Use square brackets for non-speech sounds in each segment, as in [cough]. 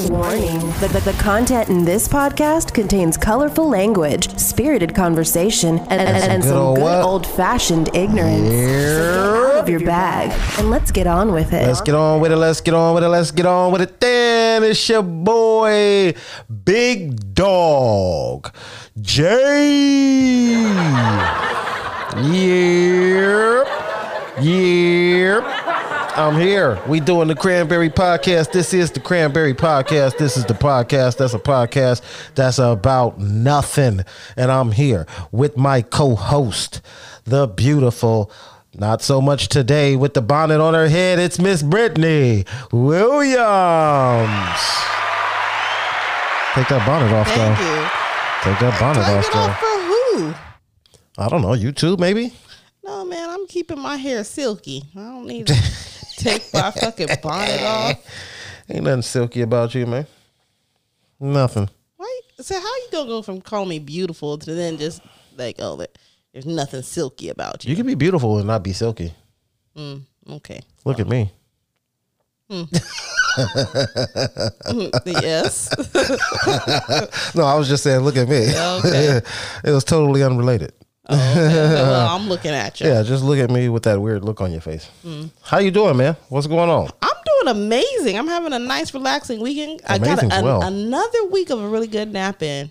Warning the, the, content in this podcast contains colorful language, spirited conversation, and, and, and good some good old fashioned ignorance. So of your bag and let's get on with it. Let's get on with it. Let's get on with it. Let's get on with it. Then it's your boy, Big Dog, Jay. Yep. Yep. I'm here. We doing the Cranberry Podcast. This is the Cranberry Podcast. This is the podcast. That's a podcast that's about nothing. And I'm here with my co-host, the beautiful, not so much today with the bonnet on her head. It's Miss Brittany Williams. Take that bonnet off, Thank though. you. Take that bonnet Take off, though. off for who? I don't know. You too, maybe. No, man, I'm keeping my hair silky. I don't need [laughs] take my fucking bonnet off. [laughs] Ain't nothing silky about you, man. Nothing. Why? So how you gonna go from calling me beautiful to then just like, oh, there's nothing silky about you? You can be beautiful and not be silky. Mm, okay. Look at me. [laughs] yes. [laughs] No, I was just saying, look at me. Okay. it was totally unrelated. [laughs] well, I'm looking at you. Yeah, just look at me with that weird look on your face. Mm. How you doing, man? What's going on? I'm doing amazing. I'm having a nice, relaxing weekend. I got a, well. another week of a really good nap in.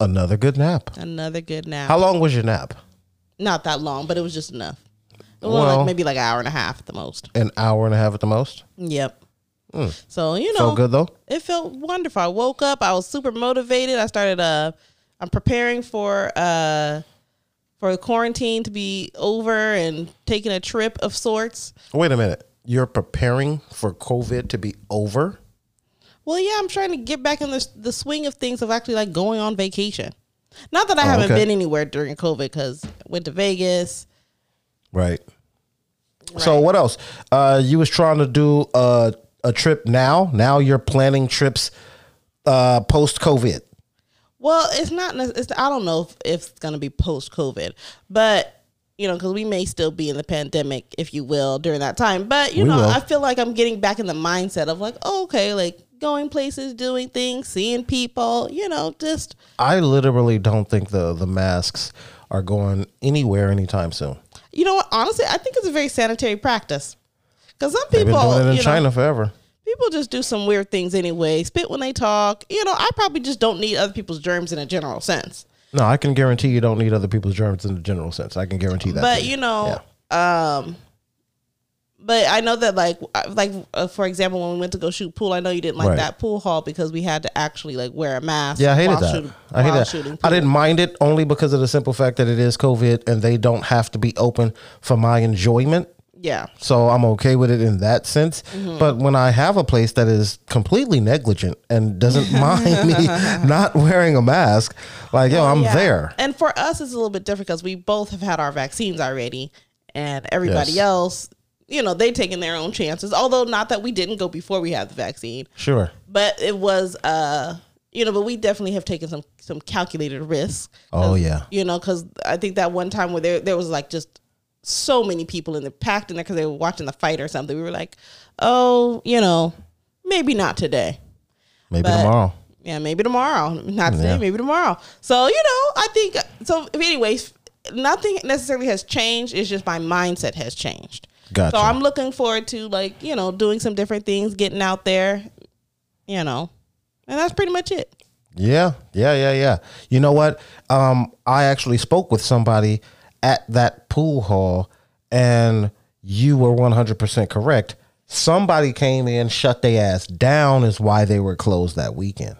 Another good nap. Another good nap. How long was your nap? Not that long, but it was just enough. It Well- like maybe like an hour and a half at the most. An hour and a half at the most. Yep. So you know, Felt good though. it felt wonderful. I woke up. I was super motivated. I started. Uh, I'm preparing for uh, for quarantine to be over and taking a trip of sorts. Wait a minute. You're preparing for COVID to be over? Well, yeah, I'm trying to get back in the the swing of things of actually like going on vacation. Not that I haven't Oh, okay. been anywhere during COVID because went to Vegas. Right. So what else? Uh, you was trying to do a a trip now. Now you're planning trips uh, post COVID. Well, it's not. It's, I don't know if, if it's gonna be post COVID, but you know, because we may still be in the pandemic, if you will, during that time. But you We know, will. I feel like I'm getting back in the mindset of like, oh, okay, like going places, doing things, seeing people. You know, just I literally don't think the the masks are going anywhere anytime soon. you know what? Honestly, I think it's a very sanitary practice. Because some They've people, been doing it in you know, China forever. People just do some weird things anyway. Spit when they talk. You know, I probably just don't need other people's germs in a general sense. No, I can guarantee you don't need other people's germs in the general sense. I can guarantee that. but you know um but i know that like like uh, for example when we went to go shoot pool i know you didn't like Right. that pool hall because we had to actually like wear a mask Yeah, I hated while that. shooting- I hated that. shooting I didn't mind it only because of the simple fact that it is COVID and they don't have to be open for my enjoyment. Yeah So I'm okay with it in that sense. Mm-hmm. But when I have a place that is completely negligent and doesn't [laughs] mind me not wearing a mask, like yo, I'm Yeah. there. and for us it's a little bit different because we both have had our vaccines already and everybody Yes. else you know they taking their own chances although not that we didn't go before we had the vaccine Sure. but it was uh you know but we definitely have taken some some calculated risks Oh yeah. you know, because I think that one time where there there was like just so many people in the packed in there because they were watching the fight or something. We were like, oh, you know, maybe not today. Maybe But- tomorrow. Yeah, maybe tomorrow. Not today, Yeah. maybe tomorrow. So you know, I think so. Anyways, nothing necessarily has changed. It's just my mindset has changed. Gotcha. So I'm looking forward to like you know doing some different things, getting out there, you know, and that's pretty much it. Yeah, yeah, yeah, yeah. You know what? Um, I actually spoke with somebody at that pool hall, and you were one hundred percent correct. Somebody came in, shut their ass down, is why they were closed that weekend.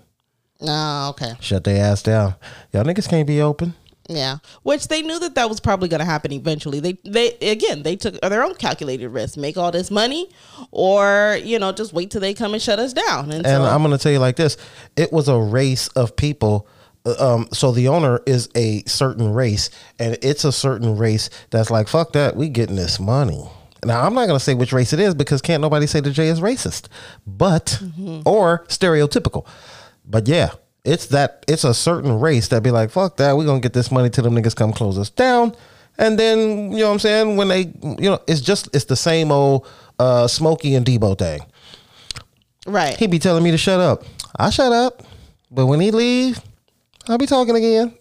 Oh, okay. Shut their ass down. Y'all niggas can't be open. Yeah, which they knew that that was probably going to happen eventually. They they again they took their own calculated risk, make all this money, or you know just wait till they come and shut us down. And, And so, I'm gonna tell you like this: it was a race of people. Uh, Um, so the owner is a certain race, and it's a certain race that's like, fuck that, we getting this money. Now I'm not gonna say which race it is because can't nobody say the J is racist, but or stereotypical. But yeah, it's that it's a certain race that be like, fuck that, we gonna get this money till them niggas come close us down. And then, you know what I'm saying? When they you know, it's just it's the same old uh Smokey and Debo thing. Right. He be telling me to shut up. I shut up, but when he leave, I'll be talking again. [laughs]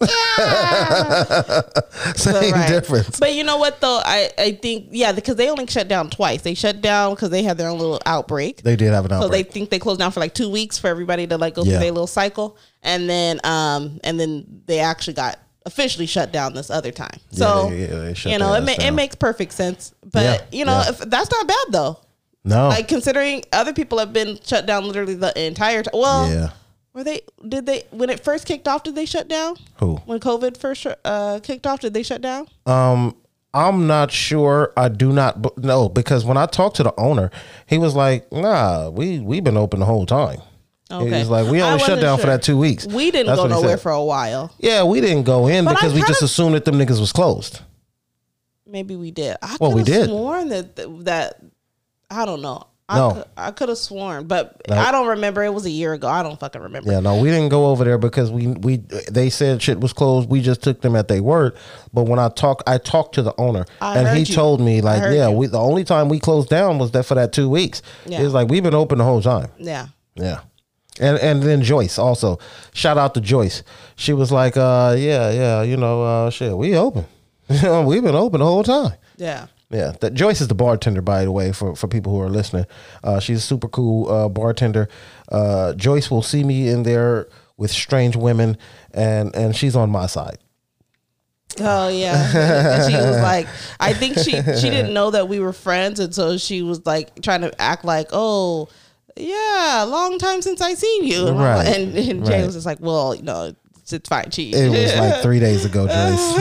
Same Right. difference. But you know what though? I, I think yeah, because they only shut down twice. They shut down because they had their own little outbreak. They did have an outbreak. so they think they closed down for like two weeks for everybody to like go Yeah. through their little cycle, and then um and then they actually got officially shut down this other time. So they- yeah, they shut you know it, ma- it makes perfect sense. But Yeah, you know yeah. if, that's not bad though. no. Like considering other people have been shut down literally the entire time. Well, yeah. Were they? Did they when it first kicked off? Did they shut down? Who? When COVID first uh, kicked off, did they shut down? Um, I'm not sure. I do not know because when I talked to the owner, he was like, "Nah, we we've been open the whole time." He was like, "We only shut down for that two weeks." We didn't That's go nowhere for a while. Yeah, we didn't go in But because we just assumed that them niggas was closed. Maybe we did. I Well, we did. sworn that that I don't know. I No. could, I could have sworn, but No. I don't remember. It was a year ago. I don't fucking remember. Yeah, no, we didn't go over there because we we they said shit was closed. We just took them at their word. But when I talk, I talked to the owner, I and he you. told me like, yeah, you. we the only time we closed down was that for that two weeks. Yeah. He was like, we've been open the whole time. Yeah. Yeah. And and then Joyce also. Shout out to Joyce. She was like, uh, yeah, yeah, you know, uh shit, we open. [laughs] We've been open the whole time. Yeah. Yeah, that Joyce is the bartender, by the way, for, for people who are listening. Uh, she's a super cool uh, bartender. Uh, Joyce will see me in there with strange women, and and she's on my side. Oh yeah. [laughs] And she was like, I think she she didn't know that we were friends, and so she was like trying to act like, oh. Yeah, long time since I seen you, and, Right, and, and Jay right. was just like, "Well, you know, it's, it's fine, cheat." It was like three days ago, Joyce,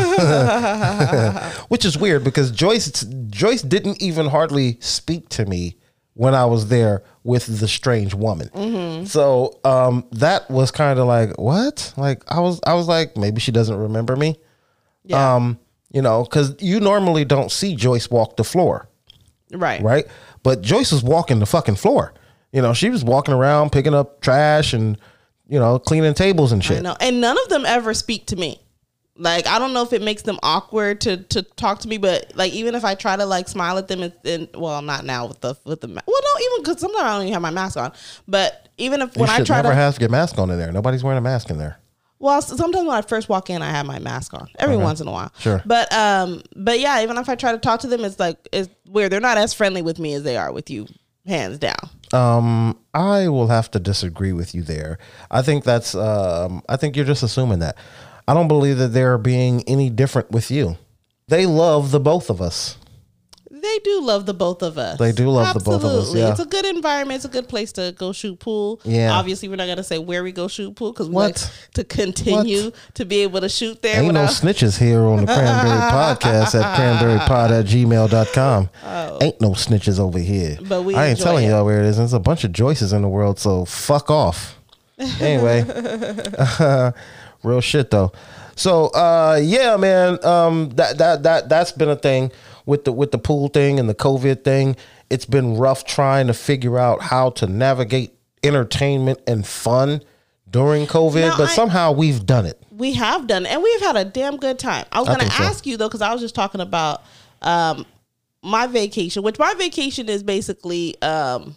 [laughs] which is weird because Joyce Joyce didn't even hardly speak to me when I was there with the strange woman. Mm-hmm. So um, that was kind of like what? Like I was I was like maybe she doesn't remember me. yeah, Um, you know, because you normally don't see Joyce walk the floor, right, right? But Joyce was walking the fucking floor. You know, she was walking around picking up trash and you know cleaning tables and shit. know, and none of them ever speak to me. Like I don't know if it makes them awkward to to talk to me, but like even if I try to like smile at them, and, and well, not now with the with the ma- well, no, even because sometimes I don't even have my mask on. But even if You when I try never to, have your mask on in there. Nobody's wearing a mask in there. well, sometimes when I first walk in, I have my mask on every once in a while. Sure. But um, but yeah, even if I try to talk to them, it's like it's weird. They're not as friendly with me as they are with you, hands down. Um, I will have to disagree with you there. I think that's. Um, I think you're just assuming that. I don't believe that they're being any different with you. They love the both of us. They do love the both of us. They do love the both of us, Absolutely. yeah. It's a good environment. It's a good place to go shoot pool. Yeah. Obviously, we're not gonna say where we go shoot pool because we What? like to continue to be able to shoot there. Ain't no without, snitches here on the Cranberry [laughs] Podcast at cranberrypod at gmail.com. Ain't no snitches over here. Oh. But we I ain't telling it. y'all where it is. There's a bunch of Joyces in the world, so fuck off. [laughs] Anyway, [laughs] real shit though. So uh, yeah, man, um, that that that that's been a thing with the with the pool thing and the COVID thing. It's been rough trying to figure out how to navigate entertainment and fun during COVID, Now, but I- somehow we've done it. we have done, it, and we've had a damn good time. I was gonna think so. ask you though because I was just talking about um, my vacation, which my vacation is basically. Um,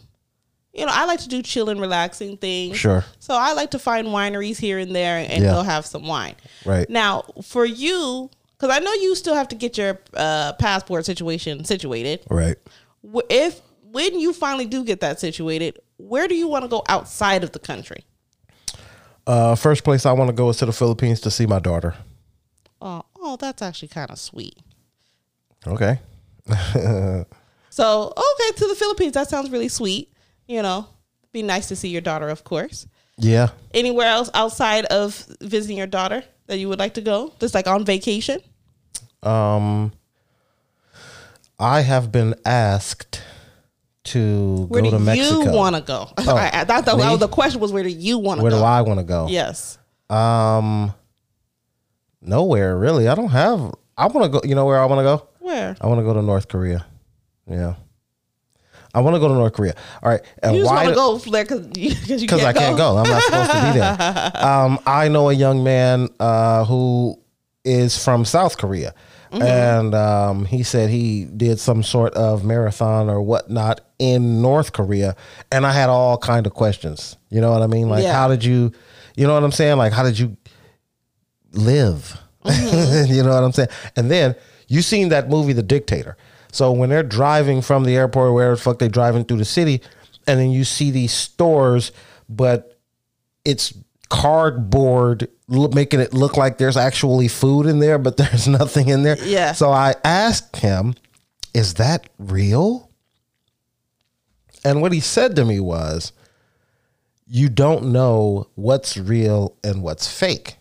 you know, I like to do chill and relaxing things. Sure. So I like to find wineries here and there and Yeah. go have some wine. Right. Now, for you, because I know you still have to get your uh, passport situation situated. Right. If when you finally do get that situated, where do you want to go outside of the country? Uh, first place I want to go is to the Philippines to see my daughter. Oh, oh, that's actually kind of sweet. Okay. [laughs] So, okay, to the Philippines. That sounds really sweet. You know, be nice to see your daughter, of course. Yeah. Anywhere else outside of visiting your daughter that you would like to go? Just like on vacation? Um, I have been asked to Where go to Mexico. Where do you want to go? [laughs] I, I thought the, the question was, where do you want to Where go? do I want to go? Yes. Um, nowhere really. I don't have. I want to go. You know where I want to go? Where? I want to go to North Korea. Yeah. I want to go to North Korea. All right. And You just want to go there because you, cause you because I can't go. I'm not [laughs] supposed to be there. Um, I know a young man uh, who is from South Korea. And um, he said he did some sort of marathon or whatnot in North Korea, and I had all kind of questions. You know what I mean? Like, Yeah. how did you? You know what I'm saying? Like, how did you live? [laughs] you know what I'm saying? And then you seen that movie, The Dictator. So when they're driving from the airport, wherever the fuck they driving through the city, and then you see these stores, but it's cardboard making it look like there's actually food in there but [laughs] there's nothing in there Yeah. so i asked him is that real and what he said to me was you don't know what's real and what's fake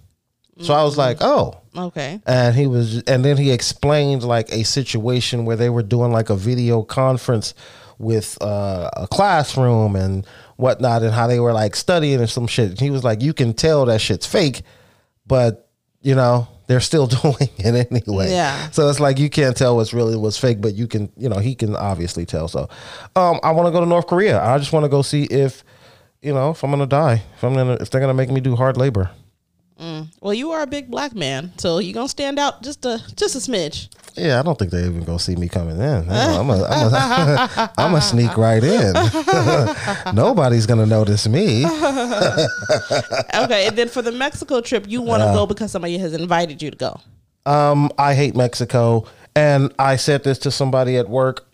so i was like oh Okay. and he was and then he explained like a situation where they were doing like a video conference with uh, a classroom and whatnot and how they were like studying and some shit. He was like you can tell that shit's fake but you know they're still [laughs] doing it anyway. Yeah. so it's like you can't tell what's really what's fake but you can you know he can obviously tell. So um i want to go to north korea. I just want to go see if you know if i'm gonna die if i'm gonna if they're gonna make me do hard labor Well, you are a big black man, so you're gonna stand out just a just a smidge. Yeah, I don't think they even gonna see me coming in. I'm a, I'm a, [laughs] I'm a sneak right in. [laughs] Nobody's gonna notice me. [laughs] Okay, and then for the Mexico trip, you want to go because somebody has invited you to go. Um, I hate Mexico, and I said this to somebody at work,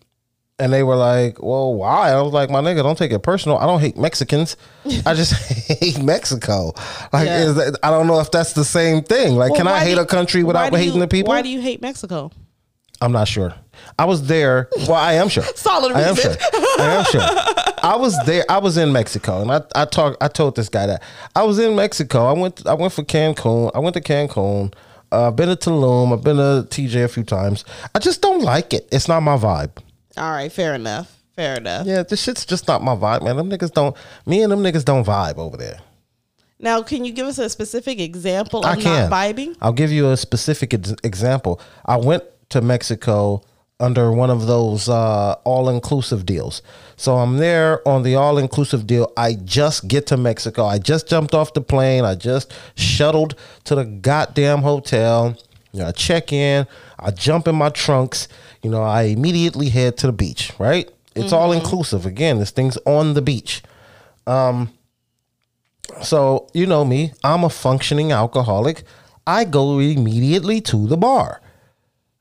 and they were like, "Well, why?" I was like, "My nigga, don't take it personal. I don't hate Mexicans. I just [laughs] hate Mexico. Like, Yeah. is that, I don't know if that's the same thing. Like, Well, can I hate do- a country without hating you- the people? Why do you hate Mexico? I'm not sure. I was there. Well, I am sure. [laughs] Solid reason. I am sure. I am sure. I was there. I was in Mexico, and I I talked. I told this guy that I was in Mexico. I went. I went for Cancun. I went to Cancun. Uh, I've been to Tulum. I've been to TJ a few times. I just don't like it. It's not my vibe. All right, fair enough. Fair enough. Yeah, this shit's just not my vibe, man. Them niggas don't. Me and them niggas don't vibe over there. Now, can you give us a specific example I can. not vibing? I'll give you a specific ex- example. I went to Mexico under one of those uh, all inclusive deals. So I'm there on the all inclusive deal. I just get to Mexico. I just jumped off the plane. I just shuttled to the goddamn hotel. You know, I check in. I jump in my trunks. You know, I immediately head to the beach. Right? It's all inclusive. Again, this thing's on the beach. Um, So, you know me, I'm a functioning alcoholic. I go immediately to the bar.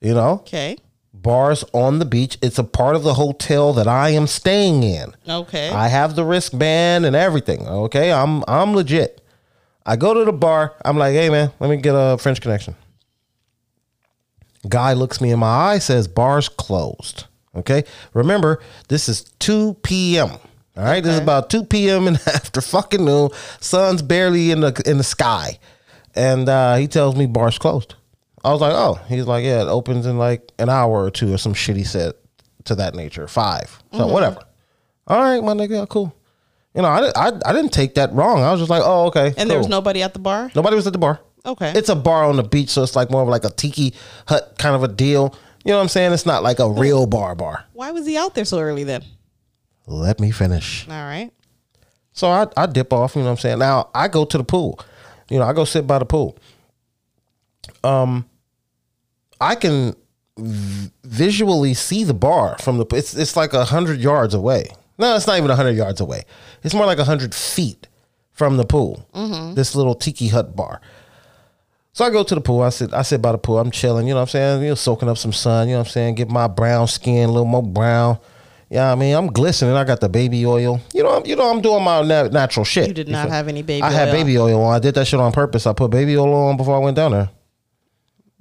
You know, Okay. bars on the beach. It's a part of the hotel that I am staying in. Okay. I have the wristband and everything. Okay, I'm I'm legit. I go to the bar. I'm like, hey man, let me get a French connection. Guy looks me in my eye, says bars closed. Okay, remember this is 2 p.m. All right, this is about 2 p.m. and [laughs] after fucking noon. Sun's barely in the in the sky, and uh, he tells me bars closed. I was like, oh, he's like, yeah, it opens in like an hour or two or some shit. He said to that nature, five. So Mm-hmm. whatever. All right, my nigga, cool. You know, I, I I didn't take that wrong. I was just like, oh, okay. and there was nobody at the bar? nobody was at the bar. Okay. It's a bar on the beach, so it's like more of like a tiki hut kind of a deal. You know what I'm saying? It's not like a real bar bar. Why was he out there so early then? Let me finish. All right. So I, I dip off, you know what I'm saying? Now I go to the pool. You know, I go sit by the pool. Um I can v- visually see the bar from the it's it's like a hundred yards away. No, it's not even a hundred yards away. It's more like a hundred feet from the pool. This little tiki hut bar. So I go to the pool. I sit I sit by the pool. I'm chilling, you know what I'm saying? You know, soaking up some sun, you know what I'm saying? Get my brown skin a little more brown. Yeah, I mean, I'm glistening. I got the baby oil. You know, I'm, you know, I'm doing my na- natural shit. You did not feel- have any baby oil. I had baby oil on. I did that shit on purpose. I put baby oil on before I went down there.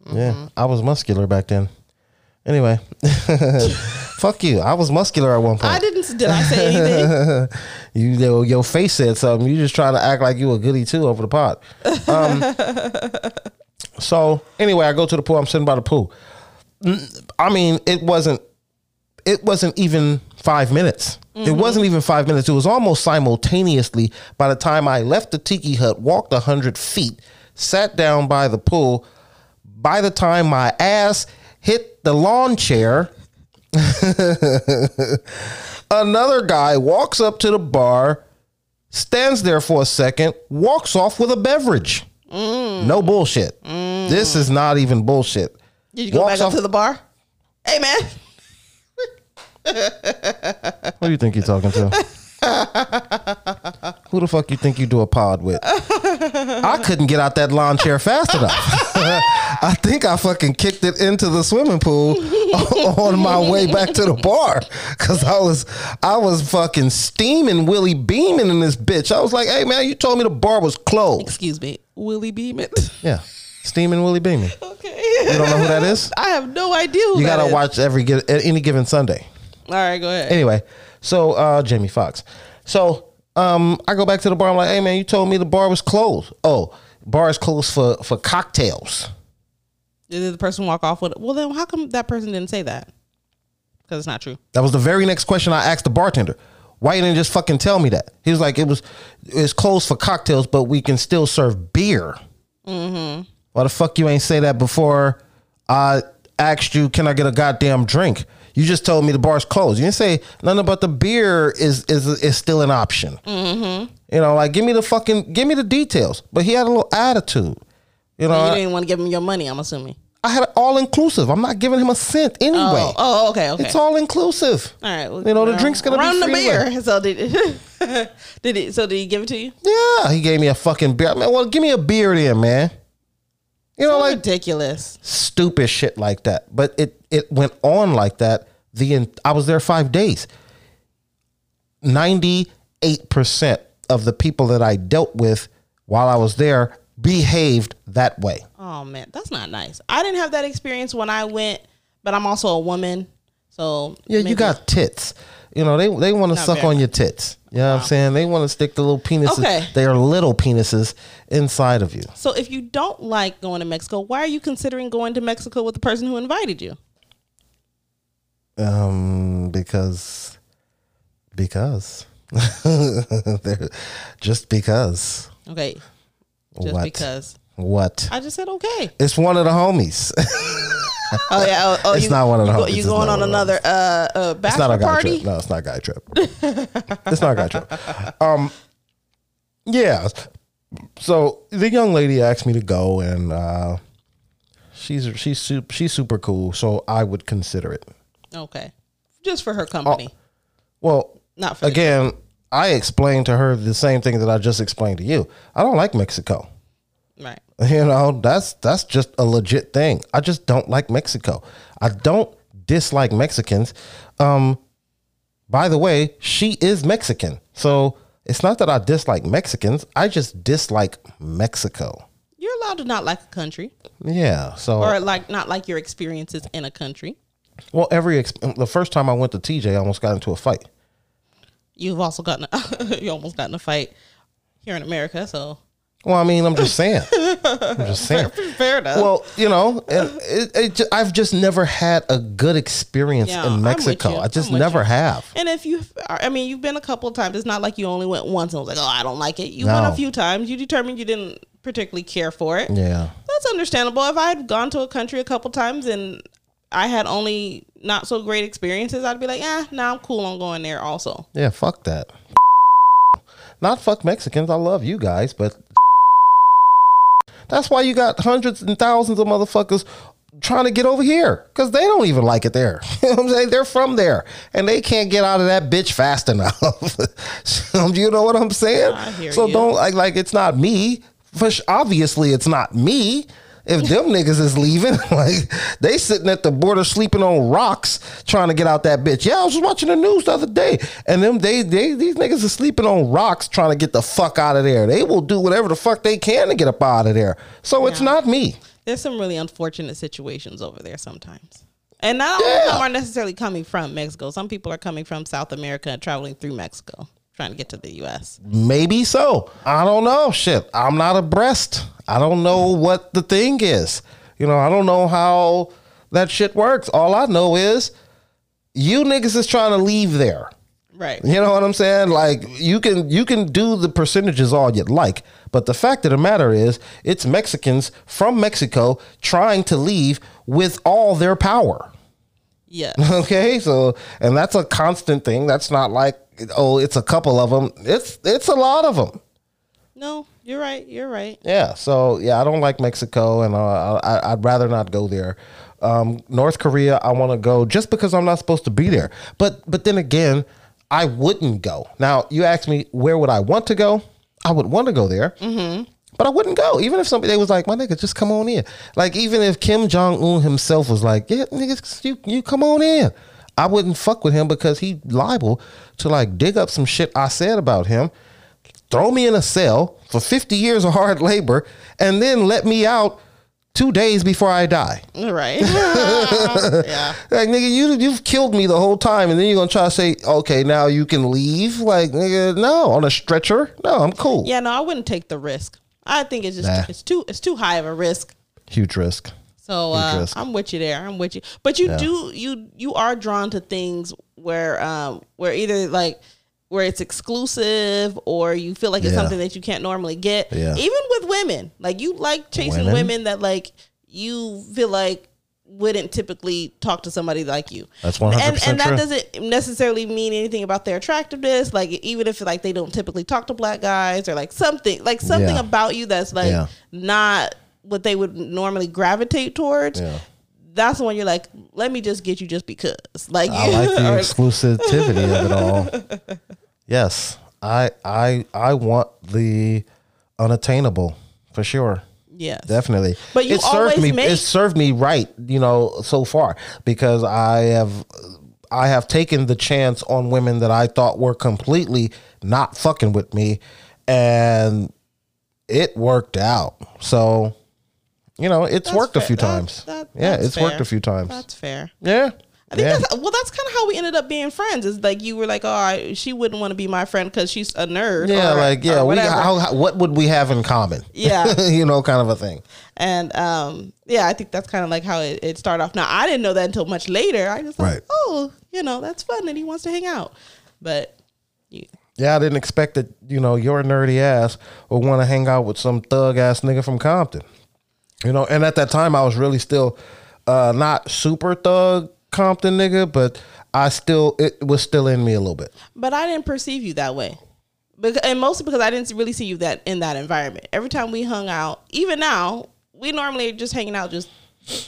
Yeah, mm-hmm. I was muscular back then. Anyway, [laughs] fuck you. I was muscular at one point. I didn't. Did I say anything? [laughs] You your, your face said something. You just trying to act like you a goody too over the pot. Um, [laughs] so anyway, I go to the pool. I'm sitting by the pool. I mean, it wasn't. It wasn't even five minutes. It wasn't even five minutes. It was almost simultaneously. By the time I left the tiki hut, walked a hundred feet, sat down by the pool. By the time my ass hit the lawn chair, [laughs] another guy walks up to the bar, stands there for a second, walks off with a beverage. Mm. No bullshit. Mm. This is not even bullshit. Did you go walks back up off- to the bar? Hey man, Who do you think you're talking to? [laughs] Who the fuck you think you do a pod with? I couldn't get out that lawn chair fast enough. [laughs] I think I fucking kicked it into the swimming pool [laughs] on my way back to the bar because I was I was fucking steaming, Willie beaming in this bitch. I was like, "Hey man, you told me the bar was closed." excuse me, Willie Beamen. [laughs] Yeah, steaming, Willie beaming. okay, You don't know who that is? I have no idea. Who You gotta is. watch every any given Sunday. All right, go ahead. Anyway, so uh Jamie Foxx. So um I go back to the bar. I'm like, hey man, you told me the bar was closed. Oh, bar is closed for for cocktails. Did the person walk off with? Well, then how come that person didn't say that? Because it's not true. That was the very next question I asked the bartender. Why you didn't just fucking tell me that? He was like, it was it's closed for cocktails, but we can still serve beer. Mm-hmm. Why the fuck you ain't say that before I asked you, can I get a goddamn drink? You just told me the bar's closed. You didn't say nothing about the beer is is is still an option. Mm-hmm. You know, like give me the fucking give me the details. But he had a little attitude. You know, you didn't want to give him your money. I'm assuming. I had all inclusive. I'm not giving him a cent anyway. Oh, oh, okay, okay. It's all inclusive. All right. well, You know, the well, drink's gonna be run the beer. [laughs] So did [laughs] did he? So did he give it to you? Yeah, he gave me a fucking beer. Man, well, give me a beer then, man. You know, So like ridiculous. stupid shit like that. But it it went on like that. The I was there five days. Ninety eight percent of the people that I dealt with while I was there behaved that way. Oh man, that's not nice. I didn't have that experience when I went, but I'm also a woman, so Yeah, you got tits. You know, they they want to suck on your tits. You know what I'm saying? They want to stick the little penises. Okay. They are little penises inside of you. So if you don't like going to Mexico, why are you considering going to Mexico with the person who invited you? Um, because, because, [laughs] just because. Okay, just What? because What? I just said okay. It's one of the homies. [laughs] [laughs] Oh yeah, oh, oh, It's you, not one of the you, go- you going on another uh, uh it's not bachelor a guy party? trip. No, it's not a guy trip. it's not a guy trip. [laughs] Um, yeah. So the young lady asked me to go, and uh, she's she's super, she's super cool. So I would consider it. Okay, just for her company, Well, not for again, I explained to her the same thing that I just explained to you. I don't like Mexico. Right. You know, that's that's just a legit thing. I just don't like Mexico. I don't dislike Mexicans. Um by the way, she is Mexican. So it's not that I dislike Mexicans. I just dislike Mexico. You're allowed to not like a country, Yeah. So or like not like your experiences in a country. well, every ex- the first time I went to TJ, I almost got into a fight. You've also gotten a, [laughs] you almost got in a fight here in America, so Well, I mean, I'm just saying. [laughs] I'm just saying. fair enough. Well, you know, and it, it, ju- I've just never had a good experience Yeah, in Mexico. I just never you. have. And if you, I mean, you've been a couple of times. It's not like you only went once and was like, oh, I don't like it. You went a few times. You determined you didn't particularly care for it. Yeah. That's understandable. If I had gone to a country a couple times and I had only not so great experiences, I'd be like, eh, yeah, now I'm cool on going there also. Yeah, fuck that. [laughs] Not fuck Mexicans. I love you guys, but that's why you got hundreds and thousands of motherfuckers trying to get over here because they don't even like it there. [laughs] You know what I'm saying? They're from there and they can't get out of that bitch fast enough. So, [laughs] um, you know what I'm saying? So you. don't like like it's not me. For obviously, it's not me. If them niggas is leaving, [laughs] like they sitting at the border sleeping on rocks trying to get out that bitch. Yeah, I was just watching the news the other day, and them they they these niggas are sleeping on rocks trying to get the fuck out of there. They will do whatever the fuck they can to get up out of there. So it's not me. There's some really unfortunate situations over there sometimes. And not all Yeah. of them are necessarily coming from Mexico. Some people are coming from South America and traveling through Mexico, trying to get to the U.S. Maybe so. I don't know. Shit. I'm not abreast. I don't know what the thing is. You know, I don't know how that shit works. All I know is you niggas is trying to leave there. Right. You know what I'm saying? Like you can you can do the percentages all you'd like, but the fact of the matter is it's Mexicans from Mexico trying to leave with all their power. Yeah. [laughs] Okay, so and that's a constant thing. That's not like oh, it's a couple of them. It's it's a lot of them. No, you're right. You're right. Yeah, so yeah, I don't like Mexico, and uh, I, I'd rather not go there. Um, North Korea, I want to go just because I'm not supposed to be there. But but then again, I wouldn't go. Now you ask me where would I want to go? I would want to go there, mm-hmm. but I wouldn't go. Even if somebody was like, "My nigga, just come on in." Like even if Kim Jong Un himself was like, "Yeah, niggas, you you come on in," I wouldn't fuck with him because he liable to like dig up some shit I said about him throw me in a cell for 50 years of hard labor, and then let me out two days before I die. Right. [laughs] [laughs] yeah. Like nigga, you you've killed me the whole time, and then you're gonna try to say, okay, now you can leave. Like nigga, no, on a stretcher. No, I'm cool. Yeah. No, I wouldn't take the risk. I think it's just Nah. it's too it's too high of a risk. Huge risk. So Huge uh, risk. I'm with you there. I'm with you. But you do you you are drawn to things where um where either like where it's exclusive or you feel like it's Yeah. something that you can't normally get. Yeah. Even with women. Like you like chasing Women? women, that like you feel like wouldn't typically talk to somebody like you. That's 100% and, and that doesn't necessarily mean anything about their attractiveness. Like even if like they don't typically talk to black guys or like something like something Yeah. about you that's like Yeah. not what they would normally gravitate towards. Yeah. That's the one you're like, let me just get you just because. Like I you like the [laughs] exclusivity of it all. [laughs] Yes, I I I want the unattainable for sure. yes. Definitely. But you it served me make- it served me right, you know, so far because I have I have taken the chance on women that I thought were completely not fucking with me and it worked out. So, you know, it's That's worked a few That- times. that- yeah, it's worked a few times. That's fair. yeah. I think yeah. that's well. That's kind of how we ended up being friends. Is like you were like, oh, I, she wouldn't want to be my friend because she's a nerd. yeah, or- like yeah, we how, how, what would we have in common? Yeah. [laughs] you know, kind of a thing. And um, yeah, I think that's kind of like how it, it started off. Now I didn't know that until much later. I just like, Right. oh, you know, that's fun that he wants to hang out. But you, Yeah, I didn't expect that, you know, your nerdy ass would want to hang out with some thug ass nigga from Compton. You know, and at that time I was really still uh not super thug Compton nigga, but I still it was still in me a little bit. but I didn't perceive you that way. Because, and mostly because I didn't really see you that in that environment. Every time we hung out, even now, we normally just hanging out, just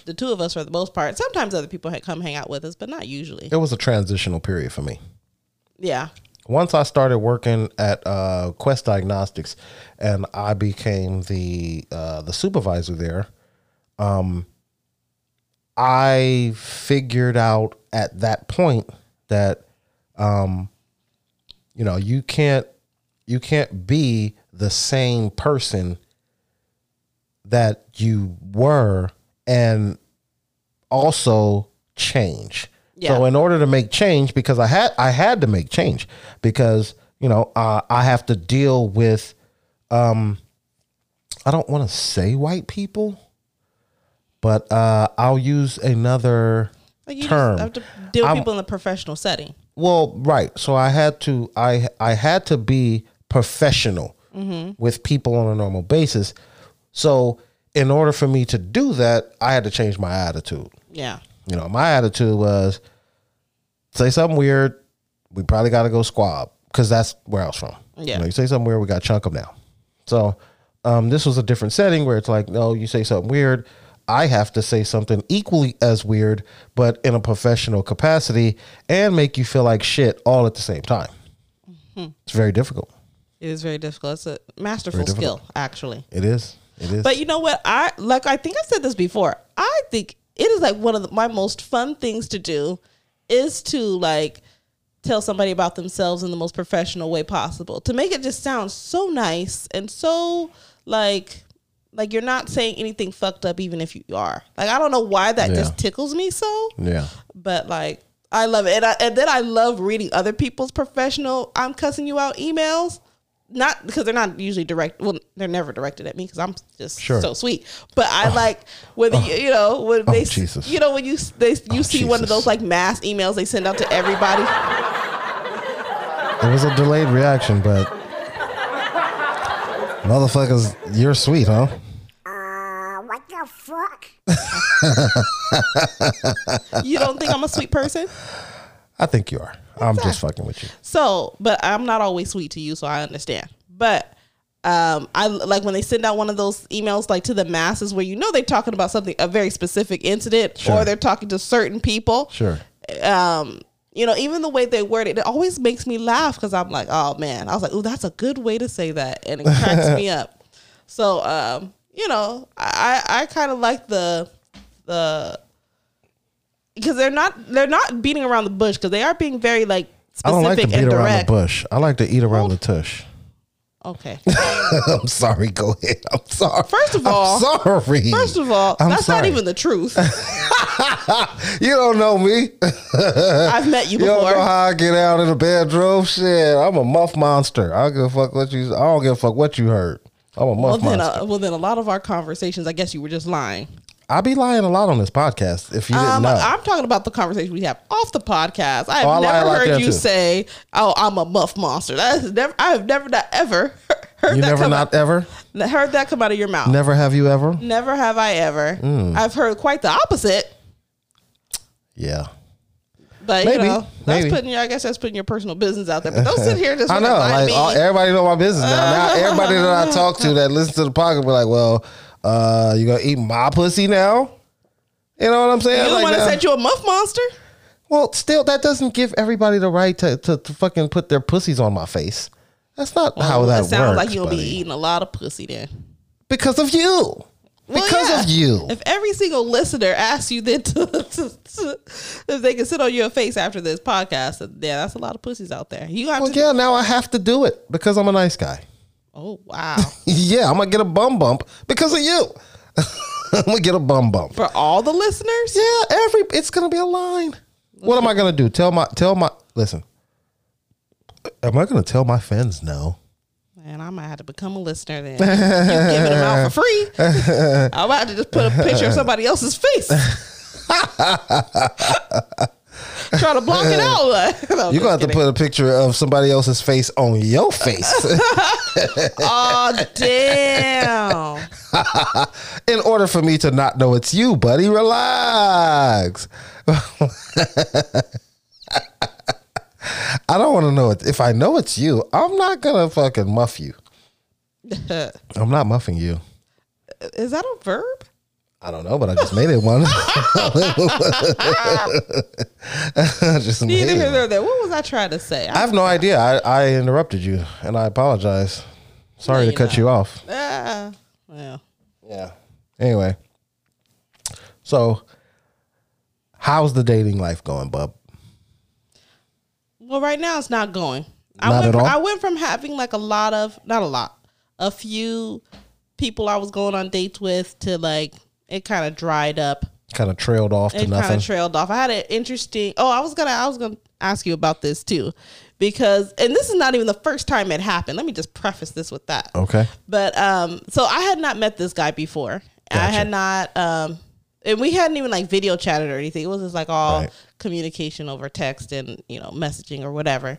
the two of us for the most part. Sometimes other people had come hang out with us, but not usually. It was a transitional period for me. Yeah, Once I started working at uh, Quest Diagnostics, and I became the uh, the supervisor there, um, I figured out at that point that, um, you know, you can't you can't be the same person that you were and also change. So in order to make change, because I had I had to make change because you know uh, I have to deal with um I don't want to say white people, but uh, I'll use another like term. just have to deal with I'm- people in a professional setting. Well, right. So I had to I I had to be professional with people on a normal basis. So in order for me to do that, I had to change my attitude. Yeah, You know, my attitude was say something weird, we probably got to go squab because that's where I was from. Yeah. You know, you say something weird, we got chunk them now. So um, this was a different setting where it's like, no, you say something weird. I have to say something equally as weird, but in a professional capacity and make you feel like shit all at the same time. Mm-hmm. It's very difficult. it is very difficult. It's a masterful skill, actually. It is. It is. But you know what? I like. I think I said this before. I think it is like one of the, my most fun things to do is to like tell somebody about themselves in the most professional way possible. To make it just sound so nice and so like like you're not saying anything fucked up, even if you are. Like I don't know why that Yeah. just tickles me so, yeah. but like I love it, and, I, and then I love reading other people's professional "I'm cussing you out" emails. Not because they're not usually direct. Well, they're never directed at me because I'm just Sure. so sweet. But I oh. like when you, oh. you know when oh, they s- Jesus. you know when you they you Oh, see one of those like mass emails they send out to everybody. It was a delayed reaction, but motherfuckers, you're sweet, huh? Uh, what the fuck? [laughs] You don't think I'm a sweet person? I think you are. I'm just fucking with you. So, but I'm not always sweet to you, so I understand. But um, I like when they send out one of those emails like to the masses where you know they're talking about something a very specific incident Sure. or they're talking to certain people. Sure. Um, you know, even the way they word it, it always makes me laugh because I'm like, oh man, I was like, oh, that's a good way to say that, and it cracks me [laughs] up. So, um, you know, I I kind of like the the because they're not they're not beating around the bush because they are being very like I don't like to specific beat and around the bush. I like to eat around the tush. Okay. [laughs] I'm sorry. Go ahead. I'm sorry. First of all- I'm sorry. First of all, I'm that's not even the truth. [laughs] you don't know me. [laughs] I've met you You don't know how I get out in the bedroom. Shit, I'm a muff monster. I don't give a fuck what you. I don't give a fuck what you heard. I'm a well muff then, monster. uh, well then, a lot of our conversations, I guess you were just lying. I be lying a lot on this podcast. If you didn't Um, know, I'm talking about the conversation we have off the podcast. I have Oh, I never lot heard you too. say, "Oh, I'm a muff monster." That is never. I have never not ever [laughs] heard you that never come not ever. out, heard that come out of your mouth. Never have you ever. Never have I ever. Mm. I've heard quite the opposite. Yeah. But Maybe, you know, that's maybe. putting your. I guess that's putting your personal business out there. But don't sit here and [laughs] just I know. Like me. all, everybody know my business now. Now everybody that I talk to that listens to the podcast be like, "Well, uh, you gonna eat my pussy now?" You know what I'm saying? The Like one that said you a muff monster. Well, still, that doesn't give everybody the right to, to, to fucking put their pussies on my face. That's not how that it sounds works. like you'll buddy. be eating a lot of pussy then. because of you. Well, Because yeah. of you. If every single listener asks you then to, [laughs] to, to- if they can sit on your face after this podcast, yeah, that's a lot of pussies out there. You have well, to. yeah, now I have to do it because I'm a nice guy. Oh wow! [laughs] yeah, I'm gonna get a bum bump because of you. [laughs] I'm gonna get a bum bump. For all the listeners, Yeah, every it's gonna be a line. What am I gonna do? Tell my tell my listen. Am I gonna tell my fans no? man, I might have to become a listener then. you giving them out for free? [laughs] I'm about to just put a picture of somebody else's face. Try to block it out. [laughs] [laughs] No, You're gonna have to put a picture of somebody else's face on your face [laughs] Oh damn! in order for me to not know it's you, buddy. Relax. I don't want to know it. If I know it's you, I'm not gonna fucking muff you. I'm not muffing you. Is that a verb? I don't know, but I just made it one. I [laughs] just made Neither it here nor there. What was I trying to say? I have no idea. I, I interrupted you, and I apologize. Sorry No, to cut you off. Ah, well, Yeah. Anyway, so how's the dating life going, bub? well, right now it's not going. I Not went at all? I went from having like a lot of, not a lot, a few people I was going on dates with to like it kind of dried up. Kind of trailed off to It kind nothing. of trailed off. I had an interesting. Oh, I was gonna. I was gonna ask you about this too, because and this is not even the first time it happened. Let me just preface this with that. okay. But um, so I had not met this guy before. I had not um, and we hadn't even like video chatted or anything. It was just like all Right. communication over text and you know messaging or whatever.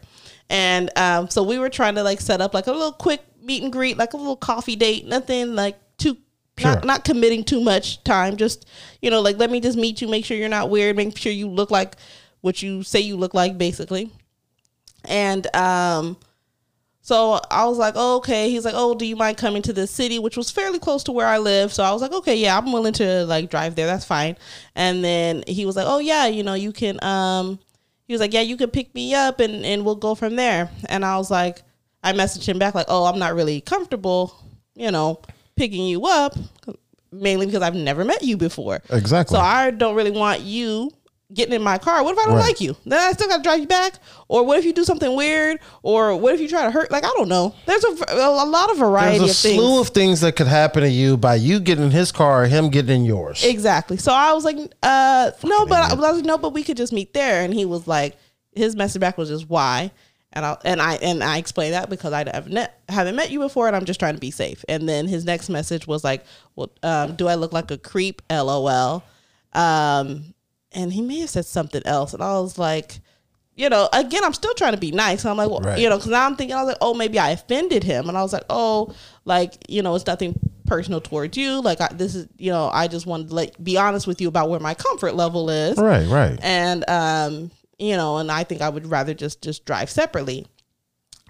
And um, so we were trying to like set up like a little quick meet and greet, like a little coffee date. Nothing like too. Sure. Not, not committing too much time, just you know, like let me just meet you, make sure you're not weird, make sure you look like what you say you look like, basically. And um, so I was like, oh, okay. He's like, oh, do you mind coming to this city, which was fairly close to where I live? So I was like, okay, yeah, I'm willing to like drive there. That's fine. And then he was like, oh yeah, you know, you can. Um, he was like, yeah, you can pick me up and and we'll go from there. And I was like, I messaged him back like, oh, I'm not really comfortable, you know, picking you up, mainly because I've never met you before. Exactly. So I don't really want you getting in my car. What if I don't Right. like you? Then I still got to drive you back. Or what if you do something weird? Or what if you try to hurt? Like I don't know. There's a, a lot of variety There's a of things. slew of things that could happen to you by you getting in his car or him getting in yours. Exactly. So I was like, uh, no, but I, I was like, no, but we could just meet there. And he was like, his message back was just why. And I and I and I explained that because I haven't met, haven't met you before, and I'm just trying to be safe. And then his next message was like, "Well, um, do I look like a creep?" LOL. Um, and he may have said something else, and I was like, you know, again, I'm still trying to be nice. I'm like, well, Right. you know, because now I'm thinking, I was like, oh, maybe I offended him, and I was like, oh, like, you know, it's nothing personal towards you. Like, I, this is, you know, I just wanted to like be honest with you about where my comfort level is, Right, right. and um, you know, and I think I would rather just just drive separately.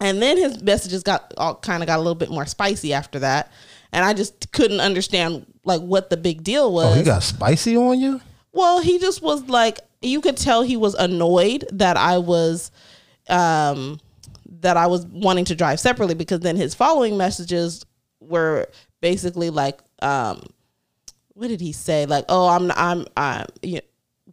And then his messages got all kind of got a little bit more spicy after that. And I just couldn't understand like what the big deal was. Oh, he got spicy on you? Well, he just was like you could tell he was annoyed that I was um that I was wanting to drive separately because then his following messages were basically like um what did he say? Like, "Oh, I'm I'm I'm you know,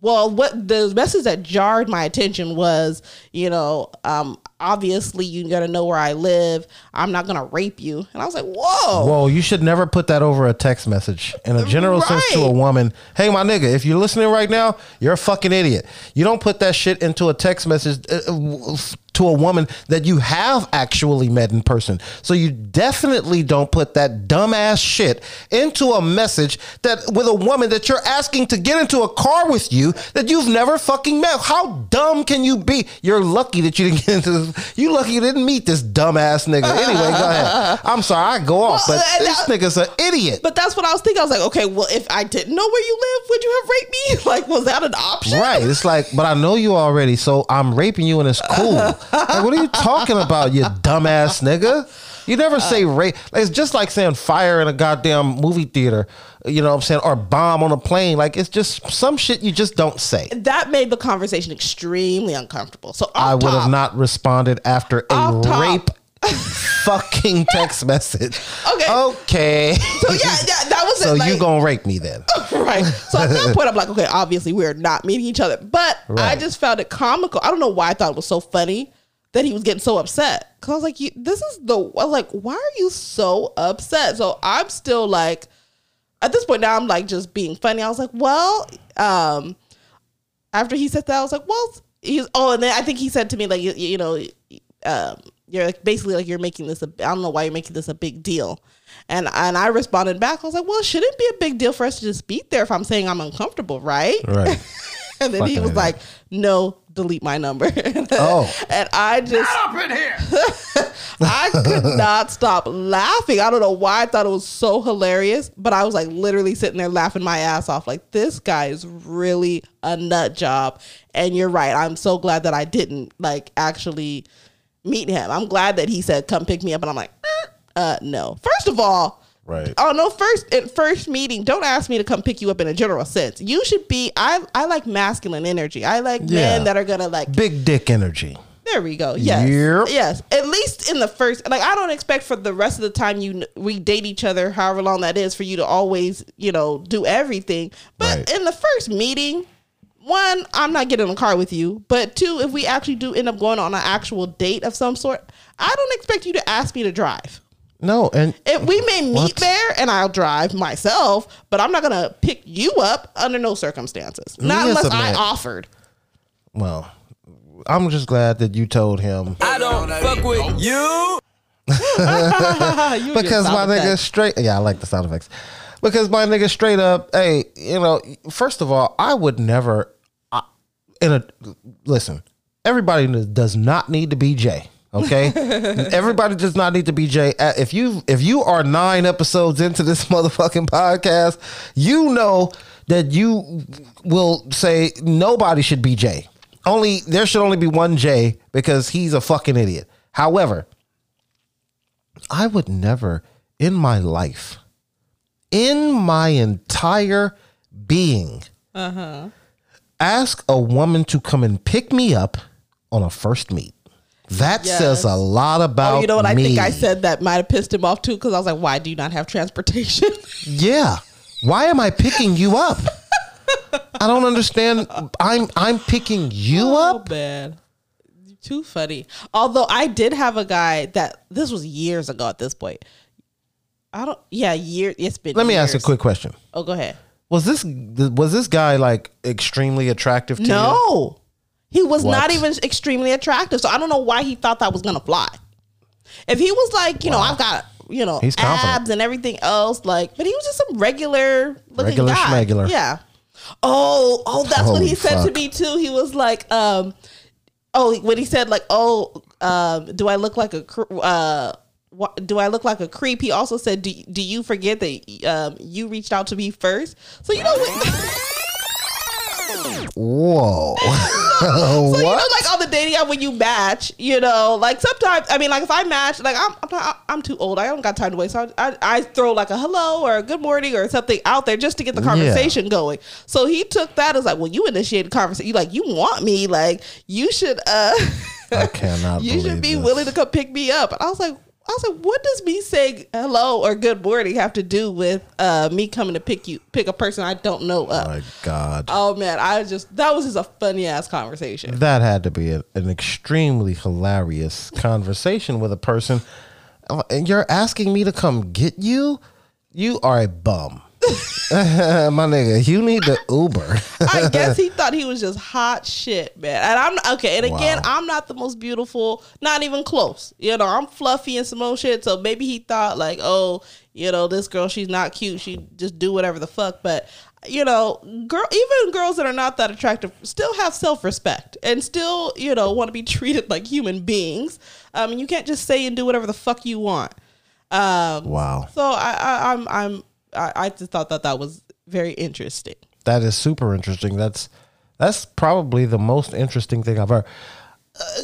well, what the message that jarred my attention was, you know, um, obviously you gotta know where I live. I'm not gonna rape you. And I was like, whoa. Whoa, you should never put that over a text message in a general sense to a woman. Hey, my nigga, if you're listening right now, you're a fucking idiot. You don't put that shit into a text message uh, uh, to a woman that you have actually met in person. So you definitely don't put that dumbass shit into a message that with a woman that you're asking to get into a car with you that you've never fucking met. How dumb can you be? You're lucky that you didn't get into this. You lucky you didn't meet this dumbass nigga. Anyway, go ahead. I'm sorry, I go off, but Well, and this that- nigga's an idiot. But that's what I was thinking. I was like, okay, well, if I didn't know where you live, would you have raped me? [laughs] Like, was that an option? Right. It's like, but I know you already, so I'm raping you and it's cool. [laughs] like, what are you talking about, you dumbass nigga? You never say uh, rape. Like, it's just like saying fire in a goddamn movie theater, you know what I'm saying? Or bomb on a plane. Like, it's just some shit you just don't say. That made the conversation extremely uncomfortable. So I would have not responded after a rape [laughs] fucking text message. Okay. Okay. So yeah, yeah, that was [laughs] So it. Like, you gonna rape me then? [laughs] right. So at that point, I'm like, okay, obviously we're not meeting each other. But I just found it comical. I don't know why I thought it was so funny that he was getting so upset. Cause I was like, you, this is the. Like, why are you so upset? So I'm still like, at this point now, I'm like just being funny. I was like, well, um, after he said that, I was like, well, he's. Oh, and then I think he said to me like, you, you know, um, you're like basically like you're making this. A, I don't know why you're making this a big deal. And and I responded back. I was like, well, should it be a big deal for us to just be there if I'm saying I'm uncomfortable, right? Right. [laughs] And then he was like, no, delete my number. [laughs] Oh. and I just [laughs] I could not stop laughing. I don't know why I thought it was so hilarious, but I was like literally sitting there laughing my ass off. Like this guy is really a nut job. And you're right. I'm so glad that I didn't like actually meet him. I'm glad that he said, "Come pick me up," and I'm like, eh, uh, no. First of all. Right. Oh no! First, at first meeting, don't ask me to come pick you up in a general sense. You should be. I I like masculine energy. I like Yeah. men that are gonna like Big dick energy. there we go. Yes. Yep. Yes. At least in the first, like, I don't expect for the rest of the time you we date each other, however long that is, for you to always, you know, do everything. But Right. in the first meeting, one, I'm not getting in a car with you. But two, if we actually do end up going on an actual date of some sort, I don't expect you to ask me to drive. No, and If we may meet What? there and I'll drive myself, but I'm not gonna pick you up under no circumstances. Not as unless I man- offered. well, I'm just glad that you told him I don't fuck with you. [laughs] You [laughs] because my nigga effects. straight. Yeah, I like the sound effects. Because my nigga straight up, hey, you know, first of all, I would never. I, in a listen, everybody does not need to be Jay. Okay, [laughs] everybody does not need to be Jay. Uh, If you if you are nine episodes into this [laughs] motherfucking podcast, you know that you will say nobody should be Jay. Only there should only be one Jay because he's a fucking idiot. However, I would never in my life, in my entire being, uh-huh. ask a woman to come and pick me up on a first meet. That Yes. says a lot about Oh, you know what? I me. think I said that might have pissed him off too because I was like, "Why do you not have transportation?" [laughs] Yeah. Why am I picking you up? I don't understand. I'm I'm picking you oh up. man, too funny. Although I did have a guy that this was years ago at this point. I don't. Yeah, year. It's been. Let me ask a quick question. Oh, go ahead. Was this was this guy like extremely attractive to you? No, he was What? not even extremely attractive. So I don't know why he thought that was gonna fly. If he was like, you know, I've got you know He's confident. abs and everything else, like, but he was just some regular looking Regular guy. schmegular. Yeah. Oh, oh, that's what Holy he said to me too. He was like, um, oh, when he said like, oh, um, do I look like a uh. What, do I look like a creep? He also said, "Do, do you forget that um, you reached out to me first? So you know, what, [laughs] Whoa. [laughs] So you know, like on the dating app when you match, you know, like sometimes I mean, like if I match, like I'm I'm, not, I'm too old, I don't got time to waste. So I, I I throw like a hello or a good morning or something out there just to get the conversation going. So he took that as like, well, you initiated the conversation. You like you want me, like you should uh, I cannot [laughs] you should be this. willing to come pick me up. And I was like. I was like, what does me saying hello or good morning have to do with uh, me coming to pick you, pick a person I don't know up? My God. Oh man, I just that was just a funny ass conversation. that had to be a, an extremely hilarious conversation with a person. Uh, And you're asking me to come get you? You are a bum. [laughs] My nigga, you need the Uber. [laughs] I guess he [laughs] thought he was just hot shit, man. And I'm okay. And again, Wow. I'm not the most beautiful, not even close. You know, I'm fluffy and some old shit. So maybe he thought like, oh, you know, this girl, she's not cute. She just do whatever the fuck. But you know, girl, even girls that are not that attractive still have self respect and still, you know, want to be treated like human beings. Um, you can't just say and do whatever the fuck you want. Um, wow. so I, I I'm I'm I, I just thought that that was very interesting. That is super interesting. That's that's probably the most interesting thing I've heard. Uh,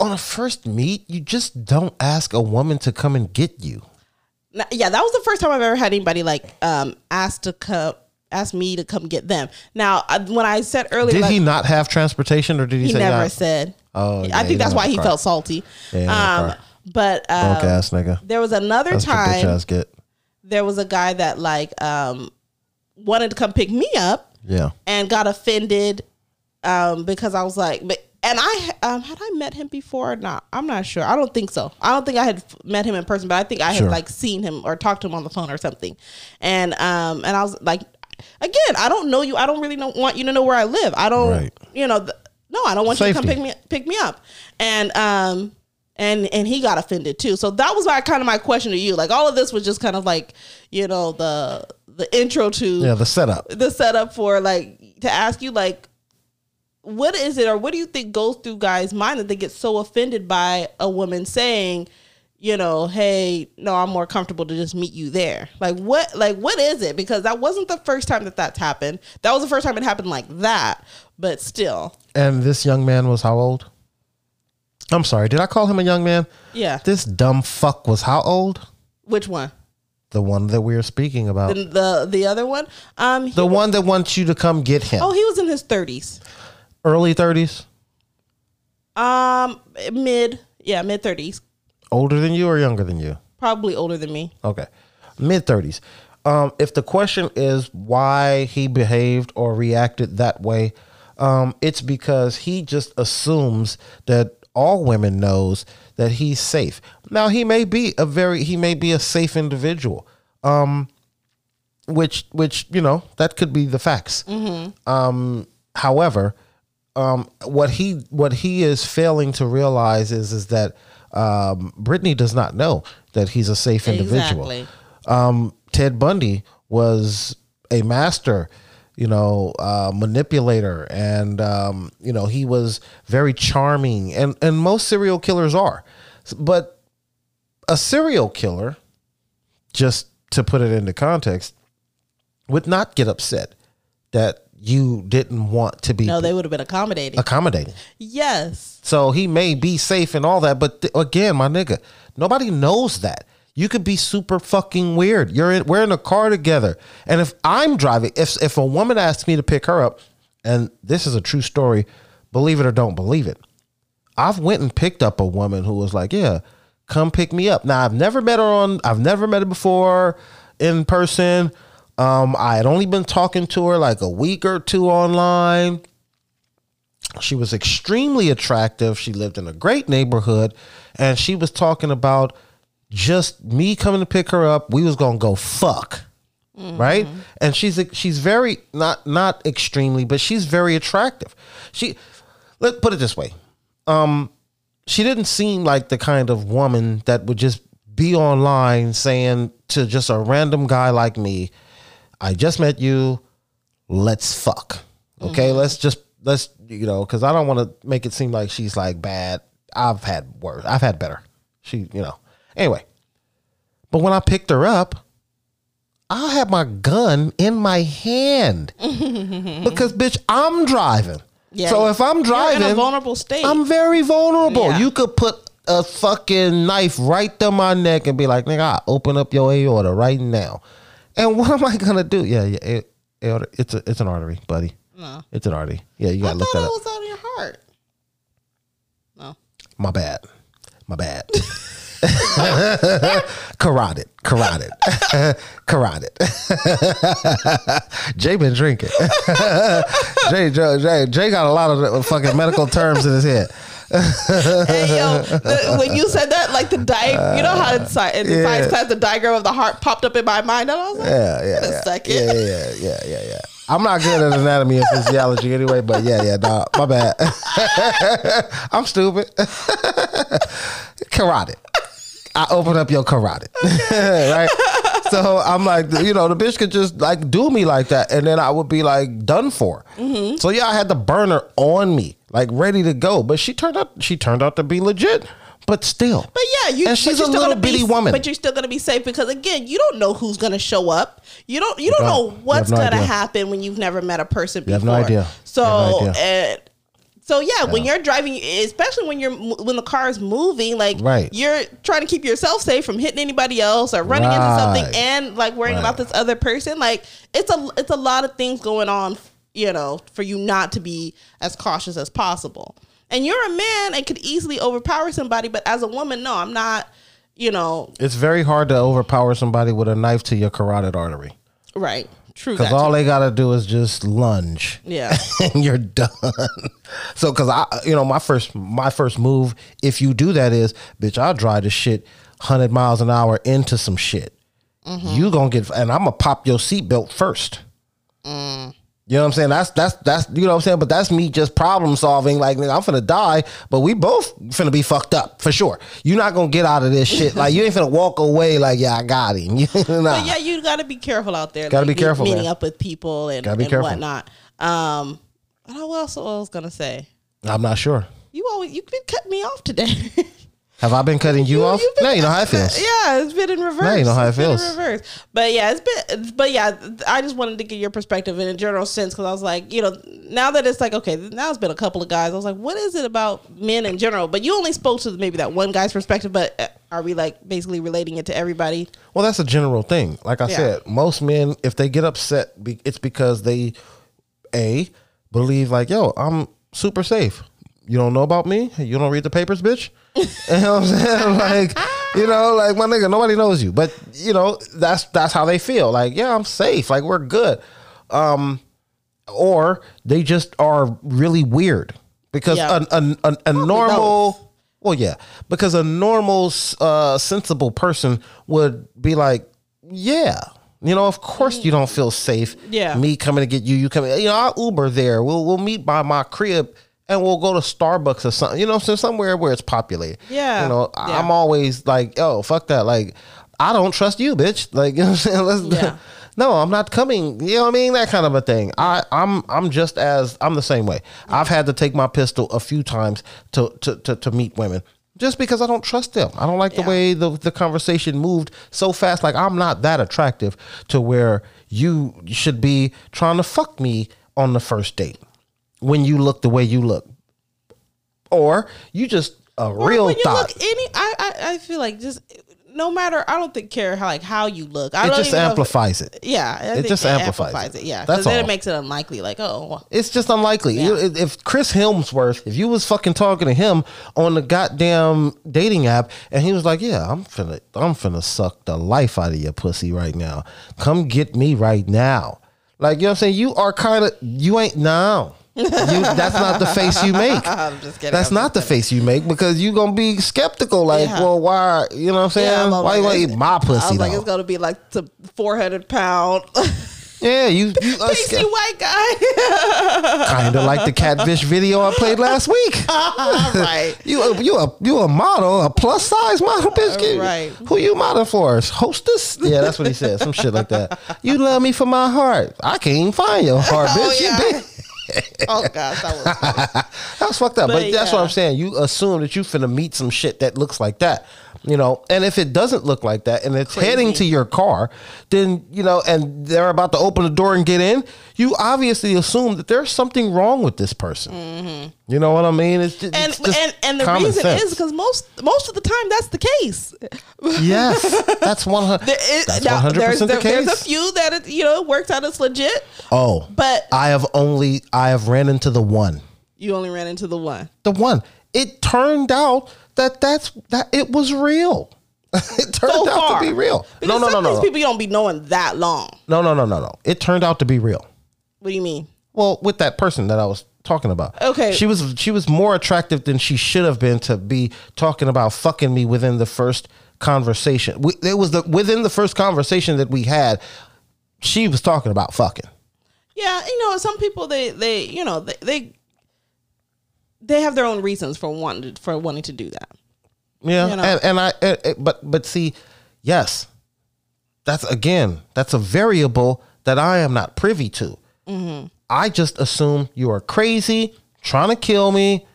on a first meet, you just don't ask a woman to come and get you. Yeah, that was the first time I've ever had anybody like um ask to come ask me to come get them. Now, when I said earlier, Did like, he not have transportation, or did he, he never not? said. Oh, yeah, I think that's why he felt salty. Yeah, he don't have a um, but um, ass nigga. there was another That's time. There was a guy that like um wanted to come pick me up Yeah. and got offended um because I was like, but and I um had I met him before or not? I'm not sure. I don't think so. I don't think I had f- met him in person, but I think I had Sure. like seen him or talked to him on the phone or something. And um and I was like, again, I don't know you. I don't really know, want you to know where I live. I don't, Right. you know, th- no, I don't want you to come pick me pick me up. And um and and he got offended too. So that was my kind of my question to you. Like all of this was just kind of like, you know, the the intro to Yeah, the setup. the setup for like to ask you like what is it or what do you think goes through guys mind that they get so offended by a woman saying you know hey no i'm more comfortable to just meet you there like what like what is it because that wasn't the first time that that's happened that was the first time it happened like that but still And this young man was how old? I'm sorry, did I call him a young man? yeah This dumb fuck was how old? which one The one that we are speaking about. the the, the other one um The was- one that wants you to come get him. oh he was in his 30s Early 30s? um mid yeah mid 30s Older than you or younger than you? probably older than me Okay. Mid 30s. Um, if the question is why he behaved or reacted that way, um, it's because he just assumes that all women knows that he's safe. Now he may be a very he may be a safe individual. Um, which which, you know, that could be the facts. Um, however, um, what he what he is failing to realize is is that um, Brittany does not know that he's a safe individual. Exactly. Um, Ted Bundy was a master, you know, uh, manipulator, and um, you know he was very charming, and and most serial killers are, but a serial killer, just to put it into context, would not get upset that you didn't want to be no they would have been accommodating. accommodating. yes. So he may be safe and all that, but th- again, my nigga, nobody knows that. You could be super fucking weird. You're in, we're in a car together, and if I'm driving, if if a woman asks me to pick her up, and this is a true story, believe it or don't believe it, I've went and picked up a woman who was like, "Yeah, come pick me up." Now I've never met her on, I've never met her before in person. Um, I had only been talking to her like a week or two online. She was extremely attractive. She lived in a great neighborhood, and she was talking about just me coming to pick her up. We was gonna go fuck, right? And she's she's very not not extremely, but she's very attractive. She let put it this way, um, she didn't seem like the kind of woman that would just be online saying to just a random guy like me, "I just met you, let's fuck." Okay, let's just let's you know because I don't want to make it seem like she's like bad. I've had worse. I've had better. She, you know. Anyway, but when I picked her up, I had my gun in my hand [laughs] because, bitch, I'm driving. Yeah, so if I'm driving, in a vulnerable state. I'm very vulnerable. Yeah. You could put a fucking knife right to my neck and be like, nigga, I open up your aorta right now. And what am I gonna do? Yeah, yeah, aorta. It's a, it's an artery, buddy. No. It's an artery. Yeah, you gotta look thought that it up. was out of your heart. No. My bad. My bad. [laughs] carotid. Carotid. carotid. Jay been drinking. [laughs] Jay, Jay, Jay, Jay got a lot of fucking medical terms in his head. Hey yo, the, when you said that, like the di, you know how uh, in, sci- in Yeah. science class the diagram of the heart popped up in my mind, and I was like, Yeah, yeah, a yeah. second. Yeah, yeah, yeah, yeah, yeah. I'm not good at anatomy and physiology anyway, but yeah, yeah, dog. My bad. [laughs] I'm stupid. [laughs] carotid. I open up your carotid. [laughs] right? So I'm like, you know, the bitch could just like do me like that, and then I would be like done for. Mm-hmm. So yeah, I had the burner on me, like ready to go. But she turned out, she turned out to be legit. But still, But yeah, you. And she's a still little gonna be- bitty woman. But you're still gonna be safe because again, you don't know who's gonna show up. You don't. You don't don't. know what's no gonna idea. happen when you've never met a person before. have no idea. So You have no idea. and. So yeah, when you're driving, especially when you're when the car is moving, like Right. you're trying to keep yourself safe from hitting anybody else or running into something, and like worrying Right. about this other person. Like it's a it's a lot of things going on, you know, for you not to be as cautious as possible. And you're a man and could easily overpower somebody, but as a woman, no, I'm not. You know, it's very hard to overpower somebody with a knife to your carotid artery. right? True. Because all they gotta do is just lunge. Yeah. [laughs] and you're done. [laughs] So, because I, you know, my first, my first move, if you do that, is, bitch, I'll drive this shit hundred miles an hour into some shit. Mm-hmm. You gonna get, and I'm gonna pop your seatbelt first. Mm. You know what I'm saying? That's that's that's you know what I'm saying. But that's me just problem solving. Like nigga, I'm finna die, but we both finna be fucked up for sure. You're not gonna get out of this shit. Like you ain't finna walk away. Like yeah, I got him. [laughs] nah. But yeah, you got to be careful out there. Gotta like, be careful, meeting man. up with people and, Gotta and whatnot. Um, what else I was gonna say? I'm not sure. You always you cutting me off today. [laughs] Have I been cutting you, off? you've been- Now you know how it feels. yeah, it's been in reverse. Now you know how it It's been in feels. reverse. But yeah, it's been. But yeah, I just wanted to get your perspective in a general sense because I was like, you know, now that it's like okay, now it's been a couple of guys. I was like, what is it about men in general? But you only spoke to maybe that one guy's perspective. But uh, are we like basically relating it to everybody? Well, that's a general thing. Like I Yeah. said, most men, if they get upset, it's because they, a, believe like, yo, I'm super safe. You don't know about me. You don't read the papers, bitch. [laughs] you know what I'm saying? [laughs] Like, you know, like my nigga, nobody knows you. But you know, that's that's how they feel. Like, yeah, I'm safe. Like we're good. Um, or they just are really weird because Yeah. a, a, a, a normal well yeah because a normal uh sensible person would be like yeah you know of course you don't feel safe Yeah. me coming to get you you coming you know i'll uber there we'll we'll meet by my crib and we'll go to starbucks or something you know so somewhere where it's populated Yeah. you know Yeah. i'm always like oh fuck that like i don't trust you bitch like [laughs] you know what i'm saying let's Yeah. [laughs] no, I'm not coming. You know what I mean? That kind of a thing. I, I'm I'm just as I'm the same way. I've had to take my pistol a few times to to to, to meet women. Just because I don't trust them. I don't like the way the, the conversation moved so fast. Like I'm not that attractive to where you should be trying to fuck me on the first date when you look the way you look. Or you just a Or real when you thought. look any, I, I I feel like just no matter. I don't think care how like how you look. I it don't just know if- amplifies it. Yeah, It just amplifies it. Yeah, That's then all. it makes it unlikely. Like, oh, It's just unlikely. Yeah. You- if- if Chris Hemsworth, if you was fucking talking to him on the goddamn dating app, and he was like, "Yeah, I'm finna, I'm finna suck the life out of your pussy right now. Come get me right now." Like you know what I'm saying? You are kind of you ain't now. You, that's not the face you make. [laughs] I'm just kidding. That's I'm not the kidding. face you make because you're gonna be skeptical. Like, Yeah. well, why? You know what I'm saying? Yeah, I'm why you like, want to eat my I pussy was like, though? it's gonna be like the 400 pound [laughs] yeah, you, you [laughs] uh, pasty white guy. kind of like the catfish video I played last week. right. You a, you a you a model, a plus size model, bitch. Right. Who you model for? Hostess? Yeah, that's what he said. Some shit like that. You love me for my heart. I can't even find your heart, bitch. Oh, You yeah. Oh gosh, that was funny. [laughs] That's fucked up. But, But that's what. I'm saying. You assume that you finna meet some shit that looks like that. You know, and if it doesn't look like that and it's heading to your car, then, you know, and they're about to open the door and get in, you obviously assume that there's something wrong with this person. Mm-hmm. You know what I mean? It's just, and it's just and and the reason sense. is because most most of the time that's the case. [laughs] yes, that's one hundred. That's one hundred there's, percent the case. There's a few that it, you know it works out as legit. oh, but- I have only I have ran into the one. You only ran into the one. the one. It turned out that that's that it was real. [laughs] it turned So out far. to be real. No, Because no, no, of no, these no, people you don't be knowing that long. no, no, no, no, no. It turned out to be real. What do you mean? Well, with that person that I was talking about. Okay. She was she was more attractive than she should have been to be talking about fucking me within the first conversation. We, it was the within the first conversation that we had. She was talking about fucking. Yeah, you know, some people they they you know they they, they have their own reasons for wanting to, for wanting to do that. Yeah, You know. and and I and- but but see, yes, that's again that's a variable that I am not privy to. Mm-hmm. I just assume you are crazy, trying to kill me,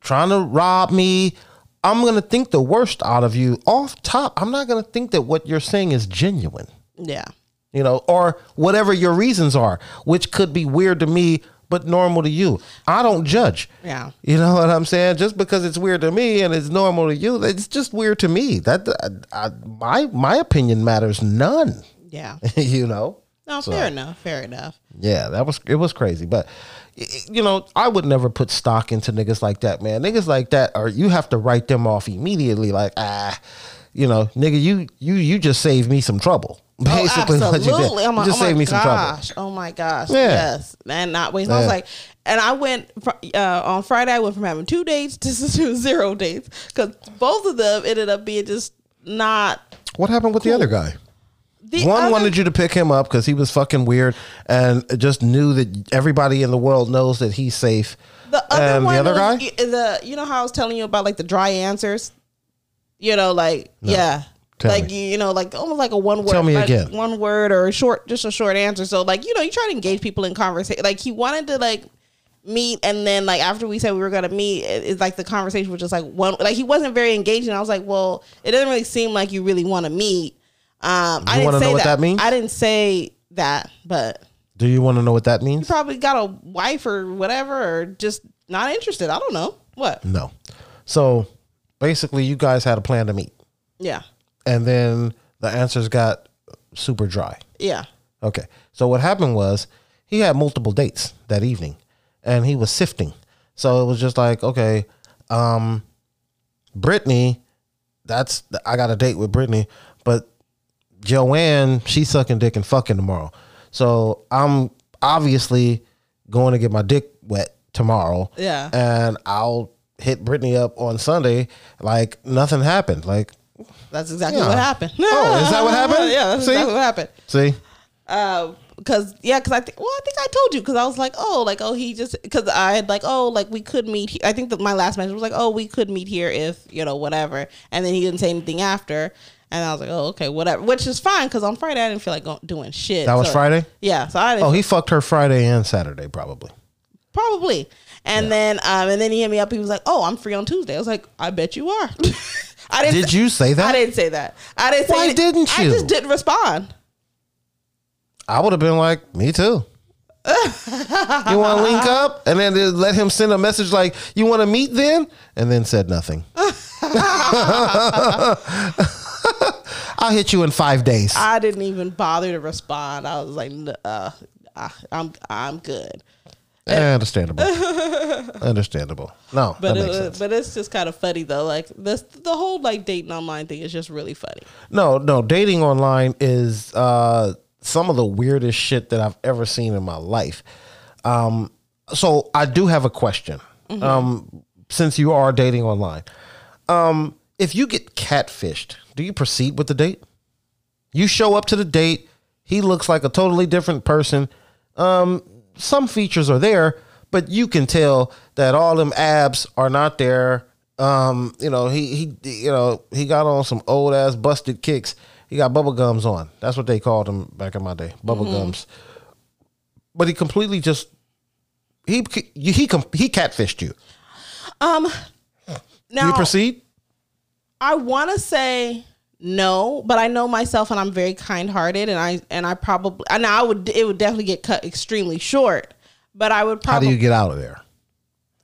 trying to rob me. I'm gonna think the worst out of you off top. I'm not gonna think that what you're saying is genuine Yeah. you know, or whatever your reasons are, which could be weird to me but normal to you. I don't judge. Yeah. You know what I'm saying? Just because it's weird to me and it's normal to you, it's just weird to me. That I, I, my my opinion matters none. Yeah. [laughs] you know? No, So- fair enough. Fair enough. Yeah, that was it was crazy, but you know, I would never put stock into niggas like that, man. Niggas like that are you have to write them off immediately like, ah, you know, nigga, you you you just saved me some trouble. Basically oh, you did. absolutely. Oh my, just oh my saved me some trouble. gosh. Oh my gosh. Yeah. Yes. And not wait. I was like, and I went uh, on Friday. I went from having two dates [laughs] to zero dates because both of them ended up being just not. What happened with the other guy? The One other- wanted you to pick him up because he was fucking weird and just knew that everybody in the world knows that he's safe. The other and one the other was, guy? the you know how I was telling you about like the dry answers. You know, like yeah, Tell like me. you, you know, like almost like a one word. Tell me like, again. One word or a short, just a short answer. So like you know, you try to engage people in conversation. Like he wanted to like meet, and then like after we said we were gonna meet, it- it's like the conversation was just like one. Like he wasn't very engaging. I was like, well, it doesn't really seem like you really want to meet. Um, I didn't say know what that means? I didn't say that, but Do you want to know what that means? probably got a wife or whatever, or just not interested. I don't know what. No. So basically, you guys had a plan to meet, Yeah, and then the answers got super dry. yeah, Okay. So what happened was he had multiple dates that evening and he was sifting. So it was just like, okay, um Brittany, that's I got a date with Brittany, but Joanne, she's sucking dick and fucking tomorrow. So I'm obviously going to get my dick wet tomorrow. Yeah. And I'll hit Brittany up on Sunday like nothing happened. Like that's exactly Yeah. what happened. Oh, is that what happened? [laughs] yeah, that's See? exactly what happened. see? Because yeah, because I think well, I think I told you because I was like, oh, like oh, he just because I had like oh, like we could meet. He- I think that my last message was like, oh, we could meet here if you know whatever, and then he didn't say anything after. And I was like, oh, okay, whatever, which is fine because on Friday I didn't feel like go- doing shit. That was So- Friday? Yeah, so I didn't Oh, he fucked her Friday and Saturday probably. Probably. And then um and then he hit me up. He was like, "Oh, I'm free on Tuesday." I was like, "I bet you are." [laughs] I didn't. Did you say that? I didn't say that. I didn't say. Why it. didn't I you? just didn't respond. I would have been like, me too. [laughs] you want to link up? And then let him send a message like, you want to meet then? And then said nothing. [laughs] I'll hit you in five days. I didn't even bother to respond. I was like, uh, I- I'm I'm good. Eh, understandable. [laughs] understandable. No, But that it, makes sense. but it's just kind of funny though. Like this, the whole like dating online thing is just really funny. No, no, dating online is uh, some of the weirdest shit that I've ever seen in my life. Um, so I do have a question. Um, since you are dating online, um, if you get catfished, do you proceed with the date? You show up to the date. He looks like a totally different person. Um, some features are there, but you can tell that all them abs are not there. Um, you know, he he you know, he got on some old ass busted kicks. He got bubble gums on. That's what they called them back in my day. Bubble gums. But he completely just he he he, he catfished you. Um, Do now you proceed? I want to say no, but I know myself and I'm very kind-hearted and I and I probably and I would it would definitely get cut extremely short. But I would probably How do you get out of there?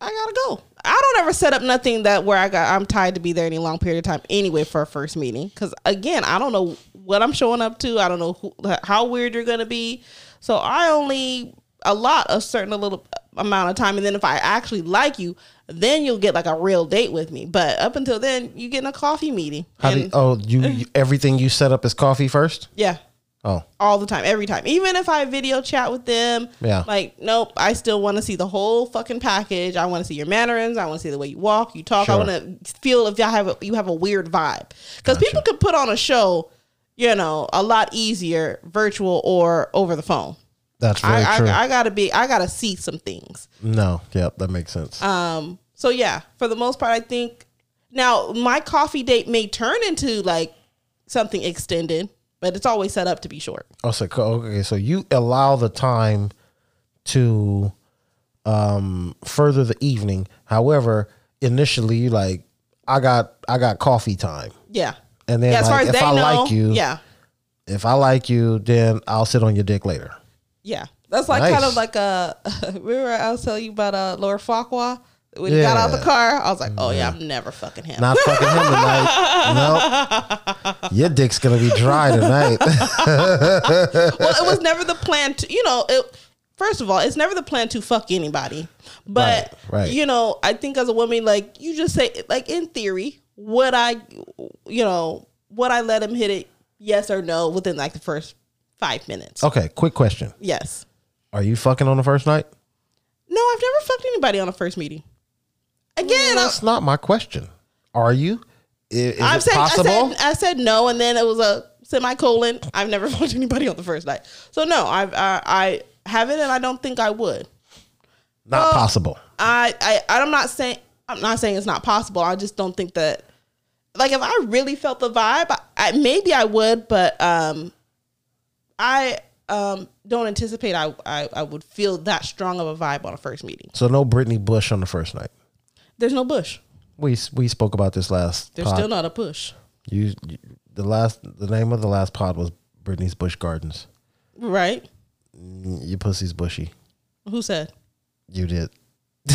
I gotta go. I don't ever set up nothing that where I got I'm tied to be there any long period of time anyway for a first meeting because again I don't know what I'm showing up to. I don't know who, how weird you're gonna be. So I only allot a certain a little amount of time, and then if I actually like you, then you'll get like a real date with me. But up until then, you get in a coffee meeting. How do And- oh you, you [laughs] everything you set up is coffee first? yeah, Oh, all the time, every time. Even if I video chat with them, Yeah. like nope, I still want to see the whole fucking package. I want to see your mannerings. I want to see the way you walk, you talk. I want to feel if y'all have a, you have a weird vibe because people could put on a show, you know, a lot easier virtual or over the phone. That's very I, true. I I gotta be I gotta see some things. no, yep, that makes sense. Um, so yeah, for the most part, I think now my coffee date may turn into like something extended, but it's always set up to be short. oh, so okay, so you allow the time to um further the evening. However, initially like I got I got coffee time. Yeah. And then yeah, as far like, as if they I know, like you, yeah, if I like you, then I'll sit on your dick later. Yeah. That's like Nice. kind of like a. [laughs] Remember, I was telling you about uh, Laura Farquhar when he got out the car. I was like, oh yeah, I'm never fucking him. Not fucking him tonight. [laughs] nope. Your dick's gonna be dry tonight. [laughs] well, it was never the plan to, you know, it, first of all, it's never the plan to fuck anybody. But, Right, right. you know, I think as a woman, like, you just say, like, in theory, would I, you know, would I let him hit it, yes or no, within like the first five minutes? okay, quick question. Yes. Are you fucking on the first night? No, I've never fucked anybody on a first meeting. Again, I, That's not my question. Are you? I- Is, said, I possible? said, I said no, and then it was a semicolon. I've never [laughs] fucked anybody on the first night. So, no, I've, I, I haven't, and I don't think I would. not possible. I, I I'm not saying I'm not saying it's not possible. I just don't think that like if I really felt the vibe, I, I maybe I would, but um I um don't anticipate I, I I would feel that strong of a vibe on a first meeting. So no Brittany Bush on the first night. There's no bush. We we spoke about this last. There's pod. still not a push. You, you the last the name of the last pod was Brittany's Bush Gardens. Right? Your pussy's bushy. Who said? You did. [laughs]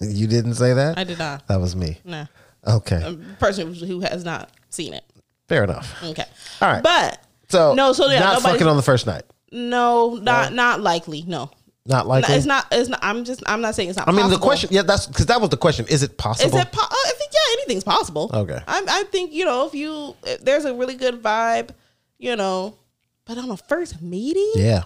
you didn't say that. I did not. that was me. Nah. Okay, A person who has not seen it. fair enough. Okay. All right. But So no, so yeah, not fucking on the first night. no, not not likely. No. Not likely. It's not it's not I'm just I'm not saying it's not I mean, the question. Yeah, that's because that was the question. Is it possible? Is it? Po- I think yeah, anything's possible. Okay. I, I think you know if you if there's a really good vibe, you know, but on a first meeting, yeah.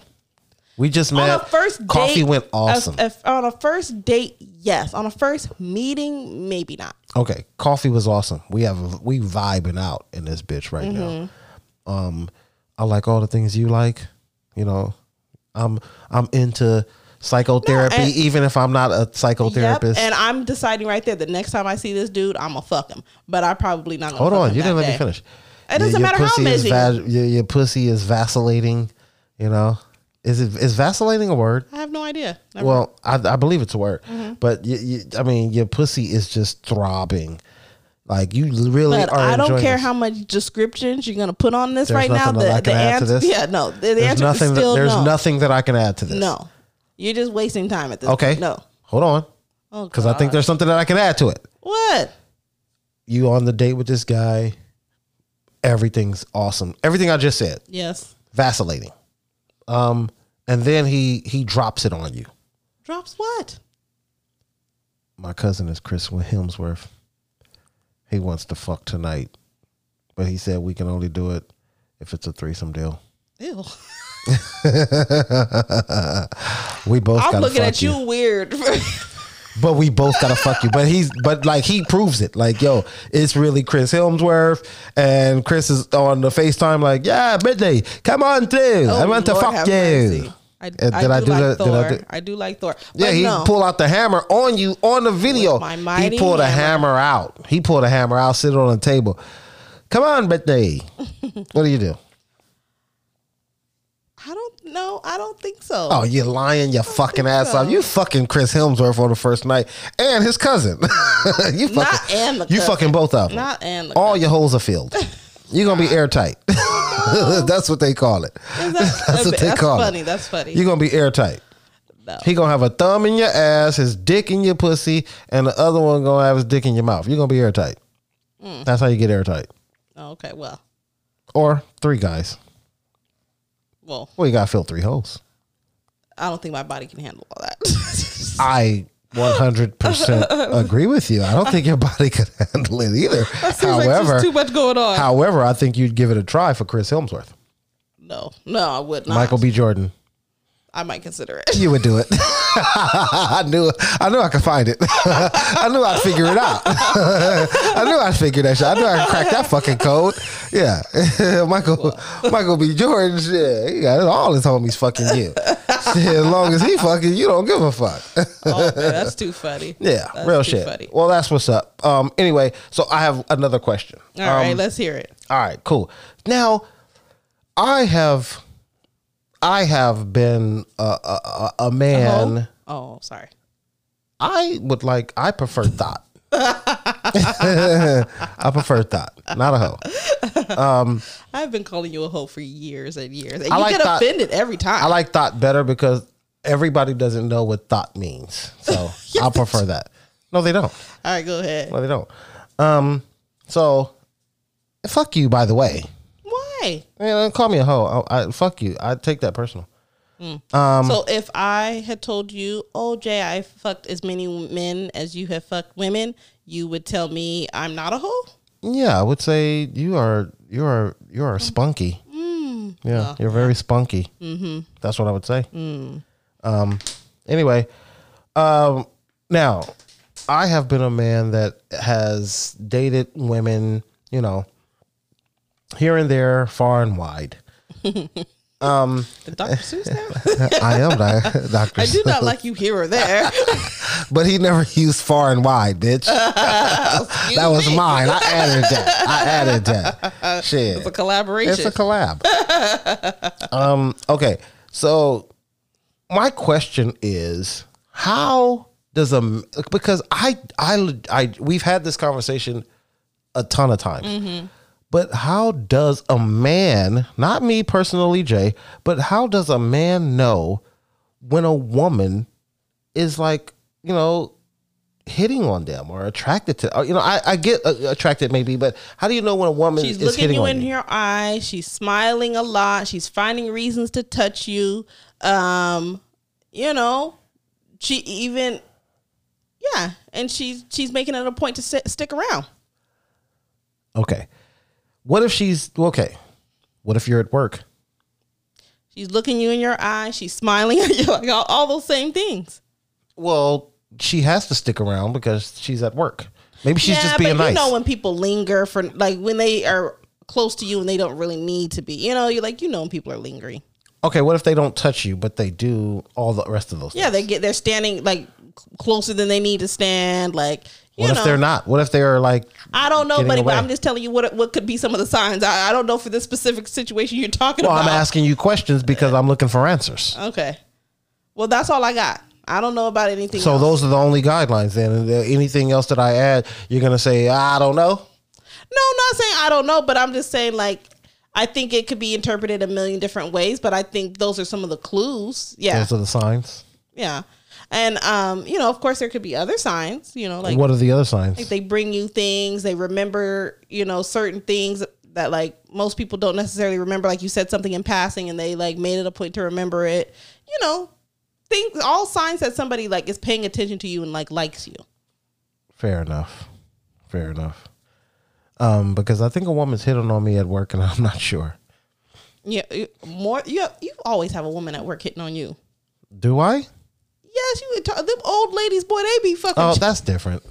We just on met. a first Coffee date, went awesome. On a first date, yes. On a first meeting, maybe not. Okay, coffee was awesome. We have we vibing out in this bitch right Mm-hmm. now. Um, I like all the things you like. You know, I'm I'm into psychotherapy, No, and- even if I'm not a psychotherapist. Yep. And I'm deciding right there. The next time I see this dude, I'm gonna fuck him. But I probably not. Gonna Hold fuck on, you didn't let me finish. It doesn't Your- your matter how pussy is your, your pussy is vacillating. You know, is it is vacillating a word? I have no idea. Never Well, I, I believe it's a word, Mm-hmm. but you, you, I mean, your pussy is just throbbing. Like you really But are. I don't care how much descriptions you're gonna put on this There's right now. that The, the add to answer, this? yeah, no, the, the There's answer nothing. is That, still there's no. nothing that I can add to this. No, you're just wasting time at this. Okay. point. no. Hold on, Oh, because I think there's something that I can add to it. what? You on the date with this guy? Everything's awesome. Everything I just said, Yes, vacillating. Um, and then he he drops it on you. drops what? My cousin is Chris Hemsworth. He wants to fuck tonight, but he said we can only do it if it's a threesome deal. Ew. [laughs] We both. I'm looking fuck at you weird. [laughs] but we both gotta fuck you. But he's but like he proves it. Like yo, it's really Chris Hemsworth, and Chris is on the FaceTime. Like yeah, Brittany, come on through. I oh, want to Oh, fuck you. mercy. I, And I did I do do like that- did I do- I do like Thor. Yeah, he no. pulled out the hammer on you on the video. With my he pulled a hammer. hammer out. He pulled a hammer out, sit it on the table. Come on, Brittany. [laughs] what do you do? I don't. know. I don't think so. Oh, you're lying your fucking ass so. off. You fucking Chris Hemsworth on the first night and his cousin. [laughs] you fucking, Not and the You fucking both of them. Not and the All your holes are filled. [laughs] You're gonna be airtight. [laughs] That's what they call it. that- [laughs] That's what they that's call funny. it. That's funny. You're gonna be airtight. No. He gonna have a thumb in your ass, his dick in your pussy, and the other one gonna have his dick in your mouth. You're gonna be airtight. Mm. That's how you get airtight. Oh, okay. Well, Or three guys. well, Well, you gotta fill three holes. I don't think my body can handle all that. [laughs] I 100% agree with you. I don't think your body [laughs] could handle it either. [laughs] however, too much going on. however, I think you'd give it a try for Chris Hemsworth, no, no, I would not. Michael B. Jordan. I might consider it. You would do it. [laughs] I knew. I knew I could find it. I knew I'd figure it out. I knew I'd figure that shit. I knew I could crack that fucking code. Yeah, Michael. Michael B. Jordan. Yeah, he got all his homies fucking you. Shit, as long as he fucking you, don't give a fuck. [laughs] Oh, man, that's too funny. Yeah, That's real shit. Funny. Well, that's what's up. Um. Anyway, so I have another question. All right, Um, let's hear it. All right, cool. Now, I have, I have been a a, a, a man. Oh, sorry. I would like. I prefer thought. I prefer thought, not a hoe. I've been calling you a hoe for years and years, and I you like get that- offended every time. I like thought better because everybody doesn't know what thought means. So [laughs] I prefer that. No, they don't. All right, go ahead. No, they don't. Um. So, fuck you. By the way, Why? man, call me a hoe. I, I fuck you. I take that personal. Um, so if I had told you, "Oh, Jay, I fucked as many men as you have fucked women," you would tell me I'm not a hoe. Yeah, I would say you are you are you are spunky. yeah, you're very spunky. Mm-hmm. That's what I would say. Um. Anyway, um. Now, I have been a man that has dated women. You know, here and there, far and wide. [laughs] The Dr. Seuss now? [laughs] I am Doctor. I do not like you here or there. [laughs] but he never used far and wide, bitch. [laughs] that was mine. I added that. I added that. Shit. It's a collaboration. It's a collab. um, okay. So my question is how does a because I I I we've had this conversation a ton of times. But how does a man, not me personally, Jay, but how does a man know when a woman is like, you know, hitting on them or attracted to, or, you know, I, I get uh, attracted maybe, but how do you know when a woman She's is looking hitting you on in you? your eyes. She's smiling a lot. She's finding reasons to touch you. Um, you know, she even, yeah, and she's she's making it a point to sit, stick around. Okay. What if she's okay? What if you're at work? She's looking you in your eyes. She's smiling [laughs] at you, like all, all those same things. Well, she has to stick around because she's at work. Maybe she's just being but nice. you know when people linger for like when they are close to you and they don't really need to be. You know, you're like you know when people are lingering. okay, what if they don't touch you, but they do all the rest of those? Yeah, things? they get they're standing like closer than they need to stand. Like you What if know, they're not? What if they're like? I don't know, buddy, away? but I'm just telling you what what could be some of the signs. I, I don't know for this specific situation you're talking Well, about. I'm asking you questions because I'm looking for answers. Okay. Well, that's all I got. I don't know about anything. So else. those are the only guidelines. Then anything else that I add, you're gonna say I don't know. No, I'm not saying I don't know, but I'm just saying like I think it could be interpreted a million different ways. But I think those are some of the clues. Yeah, Those are the signs. yeah, and um, you know, of course, there could be other signs. You know, like what are the other signs? they bring you things, they remember, you know, certain things that like most people don't necessarily remember. Like you said something in passing, and they like made it a point to remember it. You know, things, all signs that somebody like is paying attention to you and like likes you. Fair enough. Fair enough. Um, because I think a woman's hitting on me at work, and [laughs] I'm not sure. Yeah, more. You you always have a woman at work hitting on you. Do I? Yes, you would talk. Them old ladies, boy, they be fucking. Oh, that's different.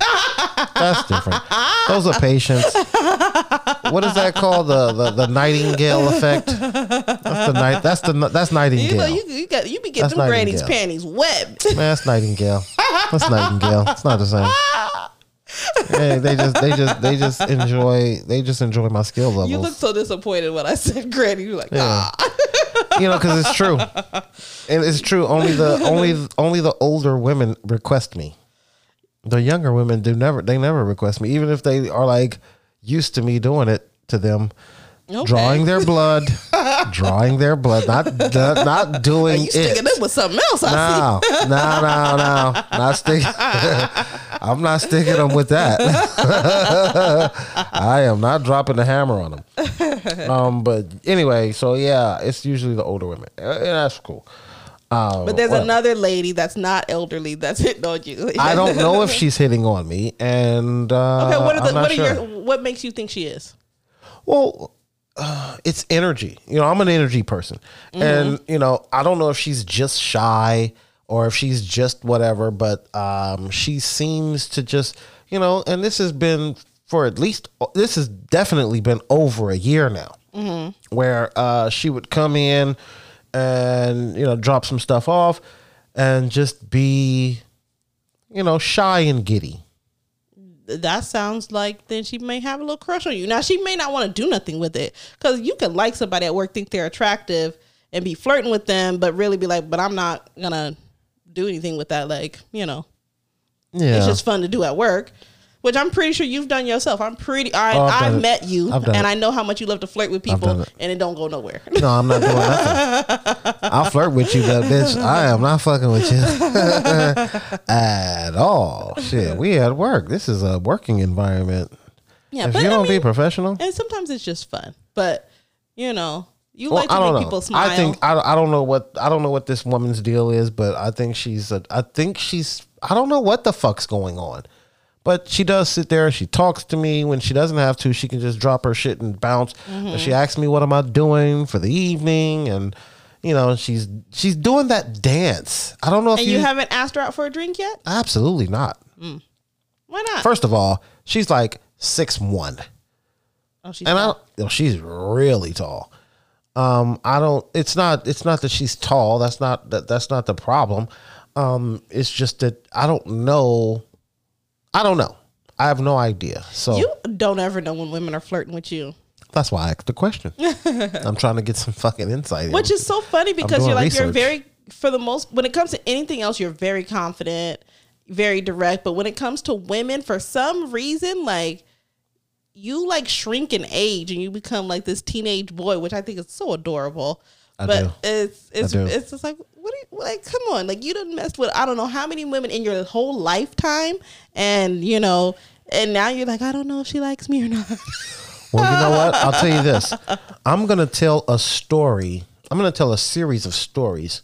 That's different. Those are patients. What is that called? The the, the nightingale effect. That's the night. That's the that's you nightingale. know, you, you got you be getting That's them granny's panties wet. Man, that's nightingale. That's nightingale. It's not the same. Hey, they just they just they just enjoy they just enjoy my skill levels. you look so disappointed when I said granny. You're like, Yeah. ah. [laughs] you know, because it's true, and it's true. Only the only only the older women request me. The younger women do never. They never request me, even if they are like used to me doing it to them. Okay. Drawing their blood, [laughs] drawing their blood, not not, [laughs] not doing You sticking it. it with something else? I No, no, no, no, not sticking. [laughs] I'm not sticking them with that. I am not dropping the hammer on them. Um, but anyway, so yeah, it's usually the older women, Uh, and that's cool. Um, But there's well, another lady that's not elderly that's hitting on you. I don't know if she's hitting on me, and uh, Okay, what are the I'm not what are sure. your what makes you think she is? Well, uh, [sighs] it's energy. You know, I'm an energy person. And, you know, I don't know if she's just shy or if she's just whatever, but um, she seems to just, you know, and this has been for at least, this has definitely been over a year now, where uh, she would come in and, you know, drop some stuff off and just be, you know, shy and giddy. That sounds like then she may have a little crush on you. Now she may not want to do nothing with it because you can like somebody at work, think they're attractive, and be flirting with them, but really be like, but I'm not gonna do anything with that. Like, you know, Yeah. it's just fun to do at work. Which I'm pretty sure you've done yourself. I'm pretty. I, Oh, I've done I've it. met you, I've and it. I know how much you love to flirt with people, it. and it don't go nowhere. No, I'm not doing nothing. [laughs] I'll flirt with you, but bitch, I am not fucking with you [laughs] at all. Shit, we at work. This is a working environment. yeah, if but you don't be mean, professional, and sometimes it's just fun. But you know, you well, like to I don't make know. people smile. I think I, I don't know what I don't know what this woman's deal is, but I think she's a, I think she's I don't know what the fuck's going on. But she does sit there. She talks to me when she doesn't have to. She can just drop her shit and bounce. But she asks me what am I doing for the evening, and you know she's she's doing that dance. I don't know if and you haven't asked her out for a drink yet. absolutely not. Why not? First of all, she's like six one, oh, she's and I don't, you know, she's really tall. Um, I don't. It's not. It's not that she's tall. That's not. That, that's not the problem. Um, it's just that I don't know. I don't know. I have no idea. So You don't ever know when women are flirting with you, that's why I asked the question. [laughs] I'm trying to get some fucking insight. in. which is so funny because you're like you're very for the most when it comes to anything else you're very confident, very direct, but when it comes to women for some reason like you like shrink in age and you become like this teenage boy, which I think is so adorable. I but do. it's it's it's just like what are you, like come on like you done messed with I don't know how many women in your whole lifetime and you know and now you're like I don't know if she likes me or not. [laughs] Well, you know what? I'll tell you this. [laughs] I'm to tell a story. I'm to tell a series of stories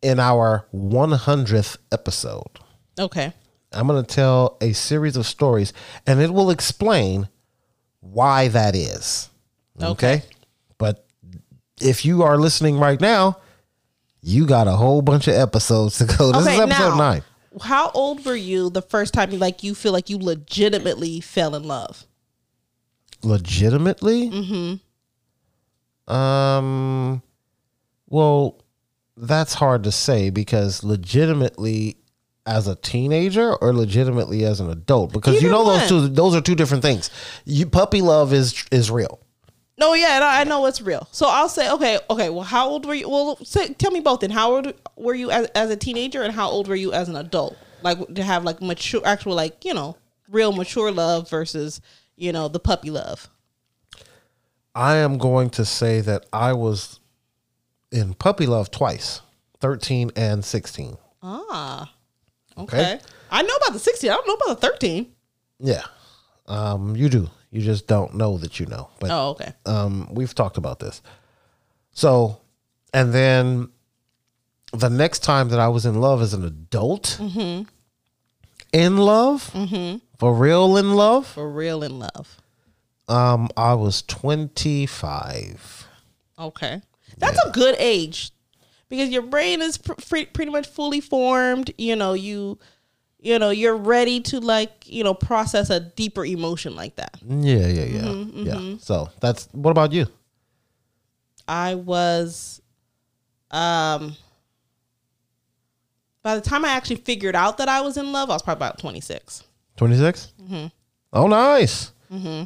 in our 100th episode. okay. I'm going to tell a series of stories and it will explain why that is. Okay? Okay. If you are listening right now, you got a whole bunch of episodes to go. This is episode 9. How old were you the first time you like you feel like you legitimately fell in love? legitimately mm-hmm. um well that's hard to say because legitimately as a teenager or legitimately as an adult because you Either know those two those are two different things you puppy love is is real No, yeah, and I I know it's real. So I'll say, okay, okay. Well, how old were you? Well, say, tell me both. Then, how old were you as, as a teenager, and how old were you as an adult? Like to have like mature, actual, like you know, real mature love versus you know the puppy love. i am going to say that i was in puppy love twice 13 and 16 Ah, okay. Okay. I know about the sixteen. I don't know about the thirteen. yeah um you do you just don't know that you know but Oh, okay. um, we've talked about this. So, and then the next time that I was in love as an adult, in love, for real in love, For real in love. um, I was 25. Okay. That's a good age because your brain is pr- pretty much fully formed. You know, you you know, you're ready to like, you know, process a deeper emotion like that. Yeah, yeah, yeah. Yeah. So that's, what about you? I was um by the time I actually figured out that I was in love, I was probably about 26. 26? mm-hmm. Oh, nice. Mm-hmm.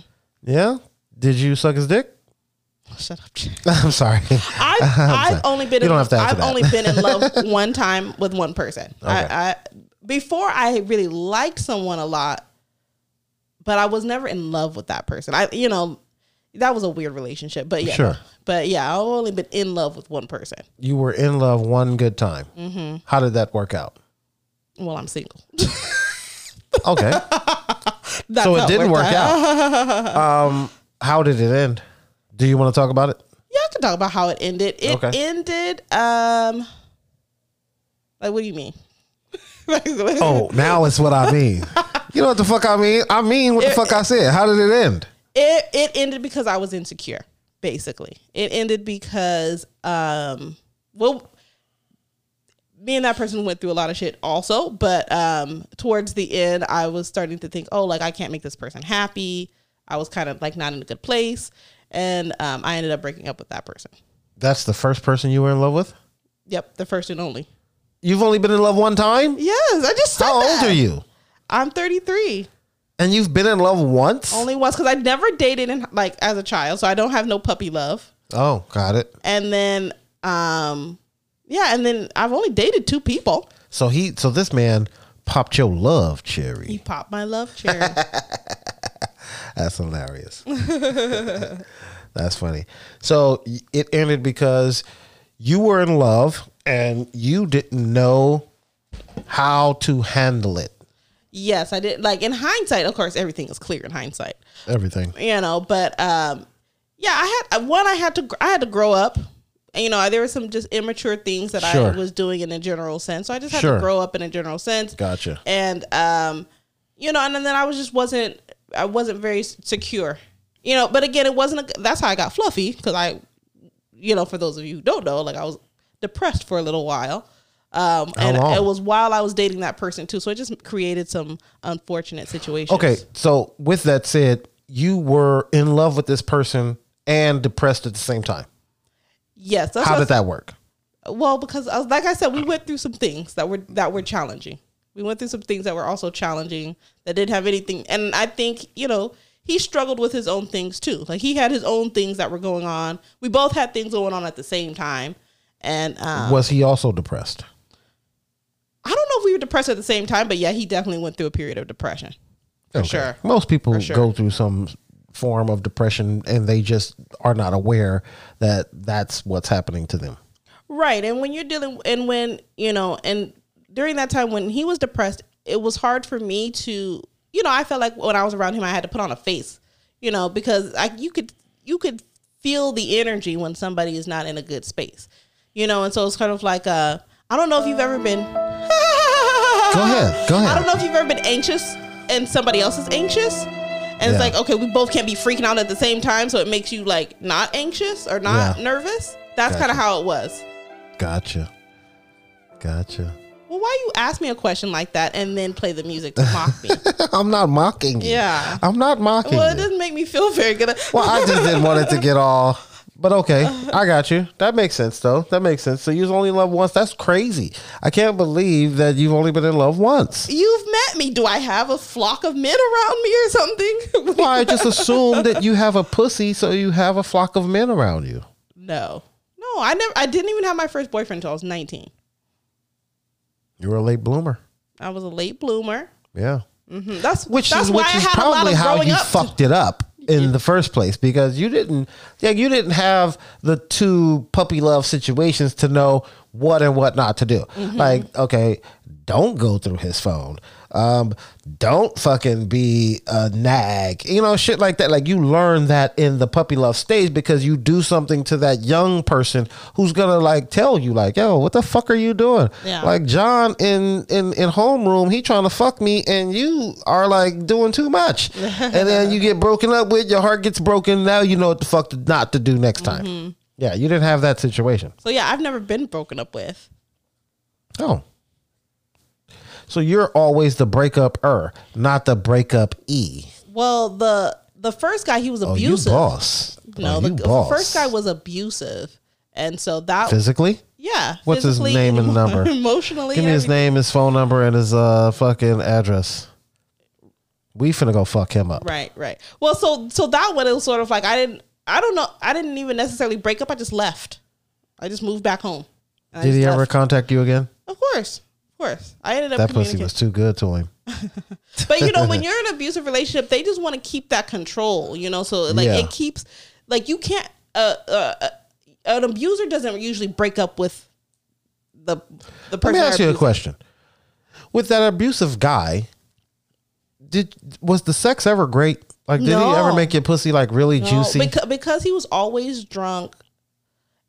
Yeah. Did you suck his dick? [laughs] Shut up. [laughs] I'm sorry. [laughs] I've, I'm I've sorry. only been You in, don't have to I've that. only been in love one time with one person. Okay. I, I before I really liked someone a lot, but I was never in love with that person. I you know that was a weird relationship, but yeah, Sure. But yeah, I've only been in love with one person. You were in love one good time. Mm-hmm. How did that work out? Well, I'm single. [laughs] Okay. [laughs] That's so it didn't work out. [laughs] um, how did it end? Do you want to talk about it? Yeah, I can talk about how it ended. It Okay. ended. Um, like, what do you mean? [laughs] Oh, now it's what I mean. you know what the fuck I mean? I mean what the It- fuck I said. How did it end? it it ended because I was insecure. Basically, it ended because um, well, me and that person went through a lot of shit also. But um, towards the end, I was starting to think, oh, like I can't make this person happy. I was kind of like not in a good place, and um, I ended up breaking up with that person. That's the first person you were in love with? Yep, the first and only. You've only been in love one time? Yes, I just said How old that. are you? I'm 33. And you've been in love once? Only once because I never dated in like as a child, so I don't have no puppy love. oh, got it. And then, um, yeah, and then I've only dated two people. So he so this man popped your love cherry. He popped my love cherry. [laughs] That's hilarious. [laughs] That's funny. So it ended because you were in love and you didn't know how to handle it. yes, I did. Like in hindsight, of course, everything is clear in hindsight, Everything. you know. But um, yeah, I had one. I had to. I had to grow up. And, you know, there were some just immature things that Sure. I was doing in a general sense. So I just had Sure. to grow up in a general sense. Gotcha. and um you know and then i was just wasn't i wasn't very secure you know but again it wasn't a, that's how i got fluffy because i you know for those of you who don't know like i was depressed for a little while. Um and long? it was while i was dating that person too. So it just created some unfortunate situations. Okay, so with that said, you were in love with this person and depressed at the same time. yes How did that work? well because uh, like i said we went through some things that were that were challenging. We went through some things that were also challenging that didn't have anything and i think you know he struggled with his own things too. Like he had his own things that were going on. We both had things going on at the same time and um, Was he also depressed? i don't know if we were depressed at the same time but yeah he definitely went through a period of depression for Okay. sure Most people sure. go through some form of depression and they just are not aware that that's what's happening to them. Right. And when you're dealing and when, you know, and during that time when he was depressed, it was hard for me to, you know, I felt like when I was around him I had to put on a face, you know, because I you could you could feel the energy when somebody is not in a good space. You know, and so it's kind of like uh I don't know if you've ever been [laughs] Go ahead. Go ahead. I don't know if you've ever been anxious and somebody else is anxious. And it's like, okay, we both can't be freaking out at the same time, so it makes you like not anxious or not Yeah. nervous. That's Gotcha. kind of how it was. Gotcha. Gotcha. Well, why you ask me a question like that and then play the music to mock me? [laughs] I'm not mocking you. Yeah. I'm not mocking well, it doesn't make me feel very good. Well, I just didn't want it to get all. But okay, I got you. That makes sense, though. That makes sense. So you was only in love once. That's crazy. I can't believe that you've only been in love once. You've met me. Do I have a flock of men around me or something? [laughs] Well, I just assumed that you have a pussy, so you have a flock of men around you. no, no. I never. I didn't even have my first boyfriend until I was nineteen. You were a late bloomer. I was a late bloomer. Yeah. Mhm. That's Which that's is why which is had a lot probably how you fucked it up in the first place because you didn't yeah, you didn't have the two puppy love situations to know what and what not to do. Mm-hmm. Like, okay, don't go through his phone. Um, don't fucking be a nag. You know, shit like that. Like you learn that in the puppy love stage because you do something to that young person who's gonna like tell you, like, yo, what the fuck are you doing? Yeah. Like John in in in homeroom, he trying to fuck me, and you are like doing too much, [laughs] and then you get broken up with, your heart gets broken. Now you know what the fuck to, not to do next time. Mm-hmm. Yeah, you didn't have that situation. So yeah, I've never been broken up with. Oh, so you're always the breakup er, not the breakup e. Well, the the first guy he was Oh, you abusive. boss. No, oh, the, boss. first guy was abusive, and so that physically. yeah. What's his name and [laughs] number? Emotionally, Give me his name, his phone number, and his uh fucking address. We finna go fuck him up. Right, right. Well, so so that one it was sort of like I didn't I don't know. I didn't even necessarily break up. I just left. I just moved back home. Did he ever contact you again? Of course, of course. I ended up That pussy was too good to him. [laughs] But you know, when [laughs] you're in an abusive relationship, they just want to keep that control. You know, so like Yeah. it keeps like you can't. Uh, uh, uh, an abuser doesn't usually break up with the the person. Let me ask you a question. With that abusive guy, did was the sex ever great? Like, did he ever make your pussy like really No, juicy? because, because he was always drunk,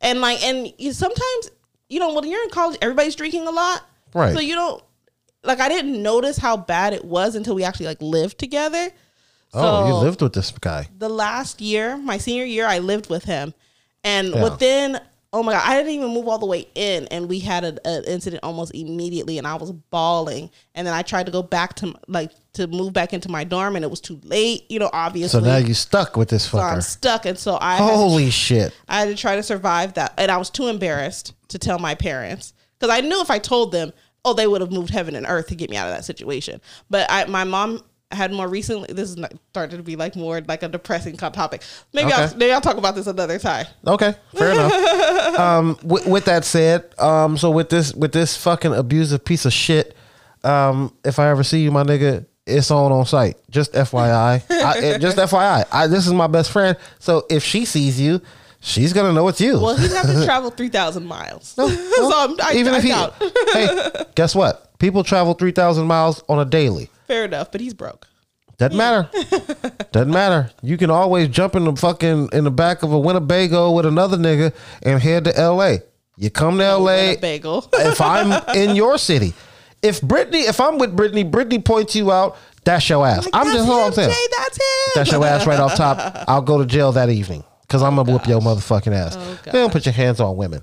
and like, and sometimes you know when you're in college, everybody's drinking a lot, Right. So you don't like. I didn't notice how bad it was until we actually like lived together. oh, you lived with this guy. the last year, my senior year, I lived with him, and Yeah. within oh my god, I didn't even move all the way in, and we had an incident almost immediately, and I was bawling, and then I tried to go back to like to move back into my dorm, and it was too late, you know, obviously. So now you stuck with this So I'm stuck, and so I had to Holy shit! I had to try to survive that, and I was too embarrassed to tell my parents because I knew if I told them, oh, they would have moved heaven and earth to get me out of that situation. But I, my mom had more recently. This is not, started to be like more like a depressing topic. Maybe I'll maybe I'll talk about this another time. Okay, fair enough. [laughs] Um, with, with that said, um, so with this with this fucking abusive piece of shit, um, if I ever see you, my nigga, it's on on sight. Just FYI, I, it- just [laughs] FYI. I, this is my best friend, so if she sees you, she's gonna know it's you. Well, he'd have to travel three thousand miles. [laughs] so I'm, I, Even I if he, doubt. hey, guess what? People travel three thousand miles on a daily. Fair enough, but he's broke. Doesn't matter. [laughs] Doesn't matter. You can always jump in the fucking in the back of a Winnebago with another nigga and head to L.A. You come to L.A. Bagel. if I'm in your city. If Brittany, if I'm with Brittany, Brittany points you out, that's your ass. Like, I'm that's just all I'm saying. Jay, that's him. That's your ass right off top. [laughs] I'll go to jail that evening because I'm gonna whoop your motherfucking ass. Oh, They don't put your hands on women.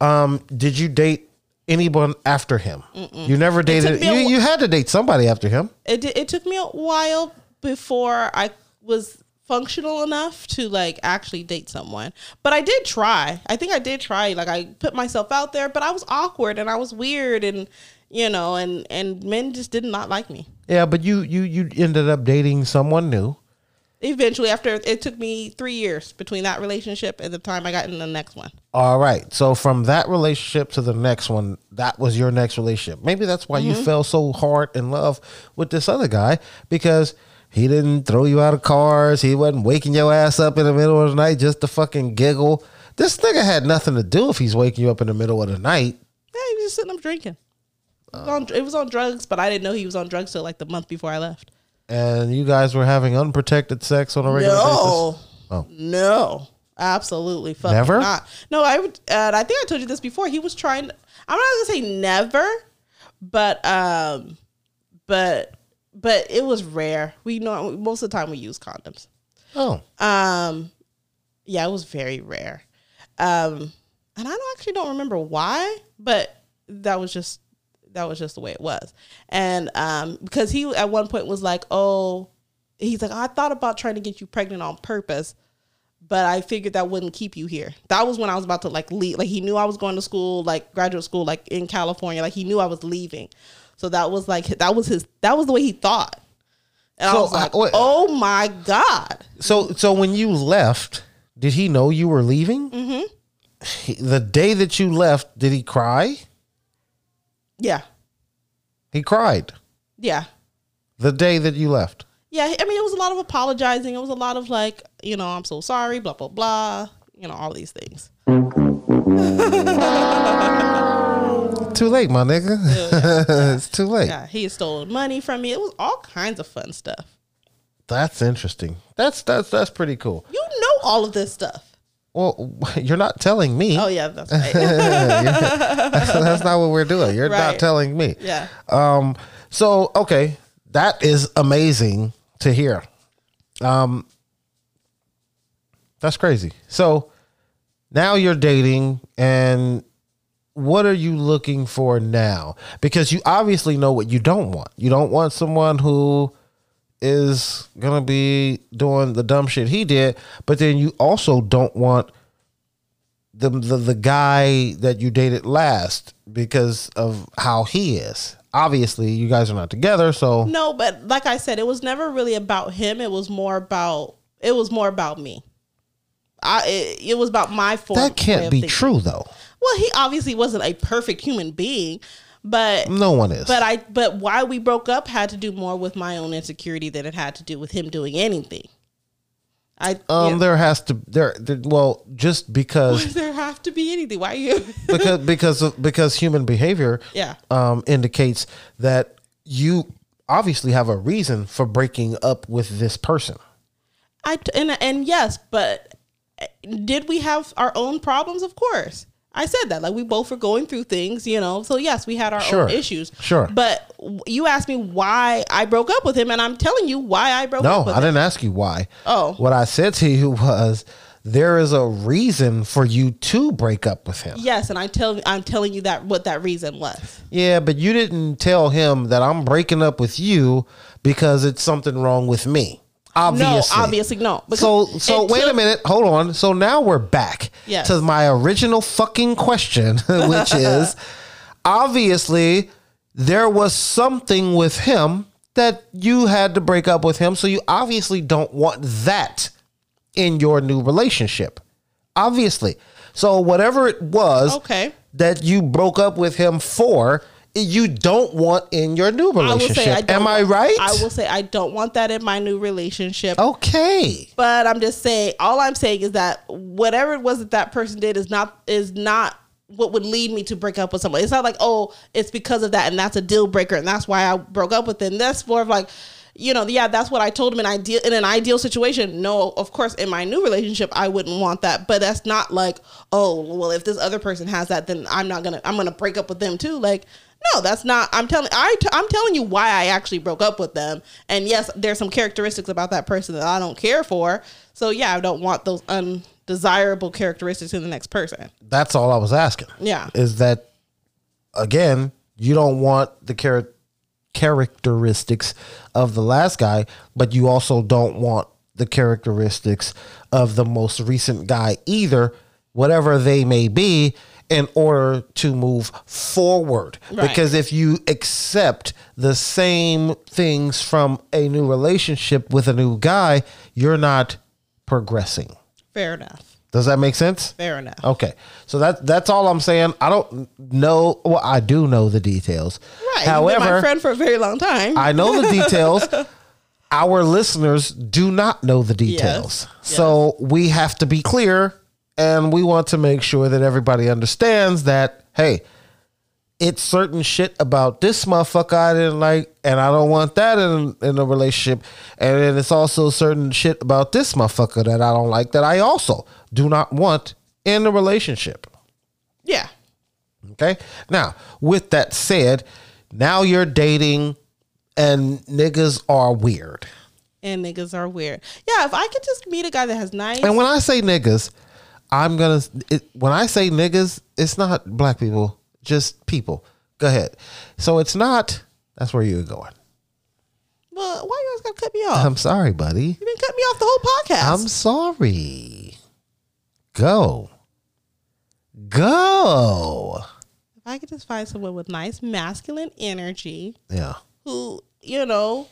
Um, did you date anyone after him? You never dated. You, a you had to date somebody after him. it it took me a while before I was functional enough to like actually date someone. But I did try. I think I did try. Like I put myself out there, but I was awkward and I was weird and you know, and and men just did not like me. Yeah, but you you you ended up dating someone new. Eventually, after it took me three years between that relationship and the time I got in the next one. All right. So from that relationship to the next one, that was your next relationship. Maybe that's why you mm-hmm. fell so hard in love with this other guy because he didn't throw you out of cars. He wasn't waking your ass up in the middle of the night just to fucking giggle. This nigga had nothing to do if he's waking you up in the middle of the night. Yeah, he was just sitting up drinking. It was, on, uh. it was on drugs, but I didn't know he was on drugs till like the month before I left. And you guys were having unprotected sex on a regular No, basis. Oh. no, absolutely fucking Never? not. No, I would. Uh, I think I told you this before. He was trying. I'm not gonna say never, but um, but but it was rare. We know most of the time we use condoms. Oh. Um, yeah, it was very rare. Um, and I don't actually don't remember why, but that was just that was just the way it was. And um, because he at one point was like, "Oh, he's like, I thought about trying to get you pregnant on purpose." But I figured that wouldn't keep you here. That was when I was about to like leave. Like he knew I was going to school, like graduate school, like in California. Like he knew I was leaving. So that was like that was his. That was the way he thought. And I was like, wait. "Oh my god!" So so when you left, did he know you were leaving? Mm-hmm. the day that you left, did he cry? Yeah, He cried yeah. the day that you left. Yeah, I mean, it was a lot of apologizing. It was a lot of like, you know, I'm so sorry, blah blah blah. You know, all these things. [laughs] Too late, my nigga. [laughs] it's too late. Yeah, he had stolen money from me. It was all kinds of fun stuff. That's interesting. That's that's that's pretty cool. You know all of this stuff. Well, [laughs] you're not telling me. Oh yeah, that's right. that's, [laughs] that's not what we're doing. You're not telling me. yeah. Um. So okay, that is amazing to hear. Um. That's crazy. So now you're dating, and what are you looking for now? Because you obviously know what you don't want. You don't want someone who is gonna be doing the dumb shit he did, but then you also don't want the the, the guy that you dated last because of how he is. Obviously, you guys are not together, so No, but like I said, it was never really about him. It was more about it was more about me. I it, it was about my form. That can't be thinking. true though. Well, he obviously wasn't a perfect human being, but No one is. but I but why we broke up had to do more with my own insecurity than it had to do with him doing anything. I um, yeah. there has to there, there. Well, just Why because does [laughs] there have to be anything? Why you? [laughs] because because of, because human behavior Yeah. um, indicates that you obviously have a reason for breaking up with this person. I and and yes, but eh, did we have our own problems? Of course. I said that like we both were going through things, you know. So yes, we had our Sure. own issues. Sure. But you asked me why I broke up with him, and I'm telling you why I broke No, up with I didn't ask you why. Oh. what I said to you [laughs] was there is a reason for you to break up with him. Yes, and I tell I'm telling you that what that reason was. Yeah, but you didn't tell him that I'm breaking up with you because it's something wrong with me. Obviously. No, obviously no. So so wait a minute, hold on. So now we're back Yes. to my original fucking question, [laughs] which is [laughs] obviously there was something with him that you had to break up with him, so you obviously don't want that in your new relationship. Obviously. So whatever it was Okay. that you broke up with him for, you don't want in your new relationship. I will say I Am I right? I will say I don't want that in my new relationship. Okay. But I'm just saying all I'm saying is that whatever it was that that person did is not is not what would lead me to break up with someone. It's not like, oh, it's because of that and that's a deal breaker and that's why I broke up with them. That's more of like, you know, yeah, that's what I told him in ideal in an ideal situation. No, of course, in my new relationship, I wouldn't want that. But that's not like, oh, well, if this other person has that, then I'm not gonna I'm gonna break up with them too. Like, no, that's not. I'm telling I t- I'm telling you why I actually broke up with them. And yes, there's some characteristics about that person that I don't care for. So yeah, I don't want those undesirable characteristics in the next person. That's all I was asking. Yeah. Is that again, you don't want the char- characteristics of the last guy, but you also don't want the characteristics of the most recent guy either, whatever they may be, in order to move forward. Right. Because if you accept the same things from a new relationship with a new guy, you're not progressing. Fair enough. Does that make sense? Fair enough. Okay, so that that's all I'm saying. I don't know. Well, I do know the details. Right. Been my friend for a very long time. I know the details. [laughs] Our listeners do not know the details, Yes. so we have to be clear, and we want to make sure that everybody understands that. Hey, it's certain shit about this motherfucker I didn't like, and I don't want that in in a relationship. And then it's also certain shit about this motherfucker that I don't like that I also do not want in a relationship. yeah. Okay. Now, with that said, now you're dating and niggas are weird. And niggas are weird. Yeah, if I could just meet a guy that has nice And when I say niggas, I'm going to, when I say niggas, it's not black people, just people. Go ahead. So it's not, that's where you're going. Well, why you always gotta cut me off? I'm sorry, buddy. You've been cutting me off the whole podcast. I'm sorry. Go. Go. if I could just find someone with nice masculine energy Yeah. who, you know,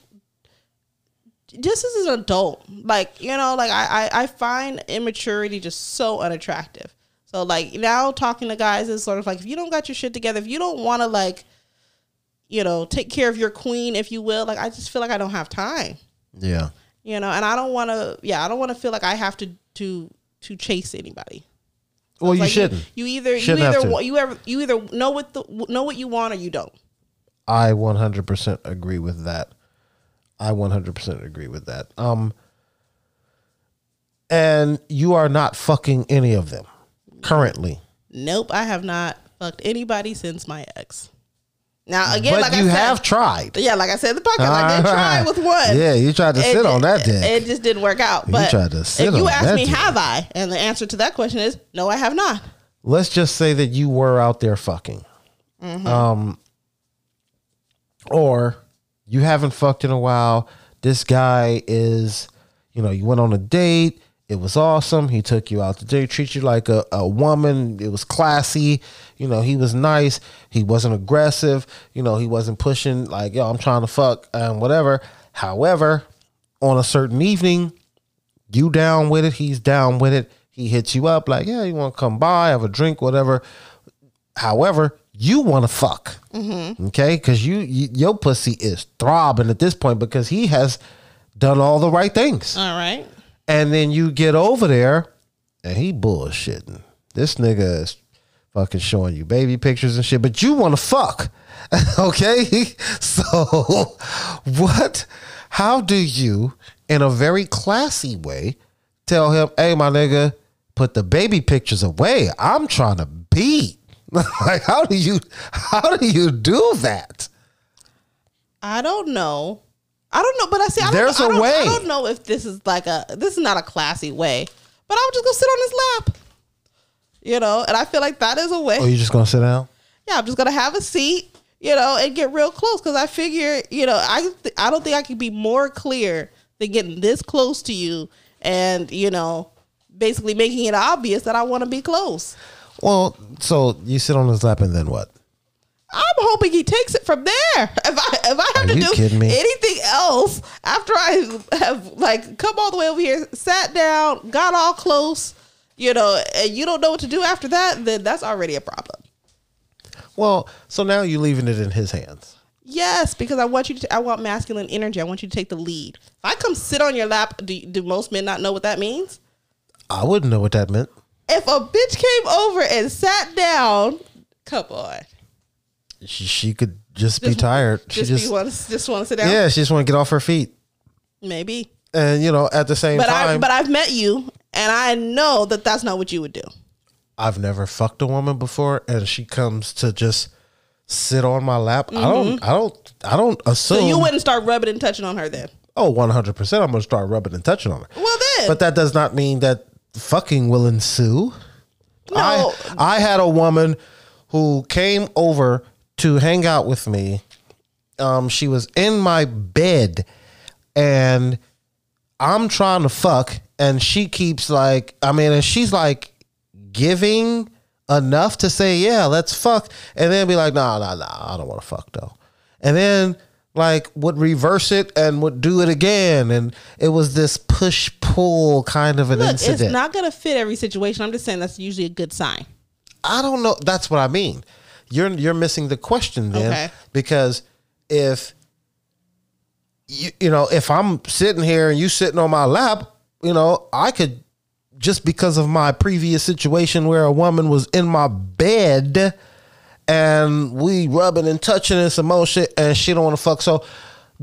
just as an adult, like, you know, like I, I, I find immaturity just so unattractive. So like now talking to guys is sort of like if you don't got your shit together, if you don't want to like, you know, take care of your queen, if you will, like I just feel like I don't have time. Yeah. You know, and I don't want to. Yeah, I don't want to feel like I have to to to chase anybody. Well, you Like, shouldn't. You, either you Shouldn't have either you ever you either know what the know what you want or you don't. I 100% agree with that. I 100% agree with that. Um and you are not fucking any of them currently. Nope, I have not fucked anybody since my ex. Now again, but like you I said, have tried. yeah, like I said the podcast, I did try with one. Yeah, you tried to It- sit on that dick. It just didn't work out. But tried to sit if you ask me, dick. have I? And the answer to that question is no, I have not. Let's just say that you were out there fucking. Mm-hmm. Um or you haven't fucked in a while. This guy is, you know, you went on a date. It was awesome. He took you out to date, treat you like a, a woman. It was classy. You know, he was nice. He wasn't aggressive. You know, he wasn't pushing like, yo, I'm trying to fuck and whatever. However, on a certain evening, you down with it, he's down with it. He hits you up like, yeah, you want to come by, have a drink, whatever. However, you want to fuck, mm-hmm. okay? Because you, you your pussy is throbbing at this point because he has done all the right things. All right. And then you get over there and he bullshitting. This nigga is fucking showing you baby pictures and shit, but you want to fuck. [laughs] okay? [laughs] So, what? How do you, in a very classy way, tell him, hey, my nigga, put the baby pictures away? I'm trying to beat. [laughs] like, how do you, how do you do that? I don't know. I don't know, but I see. I don't, There's a don't, way. I don't know if this is like a. This is not a classy way, but I would just go sit on his lap. You know, and I feel like that is a way. Oh, you just gonna sit down? yeah, I'm just gonna have a seat, you know, and get real close because I figure, you know, I th- I don't think I could be more clear than getting this close to you and you know, basically making it obvious that I want to be close. Well, so you sit on his lap and then what? I'm hoping he takes it from there. [laughs] If I if I have Are to do anything else after I have like come all the way over here, sat down, got all close, you know, and you don't know what to do after that, then that's already a problem. Well, so now you're leaving it in his hands. Yes, because I want you to. I want masculine energy. I want you to take the lead. If I come sit on your lap, do, do most men not know what that means? I wouldn't know what that meant. If a bitch came over and sat down, come on, She, she could just, be Just- tired. She just just, be want just want to sit down. yeah, she just want to get off her feet. maybe. And you know, at the same But I time, but I've met you, and I know that that's not what you would do. I've never fucked a woman before, and she comes to just sit on my lap. I don't, I don't, I don't assume. Mm-hmm. So you wouldn't start rubbing and touching on her then. oh, one hundred percent. I'm gonna start rubbing and touching on her. Well then, But that does not mean that fucking will ensue. no. I I had a woman who came over to hang out with me. Um, she was in my bed, and I'm trying to fuck, and she keeps like, I mean, and she's like giving enough to say, yeah, let's fuck, and then be like, nah, nah, nah, I don't want to fuck though, and then like would reverse it and would do it again, and it was this push pull kind of an Look, incident. it's not gonna fit every situation. I'm just saying that's usually a good sign. I don't know. That's what I mean. You're you're missing the question then Okay. because if you you know if I'm sitting here and you sitting on my lap, you know I could just because of my previous situation where a woman was in my bed and we rubbing and touching and some more shit and she don't want to fuck. So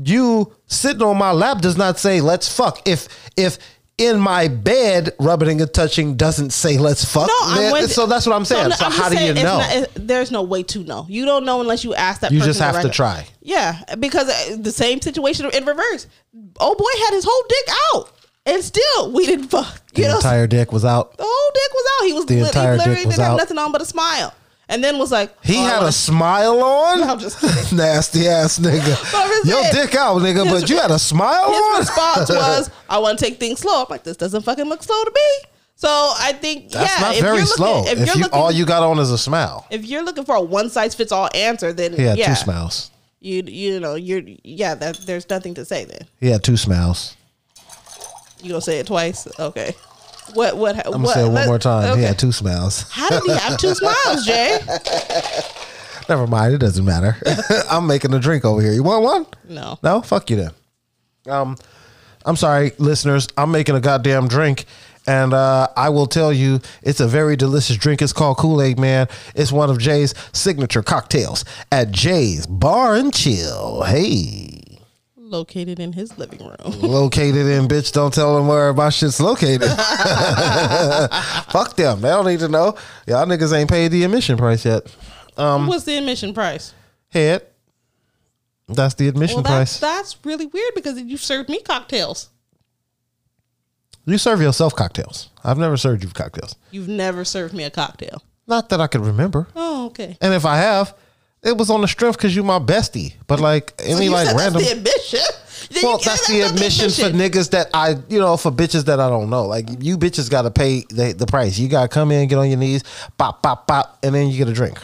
you sitting on my lap does not say let's fuck. If if in my bed rubbing and touching doesn't say let's fuck. No, I'm then- with- so that's what I'm saying. no, So, I'm how do you know? not- it- there's no way to know. You don't know unless you ask that. You person just have to try. Yeah, because uh, the same situation in reverse. Oh boy had his whole dick out, and still we didn't fuck. You the know, entire dick was out. the whole dick was out. He was The entire he literally dick was didn't out. have nothing on but a smile, and then was like, He oh, had a smile on. I'm just kidding. [laughs] Nasty ass nigga. [laughs] Your saying, dick out, nigga, his- but you had a smile His on. response [laughs] was, "I want to take things slow." I'm like, "This doesn't fucking look slow to me." So I think That's yeah, not if very you're slow. If, if you're you looking, all you got on is a smile. if you're looking for a one size fits all answer, then He had yeah, two smiles. you you know you're yeah that there's nothing to say then. He had two smiles. You gonna say it twice? Okay. What what? I'm gonna say it one more time. He had two smiles. How did he have two smiles, Jay? [laughs] Never mind. It doesn't matter. [laughs] I'm making a drink over here. You want one? No. No. Fuck you then. Um, I'm sorry, listeners. I'm making a goddamn drink. And uh, I will tell you, it's a very delicious drink. It's called Kool Aid Man. It's one of Jay's signature cocktails at Jay's Bar and Chill. Hey. Located in his living room. [laughs] located in bitch don't tell them where my shit's located [laughs] fuck them they don't need to know y'all niggas ain't paid the admission price yet Um, What's the admission price? head that's the admission Well, price that's that's really weird because you served me cocktails. you serve yourself cocktails i've never served you cocktails You've never served me a cocktail. not that i can remember Oh, okay. and if i have it was on the strength because you my bestie but like So any you like random [laughs] That's the admission. Then well, you- that's the admission for niggas that I, you know, for bitches that I don't know. Like you bitches got to pay the, the price. You got to come in, get on your knees, pop, pop, pop, and then you get a drink.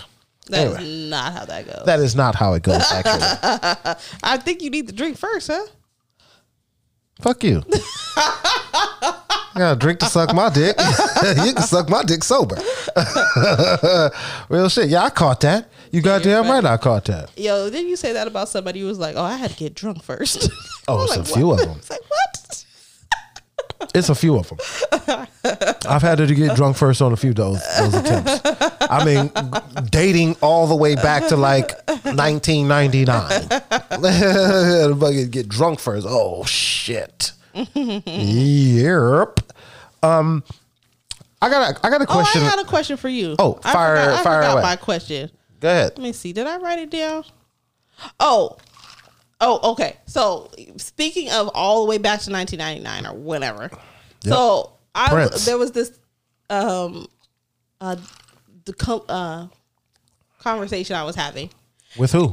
That is Anyway. not how that goes. That is not how it goes, actually. [laughs] I think you need the drink first, huh? Fuck you. I got a drink to suck my dick. [laughs] you can suck my dick sober. [laughs] Real shit. Yeah, I caught that. You goddamn right, I caught that. Yo, didn't you say that about somebody who was like, "Oh, I had to get drunk first? [laughs] Oh, it's a like, few what? of them. It's like what? It's a few of them. I've had to get drunk first on a few of those, those attempts. I mean, dating all the way back to like 1999. [laughs] Get drunk first. Oh shit. yep. Um, I got a, I got a question. Oh, I had a question for you. Oh, I fire- forgot, I fire forgot away. my question. Go ahead. Let me see. Did I write it down? Oh, oh, okay. So speaking of all the way back to 1999 or whenever, so I Prince. there was this um uh the uh conversation I was having. With who?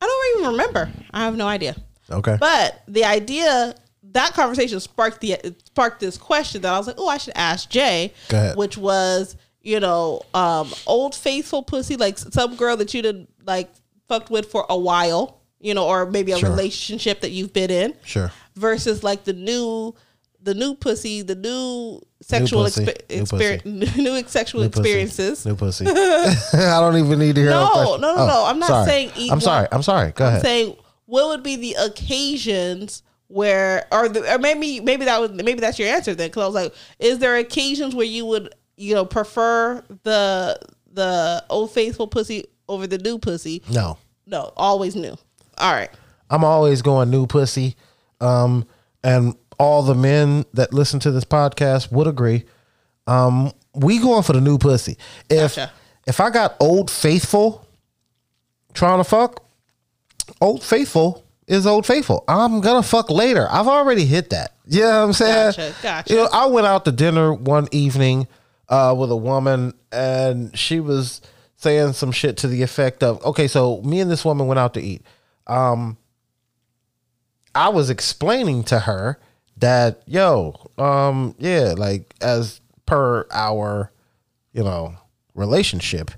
I don't even remember. I have no idea. Okay. But the idea that conversation sparked the sparked this question that I was like, oh, I should ask Jay, which was, you know, um, old faithful pussy, like some girl that you'd have, like fucked with for a while, you know, or maybe a Sure. relationship that you've been in, Sure. versus like the new. The new pussy, the new sexual expe- experience, new [laughs] sexual New pussy. experiences. New pussy. [laughs] [laughs] I don't even need to hear. No, no, no, oh, no. I'm not sorry. saying I'm sorry. I'm sorry. Go ahead. I'm ahead. saying what would be the occasions where, or, the, or maybe maybe that was maybe that's your answer then, because I was like, is there occasions where you would you know prefer the the old faithful pussy over the new pussy? no. No, always new. All right. I'm always going new pussy. Um, and all the men that listen to this podcast would agree. Um, we going for the new pussy. If Gotcha. if I got old faithful trying to fuck, old faithful is old faithful. I'm gonna fuck later. I've already hit that. You know what I'm saying? Gotcha, gotcha. You know, I went out to dinner one evening uh, with a woman, and she was saying some shit to the effect of, "Okay, so me and this woman went out to eat. Um, I was explaining to her that, yo, um, yeah, like as per our, you know, relationship,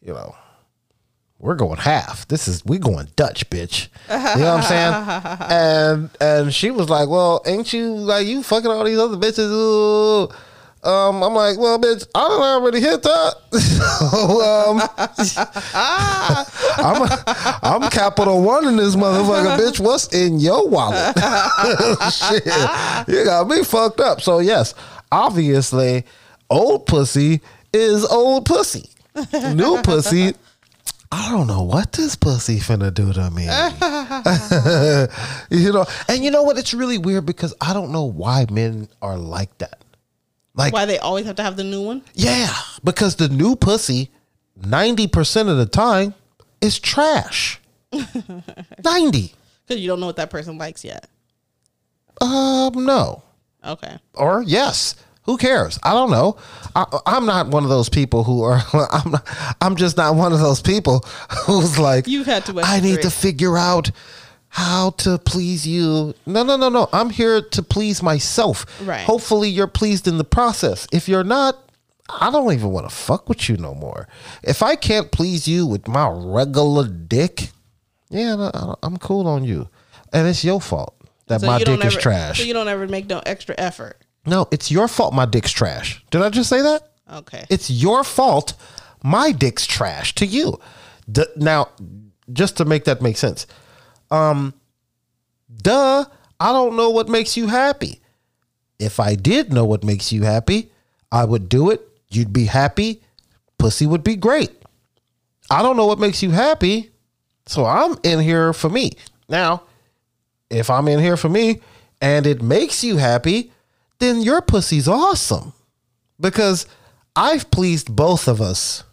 you know, we're going half. This is we going Dutch, bitch. You know what I'm saying? [laughs] and and she was like, "Well, ain't you like you fucking all these other bitches?" Ooh. Um, I'm like, "Well, bitch, I done already hit that." [laughs] so, um, I'm I'm capital one in this motherfucker, [laughs] bitch. What's in your wallet? [laughs] Shit, you got me fucked up. So yes, obviously, old pussy is old pussy. New pussy I don't know what this pussy finna do to me. you know, and you know what? It's really weird because I don't know why men are like that. Like, Why they always have to have the new one? yeah, because the new pussy, 90% of the time, is trash. [laughs] 90. Because you don't know what that person likes yet. Um, no. Okay. or yes. Who cares? I don't know. I, I'm not one of those people who are. [laughs] I'm. Not, I'm just not one of those people [laughs] who's like. You've had to I need to figure out how to please you. No, no, no, no. I'm here to please myself. Right. Hopefully, you're pleased in the process. If you're not, I don't even want to fuck with you no more. If I can't please you with my regular dick, yeah, no, I'm cool on you, and it's your fault that my you dick don't is trash. So you don't ever make no extra effort. No, it's your fault my dick's trash. Did I just say that? Okay. It's your fault my dick's trash to you. D- now, just to make that make sense. Um duh, I don't know what makes you happy. If I did know what makes you happy, I would do it. You'd be happy. Pussy would be great. I don't know what makes you happy, so I'm in here for me. Now, if I'm in here for me and it makes you happy, then your pussy's awesome. Because I've pleased both of us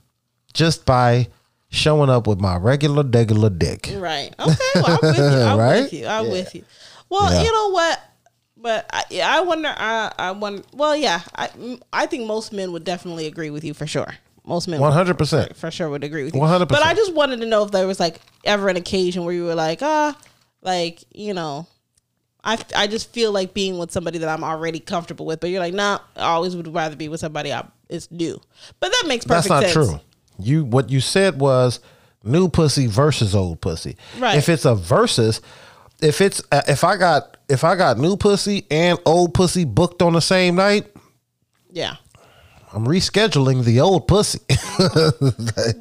just by showing up with my regular degular dick. Right. Okay. Well, I'm with you. [laughs] I'm Right? with you. I'm with you. Well, Yeah. you know what? But I, I wonder. I, I wonder. Well, yeah. I, I think most men would definitely agree with you for sure. Most men, 100%. for sure, would agree with you. 100%. But I just wanted to know if there was like ever an occasion where you were like, ah, like you know, I, I just feel like being with somebody that I'm already comfortable with. But you're like, nah, I always would rather be with somebody I is new. But that makes perfect. That's perfect not sense. true. You what you said was new pussy versus old pussy. Right. If it's a versus, if it's uh, if I got if I got new pussy and old pussy booked on the same night, Yeah. I'm rescheduling the old pussy. [laughs]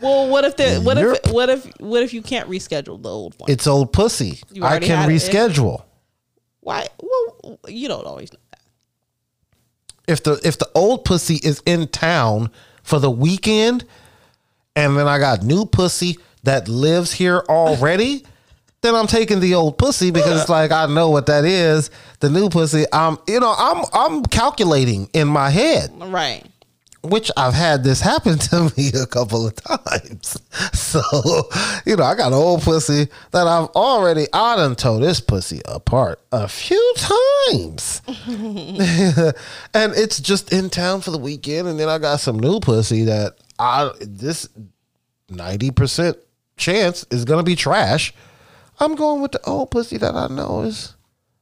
Well, what if the what if what if what if you can't reschedule the old one? it's old pussy. I can it. reschedule. Why? Well, you don't always know that. If the if the old pussy is in town for the weekend, and then I got new pussy that lives here already, [laughs] then I'm taking the old pussy because it's like I know what that is. The new pussy, I'm you know I'm I'm calculating in my head. Right. which I've had this happen [laughs] to me a couple of times. [laughs] So, you know, I got an old pussy that I've already, I done tore this pussy apart a few times. and it's just in town for the weekend. And then I got some new pussy that I, this 90% chance is to be trash. I'm going with the old pussy that I know is.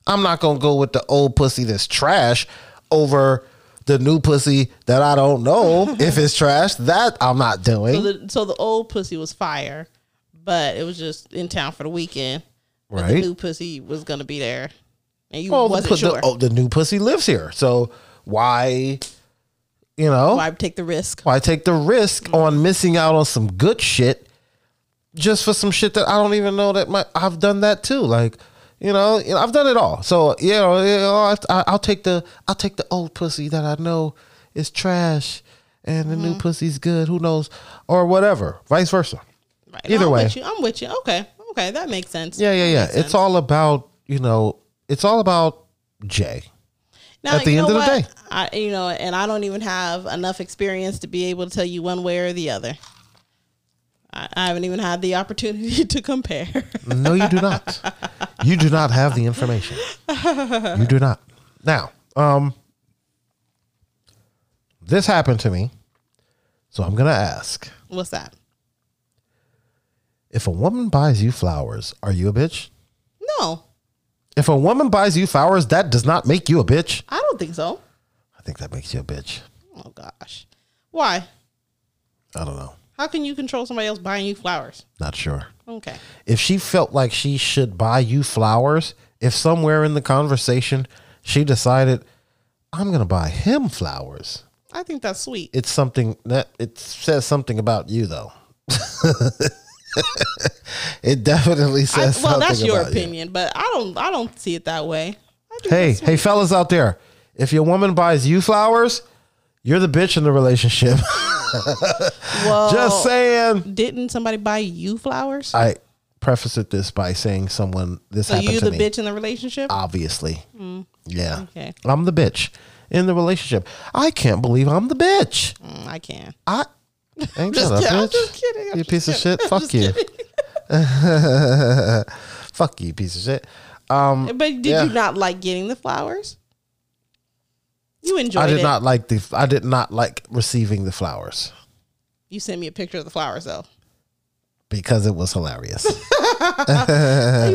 I'm not to go with the old pussy that's trash over the new pussy that I don't know [laughs] if it's trash. That I'm not So doing. the so the old pussy was fire, but it was just in town for the weekend. Right. The new pussy was gonna be there, and you Well, wasn't pu- sure. the, oh, the new pussy lives here. So why, you know, Why take the risk? why take the risk on missing out on some good shit just for some shit that I don't even know that my I've done that too. Like, you know, you know I've done it all. So you know, you know I, I, I'll take the I'll take the old pussy that I know is trash, and the Mm-hmm. new pussy's good. Who knows, or whatever, vice versa. Right. Either I'm way. with you. I'm with you. Okay, okay, that makes sense. Yeah, yeah, yeah. It's all about you know, it's all about Jay. Now, at the end of the what? day. I, you know, and I don't even have enough experience to be able to tell you one way or the other. I, I haven't even had the opportunity [laughs] to compare. No, you do not. you do not have the information. You do not. Now, um, this happened to me, so I'm gonna ask: What's that? If a woman buys you flowers, are you a bitch? No, If a woman buys you flowers, that does not make you a bitch. I don't think so. I think that makes you a bitch. Oh gosh, why? I don't know. How can you control somebody else buying you flowers? Not sure. Okay. if she felt like she should buy you flowers, if somewhere in the conversation she decided, I'm going to buy him flowers, I think that's sweet. it's something that it says something about you, though. [laughs] [laughs] it definitely I, says well, something that's your about you. opinion, but I don't. I don't see it that way. Hey, hey, fellas out there, if your woman buys you flowers, you're the bitch in the relationship. [laughs] well, Just saying. Didn't somebody buy you flowers? I preface it this by saying someone this so happened you the me. bitch in the relationship? obviously. Yeah. Mm. Okay. I'm the bitch in the relationship. I can't believe I'm the bitch. Mm, I can. I ain't Just that kidding. Bitch? just kidding. I'm you piece of shit. [laughs] I'm Fuck you. [laughs] Fuck you, piece of shit. Um, But did Yeah. you not like getting the flowers? You enjoyed I did it. not like the. I did not like receiving the flowers You sent me a picture of the flowers though. Because it was hilarious. [laughs] You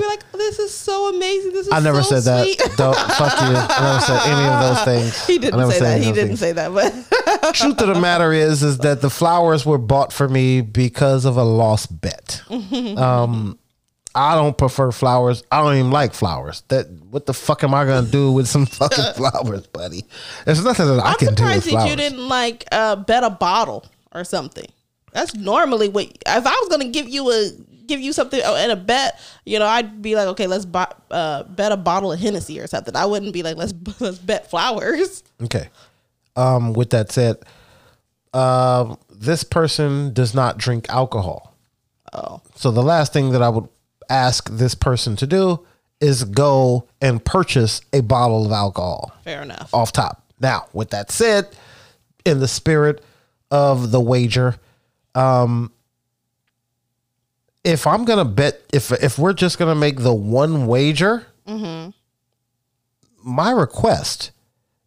were like, "This is so amazing. This is I never so said sweet." that. Don't fuck you. I never said [laughs] any of those things. he didn't say that. He didn't things. say that, but [laughs] truth of the matter is is that the flowers were bought for me because of a lost bet. um, I don't prefer flowers. I don't even like flowers. That what the fuck am I gonna do with some fucking flowers, buddy? There's nothing that I I'm can do with surprised that you didn't like uh, bet a bottle or something. That's normally what. If I was gonna give you a give you something uh, in a bet, you know, I'd be like, okay, let's buy, uh, bet a bottle of Hennessy or something. I wouldn't be like, let's [laughs] let's bet flowers. Okay. Um, with that said, um, this person does not drink alcohol. Oh, So the last thing that I would ask this person to do is go and purchase a bottle of alcohol. fair enough. off top. Now, with that said, in the spirit of the wager, um, if I'm gonna bet, if if we're just gonna make the one wager, my request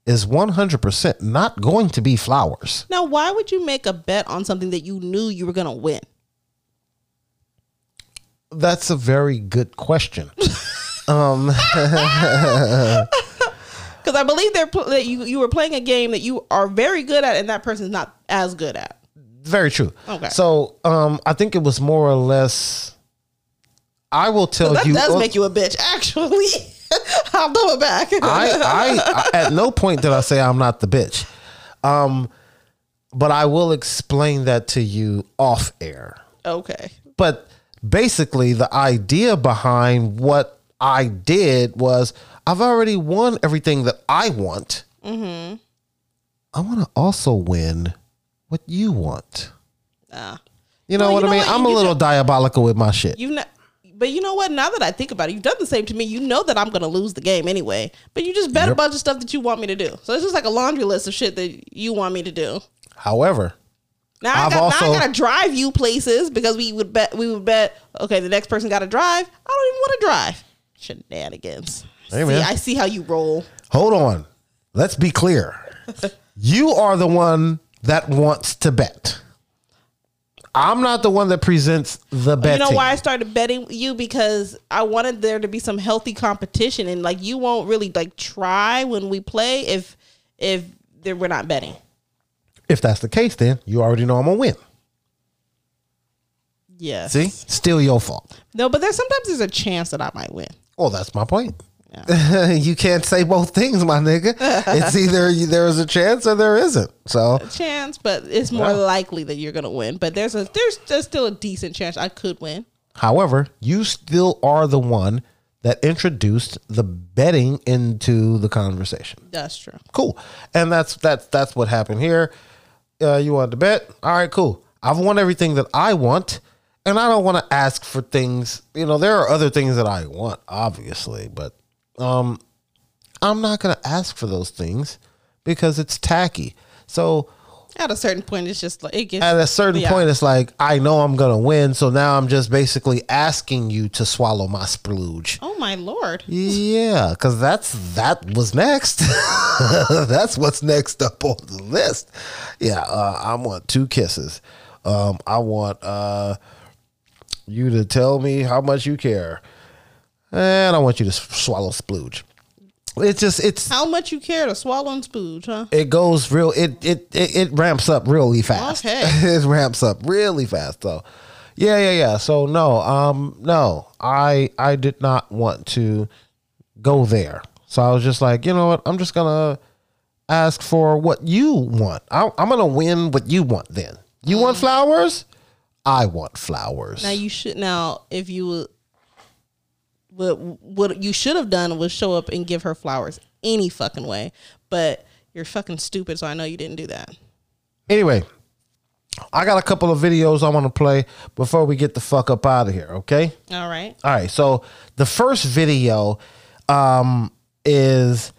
is 100% not going to be flowers. Now, why would you make a bet on something that you knew you were gonna win? That's a very good question. [laughs] um, [laughs] [laughs] Because I believe they're that you you were playing a game that you are very good at, and that person's not as good at. Very true. Okay. So, um, I think it was more or less. I will tell That you. does well, make you a bitch, actually. [laughs] I'll double back. I, I, I at no point did I say I'm not the bitch. Um, but I will explain that to you off air. okay. But basically, the idea behind what I did was I've already won everything that I want. Mm-hmm. I want to also win what you want. Uh, You know Well, what you I mean? what? I'm a little know- diabolical with my shit. you know, but you know what? Now that I think about it, you've done the same to me. You know that I'm gonna lose the game anyway. But you just bet a bunch of stuff that you want me to do. So it's just like a laundry list of shit that you want me to do. However, Now I, I've got, now I gotta drive you places because we would bet we would bet okay the next person got to drive. I don't even want to drive. Shenanigans. Hey, see. I see how you roll. hold on. Let's be clear. [laughs] you are the one that wants to bet. I'm not the one that presents the betting. You know why I started betting you because I wanted there to be some healthy competition and like you won't really like try when we play if if there, we're not betting. If that's the case, then you already know I'm gonna win. Yes. See, still your fault. No, but there's sometimes there's a chance that I might win. Well, that's my point. [laughs] you can't say both things, my nigga. it's [laughs] either there is a chance or there isn't. So Chance, but it's more Yeah. likely that you're gonna win. But there's a there's, there's still a decent chance I could win. However, you still are the one that introduced the betting into the conversation. That's true. Cool. And that's that's that's what happened here. Uh, you wanted to bet? All right, cool. I've won everything that I want, and I don't want to ask for things. You know, there are other things that I want, obviously, but um, I'm not gonna ask for those things because it's tacky. So At a certain point, it's just like it gets at a certain yeah. point, it's like I know I'm gonna win, so now I'm just basically asking you to swallow my splooge. Oh my lord! Yeah, because that's that was next. [laughs] that's what's next up on the list. Yeah, uh, I want two kisses. Um, I want uh, you to tell me how much you care, and I want you to swallow splooge. It's just it's How much you care to swallow and spooge, huh? it goes real it it it, it ramps up really fast. Okay. [laughs] it ramps up really fast though. Yeah, yeah, yeah. So no, um, no, I I did not want to go there. So I was just like, you know what? I'm just gonna ask for what you want. I, I'm gonna win what you want. Then you want flowers. I want flowers. Now you should now if you what what you should have done was show up and give her flowers any fucking way. But you're fucking stupid, so I know you didn't do that. anyway, I got a couple of videos I want to play before we get the fuck up out of here. Okay. All right. All right. So the first video um, is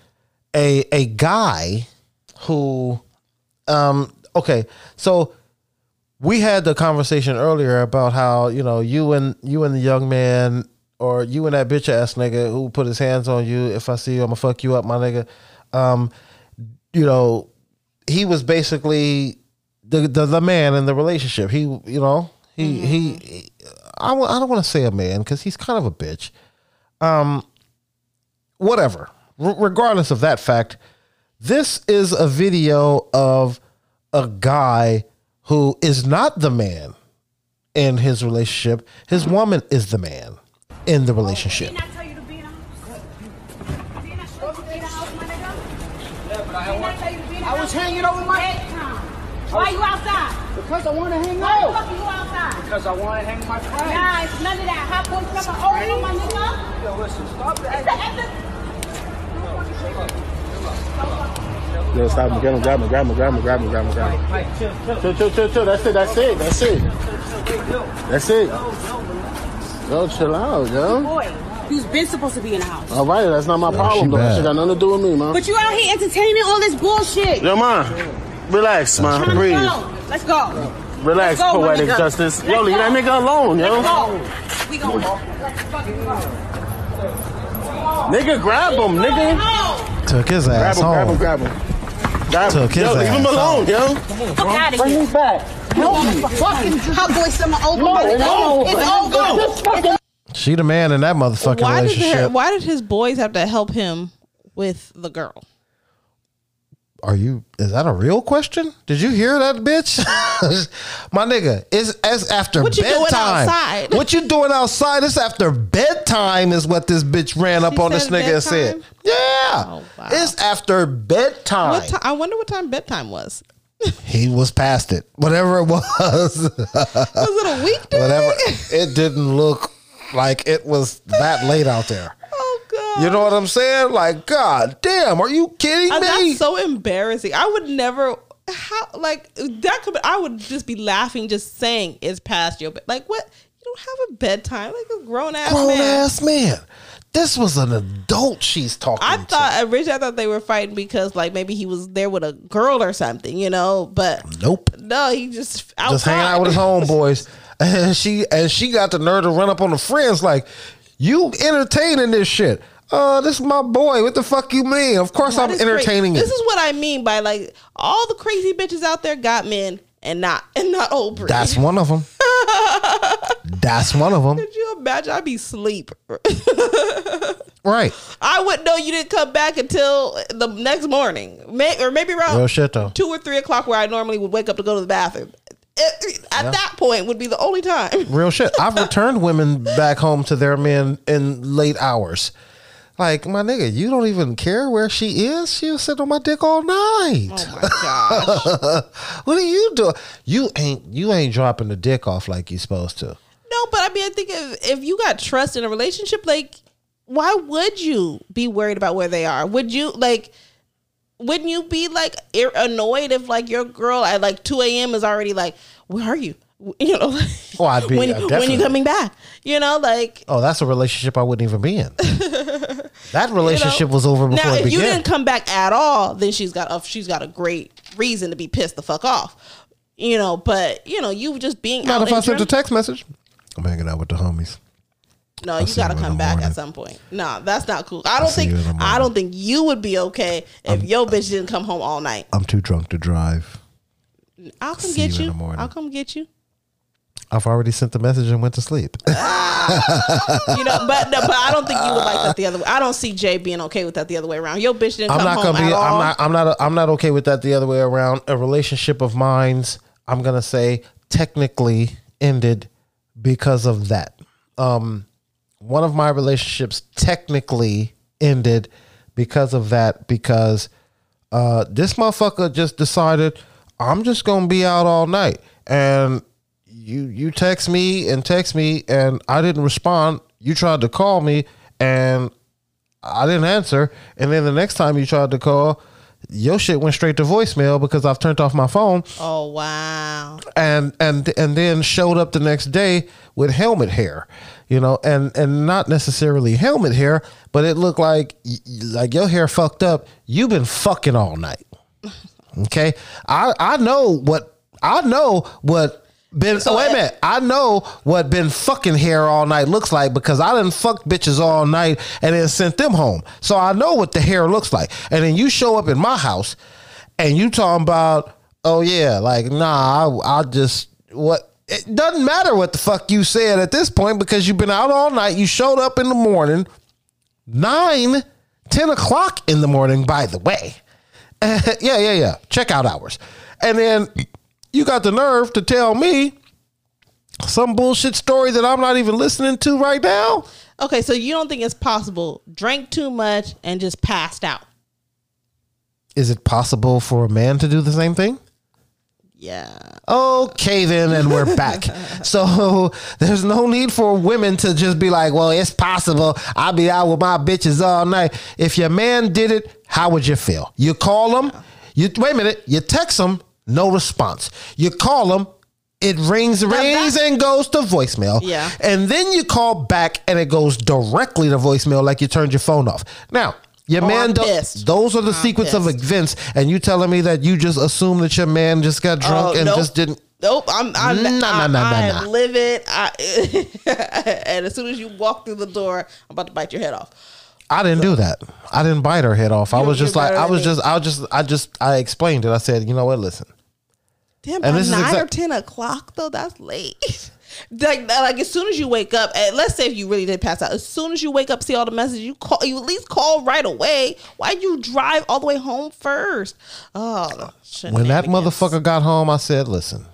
a a guy who um, okay. So we had the conversation earlier about how you know you and you and the young man or you and that bitch ass nigga who put his hands on you. If I see you, I'ma fuck you up, my nigga. Um, you know, he was basically the, the the man in the relationship. He, you know, he he. I, I don't want to say a man because he's kind of a bitch. Um, whatever. R- regardless of that fact, this is a video of a guy who is not the man in his relationship. His woman is the man in the relationship. I tell you to be in the house? Didn't I tell you to be in the house, my nigga? Didn't I tell you to be in the I was house? hanging over my. Bedtime. Why you outside? Because I want to hang Why the out. fuck you outside? Because I want to hang with my friends. Nah, it's none of that. Hot boy summer over, my nigga. Yo, listen, stop It's the that. end Yo, stop him, grab him, grab him, grab him, grab him, grab him, grab him, grab him. Mike, chill, chill. Chill, chill, chill, chill. That's it, that's it, that's it. That's it. Yo, chill out, yo. boy who's been supposed to be in the house. All right, that's not my problem, she though. That shit got nothing to do with me, man. But you out here entertaining all this bullshit. Yo, man, relax, man. Breathe. go. Let's go. Relax, Let's go, poetic nigga. justice. Yo, Let's leave that nigga alone, yo. Let's go. We go. Let's fucking go. Nigga, grab him, nigga. Took his ass him, grab him, home. grab him. Grab him. Took his Yo, leave him ass alone, yo. Fuck out of Bring here. him back. Help me. Fucking hot boy summer over. No, it's no. It's over. Just She the man in that motherfucking Why did her, relationship. why did his boys have to help him with the girl? are you? Is that a real question? Did you hear that, bitch? [laughs] My nigga, it's as after What you doing bedtime. outside? What you doing outside? It's after bedtime, is what this bitch ran up on this nigga and said. Yeah, Oh, wow. it's after bedtime. Ti- I wonder what time bedtime was. He was past it, whatever it was. Was it a weekday? whatever. It didn't look like it was that late out there. Oh god. You know what I'm saying? Like, god damn, are you kidding Uh, me? that's so embarrassing. I would never how like that could be, I would just be laughing just saying it's past your bed. Like what? You don't have a bedtime. Like a grown ass Grown man. ass man. This was an adult she's talking I to. thought originally I thought they were fighting because like maybe he was there with a girl or something, you know. But Nope. no, he just outside. Just hanging out with his [laughs] homeboys. And she and she got the nerve to run up on the friends like, you entertaining this shit. Uh, this is my boy. What the fuck you mean? Of course I'm cra- entertaining This is what I mean by like all the crazy bitches out there got men and not [laughs] and not old. That's one of them. [laughs] That's one of them. Could you imagine? I'd be sleep. [laughs] Right. I wouldn't know you didn't come back until the next morning, May, or maybe around Real shit though. two or three o'clock, where I normally would wake up to go to the bathroom. It- at that point, would be the only time. Real shit. I've [laughs] returned women back home to their men in late hours. Like, my nigga, you don't even care where she is? She was sitting on my dick all night. Oh my gosh! [laughs] What are you doing? You ain't you ain't dropping the dick off like you supposed to. no, but I mean, I think if if you got trust in a relationship, like, why would you be worried about where they are? Would you like? Wouldn't you be like ir- annoyed if like your girl at like two a.m. is already like, where are you? [laughs] You know, Oh, I'd be- when uh, when definitely. you coming back? You know, like Oh, that's a relationship I wouldn't even be in. [laughs] that you know? relationship was over before now if you didn't come back at all then she's got a she's got a great reason to be pissed the fuck off you know but you know you just being Not if I sent a text message. I'm hanging out with the homies. no you gotta come back morning. at some point no that's not cool i don't see think you in the i don't think you would be okay if your bitch didn't come home all night I'm too drunk to drive. i'll come See get you you i'll come get you I've already sent the message and went to sleep. [laughs] you know but no, but i don't think you would like that the other way i don't see jay being okay with that the other way around your bitch didn't I'm come not home gonna be. at all I'm not. I'm not. I'm not okay with that the other way around. A relationship of mine's. I'm gonna say technically ended because of that. Um, one of my relationships technically ended because of that because uh, this motherfucker just decided I'm just gonna be out all night and you you text me and text me and I didn't respond. You tried to call me and I didn't answer. And then the next time you tried to call, your shit went straight to voicemail because I've turned off my phone oh wow and and and then showed up the next day with helmet hair, you know, and and not necessarily helmet hair, but it looked like like your hair fucked up. You've been fucking all night. [laughs] Okay, I I know what I know what. Been So, wait a minute. I know what been fucking hair all night looks like because I didn't fuck bitches all night and then sent them home. So I know what the hair looks like. And then you show up in my house and you talking about, oh yeah, like nah, I, I just what. It doesn't matter what the fuck you said at this point because you've been out all night. You showed up in the morning, nine, 10 o'clock in the morning, by the way. [laughs] yeah, yeah, yeah. Checkout hours. And then you got the nerve to tell me some bullshit story that I'm not even listening to right now. okay so you don't think it's possible drank too much and just passed out Is it possible for a man to do the same thing? yeah Okay, then, and we're back. [laughs] so there's no need for women to just be like, well, it's possible. I'll be out with my bitches all night. If your man did it, how would you feel? You call him, you wait a minute, you text him, no response. You call them, it rings, rings, and goes to voicemail. Yeah. And then you call back and it goes directly to voicemail like you turned your phone off. Now, your Oh, man, do- those are the I'm sequence of events, and you telling me that you just assume that your man just got oh, drunk Oh, and nope. just didn't. Nope, I'm I'm Nah, nah, I, nah, I nah, nah. livid. I, [laughs] and as soon as you walk through the door, I'm about to bite your head off. I didn't do that. I didn't bite her head off. I was just like, I was me. just, I was just, I just, I explained it. I said, you know what? Listen, Damn, And by this is nine or ten o'clock though, that's late. [laughs] like like as soon as you wake up, let's say if you really did pass out, as soon as you wake up, see all the messages, you call you at least call right away. Why'd you drive all the way home first? Oh, when that motherfucker got home, I said, "Listen,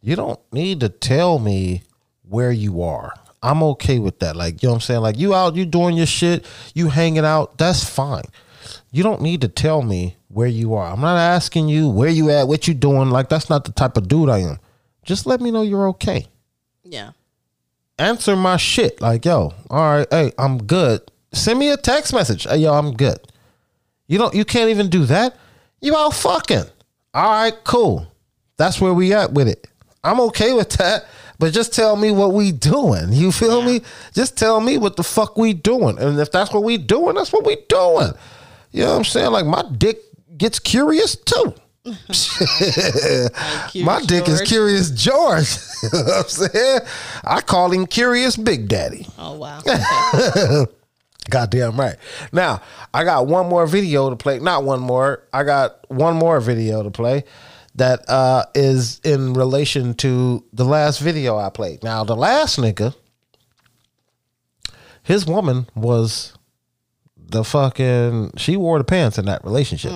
you don't need to tell me where you are. I'm okay with that. Like, you know what I'm saying? Like, you out, you doing your shit, you hanging out. That's fine. You don't need to tell me where you are. I'm not asking you where you at, what you doing. Like, that's not the type of dude I am. Just let me know you're okay. Yeah. Answer my shit. Like, yo, all right, hey, I'm good. Send me a text message. Hey, yo, I'm good. You don't. You can't even do that. You out fucking. All right, cool. That's where we at with it. I'm okay with that. But just tell me what we doing. You feel me? Just tell me what the fuck we doing. And if that's what we doing, that's what we doing. You know what I'm saying? Like my dick gets curious too. [laughs] my dick is curious George. [laughs] you know what I'm saying? I call him curious Big Daddy. Oh wow. [laughs] Okay. Goddamn right. Now, I got one more video to play. Not one more. I got one more video to play that uh, is in relation to the last video I played. Now, the last nigga, his woman was the fucking, she wore the pants in that relationship.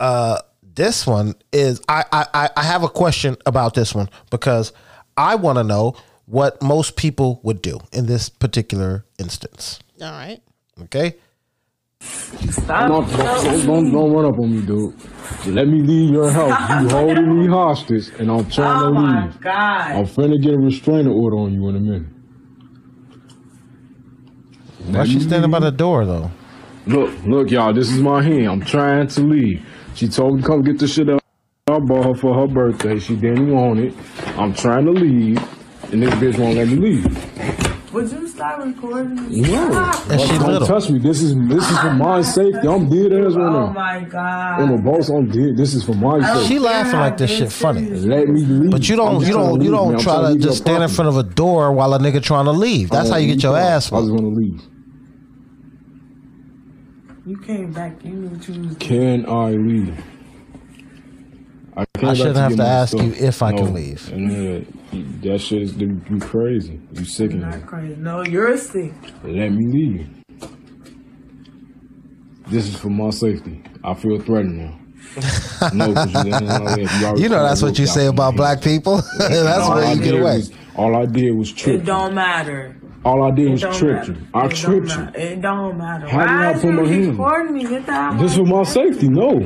Uh, this one is, I, I, I- I have a question about this one because I want to know what most people would do in this particular instance. All right. Okay. Don't, don't, don't, don't run up on me, dude. Let me leave your house. You [laughs] holding me hostage, and I'm trying Oh to my leave. god. I'm finna get a restraining order on you in a minute. Why she standing by the door though? Look, look, y'all. This is my hand. I'm trying to leave. She told me to come get the shit out. I bought her for her birthday. She didn't want it. I'm trying to leave, and this bitch won't let me leave. Would you stop recording? No, And she don't little. touch me. This is this is for my [laughs] safety. I'm dead ass right now. Oh my god. On the boss, I'm dead. This is for my oh, safety. She laughing like this shit funny. Let me leave. But you don't you don't you don't try trying to just stand in front of a door while a nigga trying to leave. That's how you get your ass I just whooped. want to leave. You came back. You knew what you was doing. Can I leave? I, I shouldn't have get to ask stuff. you if I can leave. And, uh, that shit is you you crazy. You sick of me. Not crazy. No, you're sick. Let me leave. This is for my safety. I feel threatened now. no, 'cause you, [laughs] you, know that's what you say about black people. [laughs] that's all where I you get did away. Was, all I did was trip. It don't matter. All I did was trip matter. you. I It tripped you. matter. It don't matter. How did Why I put my hand? me? Get This for my safety. No.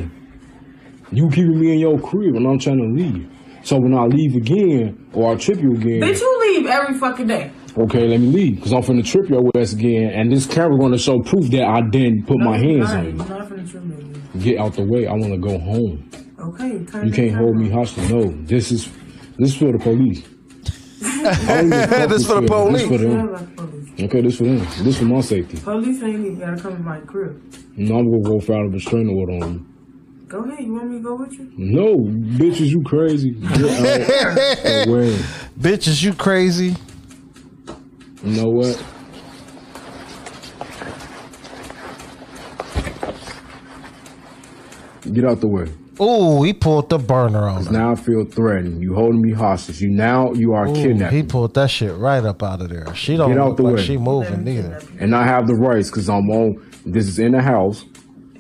You keeping me in your crib and I'm trying to leave. So when I leave again or I trip you again, Bitch, you leave every fucking day. okay, let me leave because I'm finna trip your ass again, and this camera gonna show proof that I didn't put my hands not. on you. not finna trip me. Get out the way. I want to go home. Okay, You can't hold me hostage. No, this is this is for the police. [laughs] This who for the feel it. This police. for them. Feel like police. Okay, this for them. This for my safety. Police ain't even gotta come to my crib. No, I'm gonna go file a restraining order on you. Go ahead. You want me to go with you? No, bitches, you crazy. Get out. [laughs] Bitches, you crazy. You know what? Get out the way. Ooh, he pulled the burner on her. Now I feel threatened. You holding me hostage. You now you are Ooh, kidnapping. he pulled that shit right up out of there. She don't Get out look the like way. she moving neither. and I have the rights because I'm on. This is in the house.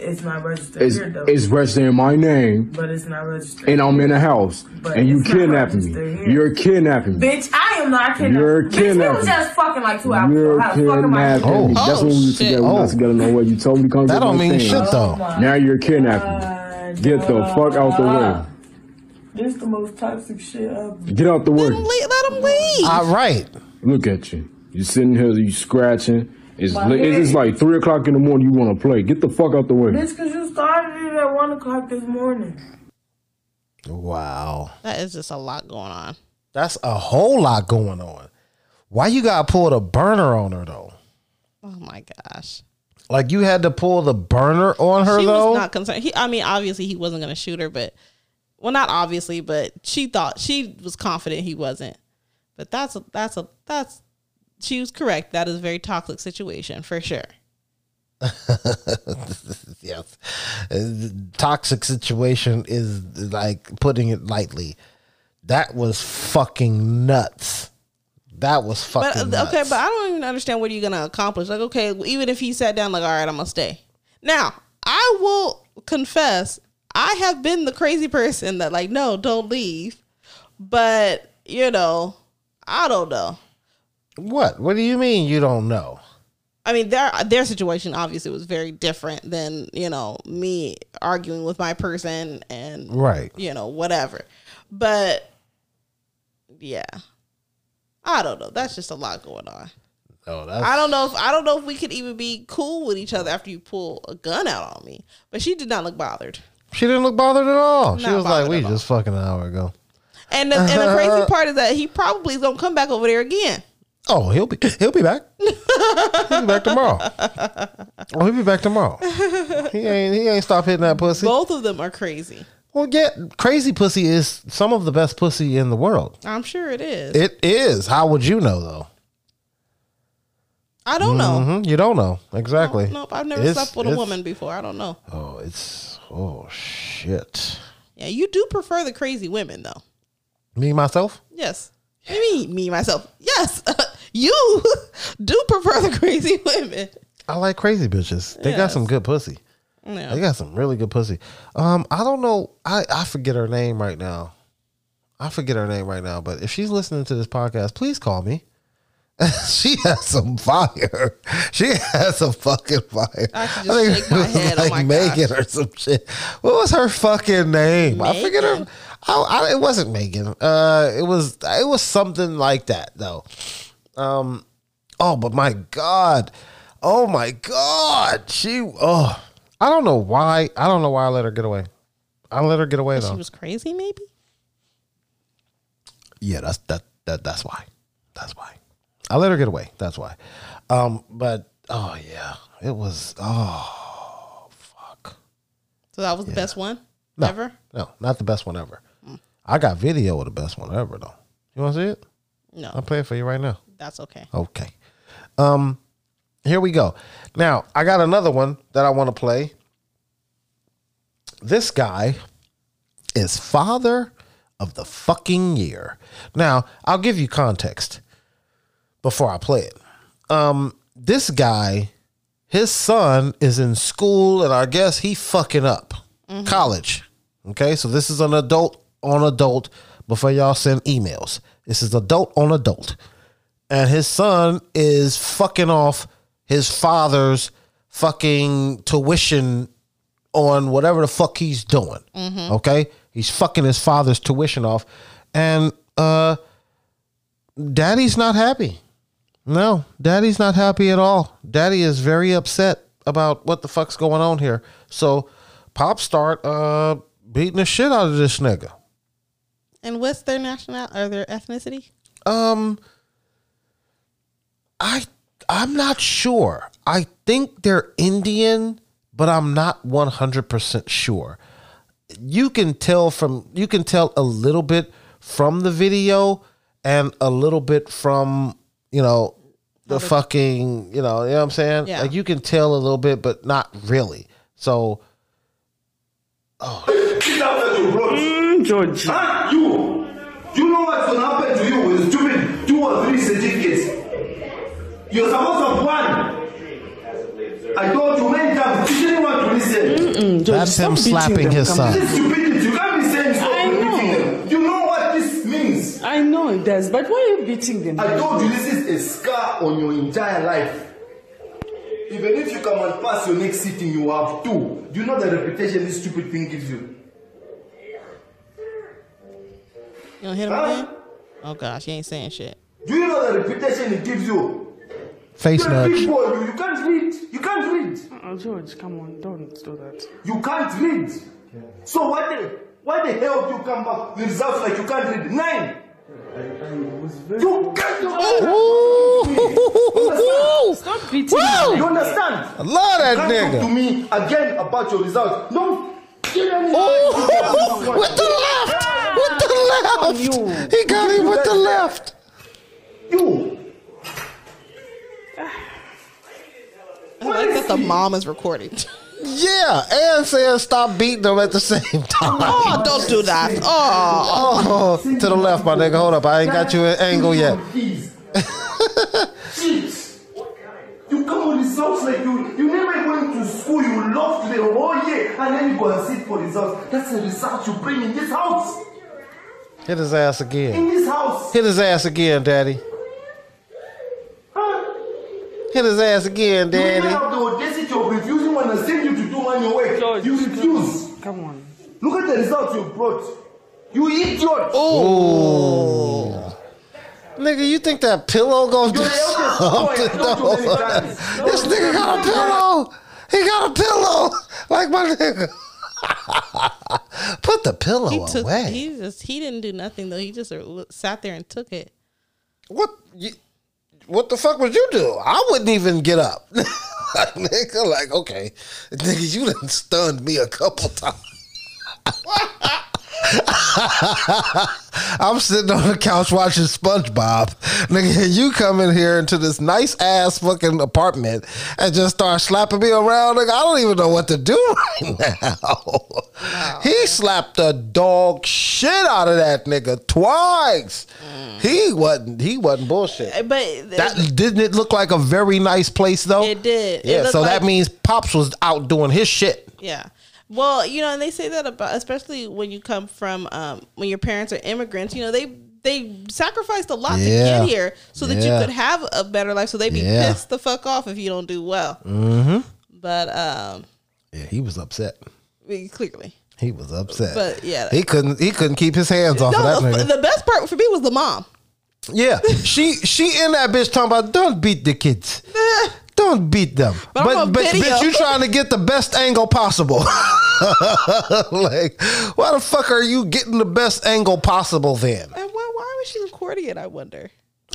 It's not registered It's here it's registered in my name, but it's not registered. and I'm in the house, But and you it's not kidnapping me. here. You're kidnapping me. Bitch, I am not kidnapping. You're Bitch, we was just fucking like two hours You're ago. How the fuck am I kidnapping Oh. me. That's Oh, when we were oh, shit. together. We're Oh. not together no way. You told me to come That don't mean thing. shit though. Oh Now you're kidnapping God, me. Get the uh, fuck out the way. dog. This the most toxic shit ever. Get out the way. Let him leave. Let him leave. All right. Look at you. You sitting here, you scratching. It's li- it's like three o'clock in the morning. You want to play? Get the fuck out the way. Bitch, cause you started it at one o'clock this morning. Wow. that is just a lot going on. That's a whole lot going on. Why you gotta pull the burner on her though? Oh my gosh. Like you had to pull the burner on her she though. was not concerned. He, I mean, obviously he wasn't going to shoot her, but well, not obviously, but she thought she was confident he wasn't. But that's a, that's a that's she was correct. That is a very toxic situation for sure. [laughs] yes. Toxic situation is like putting it lightly. That was fucking nuts. That was But fucking uh, okay, nuts. but I don't even understand what you're gonna accomplish. Like, okay, even if he sat down, like, all right, I'm gonna stay. Now, I will confess, I have been the crazy person that, like, no, don't leave. But you know, I don't know. what? What do you mean you don't know? I mean, their their situation obviously was very different than you know me arguing with my person and Right. you know whatever. But yeah, I don't know. That's just a lot going on. Oh, that's I don't know if I don't know if we could even be cool with each other after you pull a gun out on me. But she did not look bothered. She didn't look bothered at all. She was like, "We at all. just fucking an hour ago." And the, and the [laughs] crazy part is that he probably is gonna come back over there again. Oh, he'll be he'll be back. [laughs] he'll be back tomorrow. Oh, he'll be back tomorrow. He ain't he ain't stop hitting that pussy. Both of them are crazy. Well, yeah, crazy pussy is some of the best pussy in the world. I'm sure it is. It is. How would you know though? I don't know. Mhm, You don't know exactly. Nope, I've never It's- slept with a woman before. I don't know. Oh, it's oh shit. Yeah, you do prefer the crazy women though. Me myself. Yes. Me, me myself. Yes, [laughs] you [laughs] do prefer the crazy [laughs] women. I like crazy bitches. They got some good pussy. Yeah. They got some really good pussy. Um, I don't know. I I forget her name right now. I forget her name right now. But if she's listening to this podcast, please call me. [laughs] she has some fire. [laughs] She has some fucking fire. I can just shake my it was [laughs] head. Oh like my Megan gosh. or some shit. What was her fucking name? I forget her. Megan? I, I, it wasn't Megan. Uh, it was it was something like that though. Um, oh, but my god, oh my god, she. Oh, I don't know why. I don't know why I let her get away. I let her get away though. She was crazy, maybe. Yeah, that's that that that's why. That's why. I let her get away. That's why. Um, but oh yeah, it was oh fuck. So that was the best one No, ever. No, not the best one ever. I got video of the best one ever though. You want to see it? No, I'll play it for you right now. that's okay. Okay. Um, here we go. Now I got another one that I want to play. This guy is father of the fucking year. Now I'll give you context before I play it. Um, this guy, his son is in school, and I guess he fucking up college. Okay, so this is an adult on adult. Before y'all send emails, this is adult on adult and his son is fucking off his father's fucking tuition on whatever the fuck he's doing. Okay, he's fucking his father's tuition off, and uh, daddy's not happy. No, daddy's not happy at all. Daddy is very upset about what the fuck's going on here. So, pop start uh beating the shit out of this nigga. And what's their national or their ethnicity? Um, I I'm not sure. I think they're Indian, but I'm not 100% sure. You can tell from you can tell a little bit from the video and a little bit from, you know, the fucking, you know, you know what I'm saying? Yeah. Like you can tell a little bit but not really. So Sit down at your road. George. Huh? You. You know what's gonna happen to you with stupid two or three certificates? You're supposed to have one. I told you many times, you didn't want to listen. George, that's him slapping them, his son. This is stupidity. You can't be saying stop I know. beating them. You know what this means. I know it does, but why are you beating them? I told you this is a scar on your entire life. Even if you come and pass your next sitting, you have two. Do you know the reputation this stupid thing gives you? You don't hit him Huh? again? Oh gosh, he ain't saying shit. Do you know the reputation it gives you? Face You're a big nudge. boy, you, you can't read. You can't read. Oh, George, come on, don't do that. You can't read. So why the why the hell do you come back with results like you can't read? Nine. You can't Stop beating them. You understand? I love that Can't talk to me again about your results. Don't give any [laughs] With the left. With the ah. left. He got him with the left. You. I like that the mom is recording. [laughs] Yeah, and saying stop beating them at the same time. Oh, don't do that. [laughs] Oh, Oh, to the left, my nigga. Hold up, I ain't got you an angle yet. Please. Jeez. You come with results like you you never went to school, you lost the whole year, and then you go and sit for results. That's the result you bring in this house. Hit his ass again. In again. this house. Hit his ass again, daddy. Huh? Hit his ass again, You even daddy. have the audacity of refusing when I send you to do manual work. George, You refuse. Come on. Look at the results you brought. You idiot. Oh. Nigga, you think that pillow gonna [laughs] do You're the eldest boy. I something? told you many though? times. This nigga got a pillow. He got a pillow. [laughs] Like my nigga. [laughs] Put the pillow he took. away. He just. He didn't do nothing though. He just sat there and took it. What? You, what the fuck would you do? I wouldn't even get up. like, [laughs] nigga, like okay, nigga, you done stunned me a couple times. [laughs] [laughs] I'm sitting on the couch watching SpongeBob. Nigga, you come in here into this nice ass fucking apartment and just start slapping me around. Nigga, I don't even know what to do [laughs] right now. He slapped the dog shit out of that nigga twice. He wasn't. He wasn't bullshit. Uh, But That didn't it look like a very nice place though? It did. Yeah, looked so that means Pops was out doing his shit. Yeah. Well, you know, and they say that about especially when you come from um, when your parents are immigrants. You know, they they sacrificed a lot Yeah. to get here so that Yeah. you could have a better life. So they'd be Yeah. pissed the fuck off if you don't do well. Mm-hmm. But um, Yeah, he was upset. clearly, He was upset. But, yeah. he couldn't. He couldn't keep his hands off no. of that nigga. the best part for me was the mom. yeah, she she in that bitch talking about don't beat the kids. [laughs] Don't beat them. But But but, video. bitch, you trying to get the best angle possible. [laughs] like, why the fuck are you getting the best angle possible then? And why, why was she recording it? I wonder.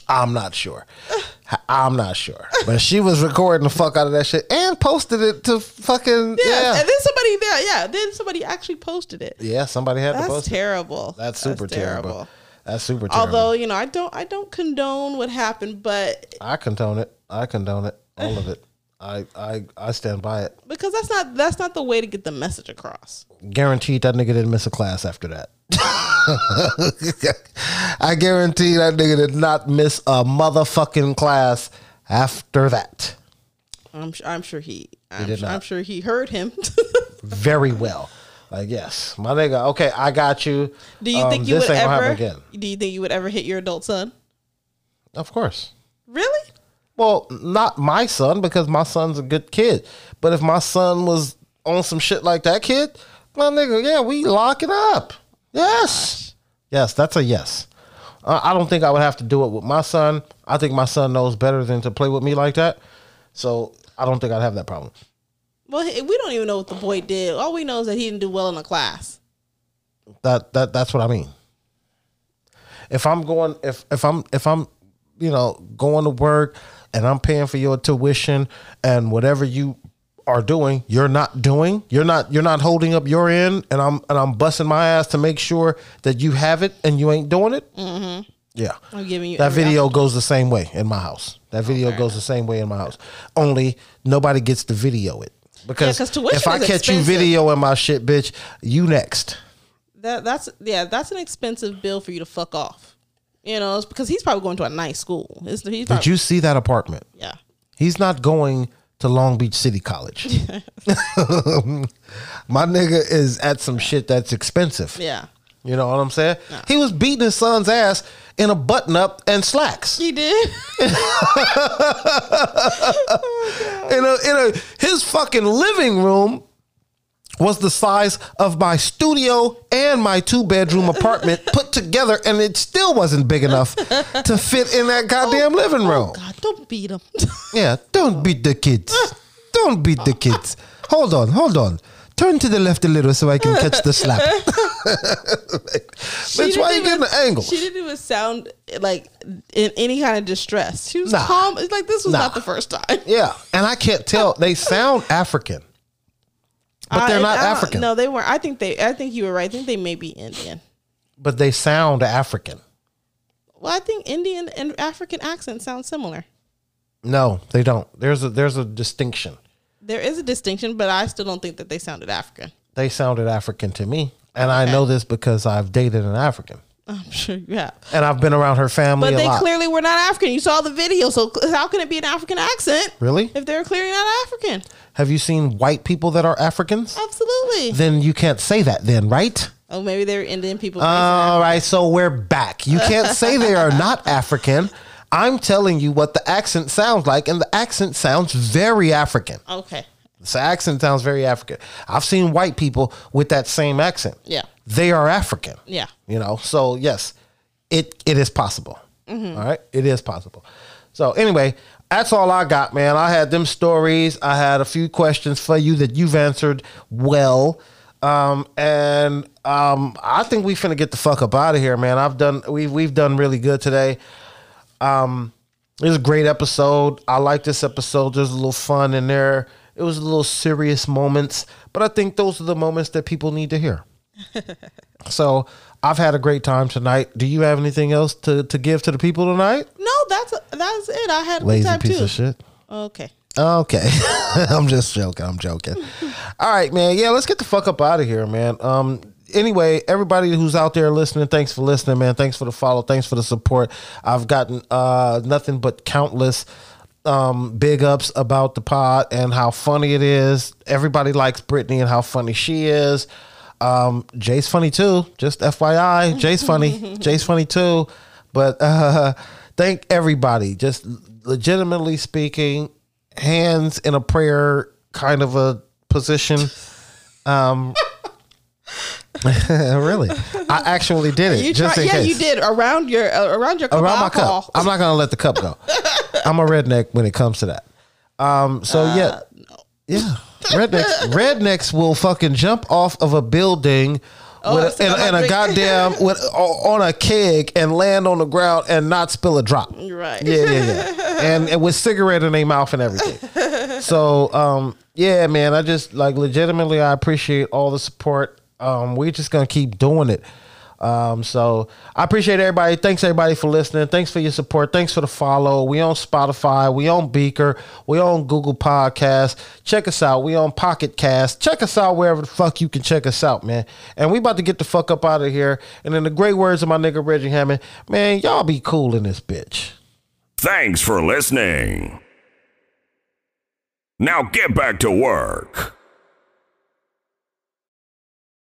I'm not sure. [sighs] I'm not sure. But she was recording the fuck out of that shit and posted it to fucking Yeah. yeah. And then somebody there, yeah, then somebody actually posted it. Yeah, somebody had to That's post it. terrible. That's super terrible. That's super terrible. Although you know, I don't, I don't condone what happened, but I condone it. I condone it. All of [laughs] it. I I I stand by it. because that's not that's not the way to get the message across. Guaranteed that nigga didn't miss a class after that. [laughs] I guarantee that nigga did not miss a motherfucking class after that. I'm sure. I'm sure he. I'm, did sure, not. I'm sure he heard him. [laughs] Very well. Like yes, my nigga. Okay, I got you. Do you Um, think you would ain't gonna happen ever? again? Do you think you would ever hit your adult son? Of course. Really? Well, not my son because my son's a good kid. But if my son was on some shit like that kid, my nigga, yeah, we lock it up. Yes. Yes, that's a yes. Uh, I don't think I would have to do it with my son. I think my son knows better than to play with me like that. So I don't think I'd have that problem. Well, we don't even know what the boy did. All we know is that he didn't do well in the class. That that that's what I mean. If I'm going if if I'm if I'm you know going to work and I'm paying for your tuition and whatever you are doing, you're not doing. You're not you're not holding up your end and I'm and I'm busting my ass to make sure that you have it and you ain't doing it. Mm-hmm. Yeah. I'm giving you That video goes the same way in my house. That video goes the same way in my house. Only nobody gets to video it. Because 'cause tuition if I catch you expensive. video in my shit, bitch, you next. That that's yeah, that's an expensive bill for you to fuck off. You know, it's because he's probably going to a nice school. It's, he's Did you see that apartment? Yeah. He's not going to Long Beach City College. [laughs] My nigga is at some shit that's expensive. Yeah. You know what I'm saying? He was beating his son's ass in a button up and slacks. He did. [laughs] in a in a his fucking living room was the size of my studio and my two bedroom apartment [laughs] put together and it still wasn't big enough to fit in that goddamn oh, living oh, room. Oh, God, don't beat him. [laughs] Yeah, don't beat the kids. Don't beat the kids. Hold on, hold on. Turn to the left a little so I can catch the slap. [laughs] Bitch, why you getting the angle? She didn't even sound like in any kind of distress. She was Nah. calm. It's like this was Nah. not the first time. Yeah, and I can't tell. They sound African, but they're not African. No, they weren't. I think they. I think you were right. I think they may be Indian. But they sound African. Well, I think Indian and African accents sound similar. No, they don't. There's a there's a distinction. There is a distinction, but I still don't think that they sounded African. They sounded African to me, and I know this because I've dated an African, I'm sure you have. and I've been around her family But they lot. clearly were not African. You saw the video, so how can it be an African accent really? if they're clearly not African? Have you seen white people that are Africans? Absolutely. Then you can't say that, then, right? oh, maybe they're Indian people. All right, so we're back. You can't say they are not African. I'm telling you what the accent sounds like, and the accent sounds very African. okay. The accent sounds very African. I've seen white people with that same accent. Yeah. They are African. Yeah. You know, so yes, it it is possible. All right, it is possible. So anyway, that's all I got, man. I had them stories. I had a few questions for you that you've answered well. Um, and um, I think we finna get the fuck up out of here, man. I've done we've we've done really good today. Um, it was a great episode. I like this episode. There's a little fun in there. It was a little serious moments, but I think those are the moments that people need to hear. So I've had a great time tonight. Do you have anything else to, to give to the people tonight? No, that's that's it. I had a good time piece too. of shit. Okay. Okay. [laughs] I'm just joking. I'm joking. [laughs] All right, man. Yeah, let's get the fuck up out of here, man. Um anyway, everybody who's out there listening, thanks for listening, man. Thanks for the follow. Thanks for the support. I've gotten uh nothing but countless um big ups about the pod and how funny it is. Everybody likes Brittany and how funny she is. Um Jay's funny too. Just FYI, Jay's funny. [laughs] Jay's funny too. But uh [laughs] thank everybody. Just legitimately speaking, hands in a prayer kind of a position. Um [laughs] really. I actually did it. You just in yeah, case you did around your uh, around your cup around my alcohol. cup. I'm not gonna let the cup go. I'm a redneck when it comes to that. Um, so Uh, yeah, yeah, rednecks. rednecks will fucking jump off of a building. Oh, with a, and, and a goddamn [laughs] with on a keg and land on the ground and not spill a drop. Right. Yeah, yeah, yeah. and, and with cigarette in their mouth and everything. [laughs] So, um, yeah, man, I just like legitimately, I appreciate all the support. Um, we're just gonna keep doing it. Um, so I appreciate everybody. Thanks everybody for listening. Thanks for your support. Thanks for the follow. We on Spotify. We on Breaker. We on Google Podcasts. Check us out. We on Pocket Cast. Check us out wherever the fuck you can check us out, man. And we about to get the fuck up out of here. And in the great words of my nigga Reggie Hammond, man, y'all be cool in this bitch. Thanks for listening. Now get back to work.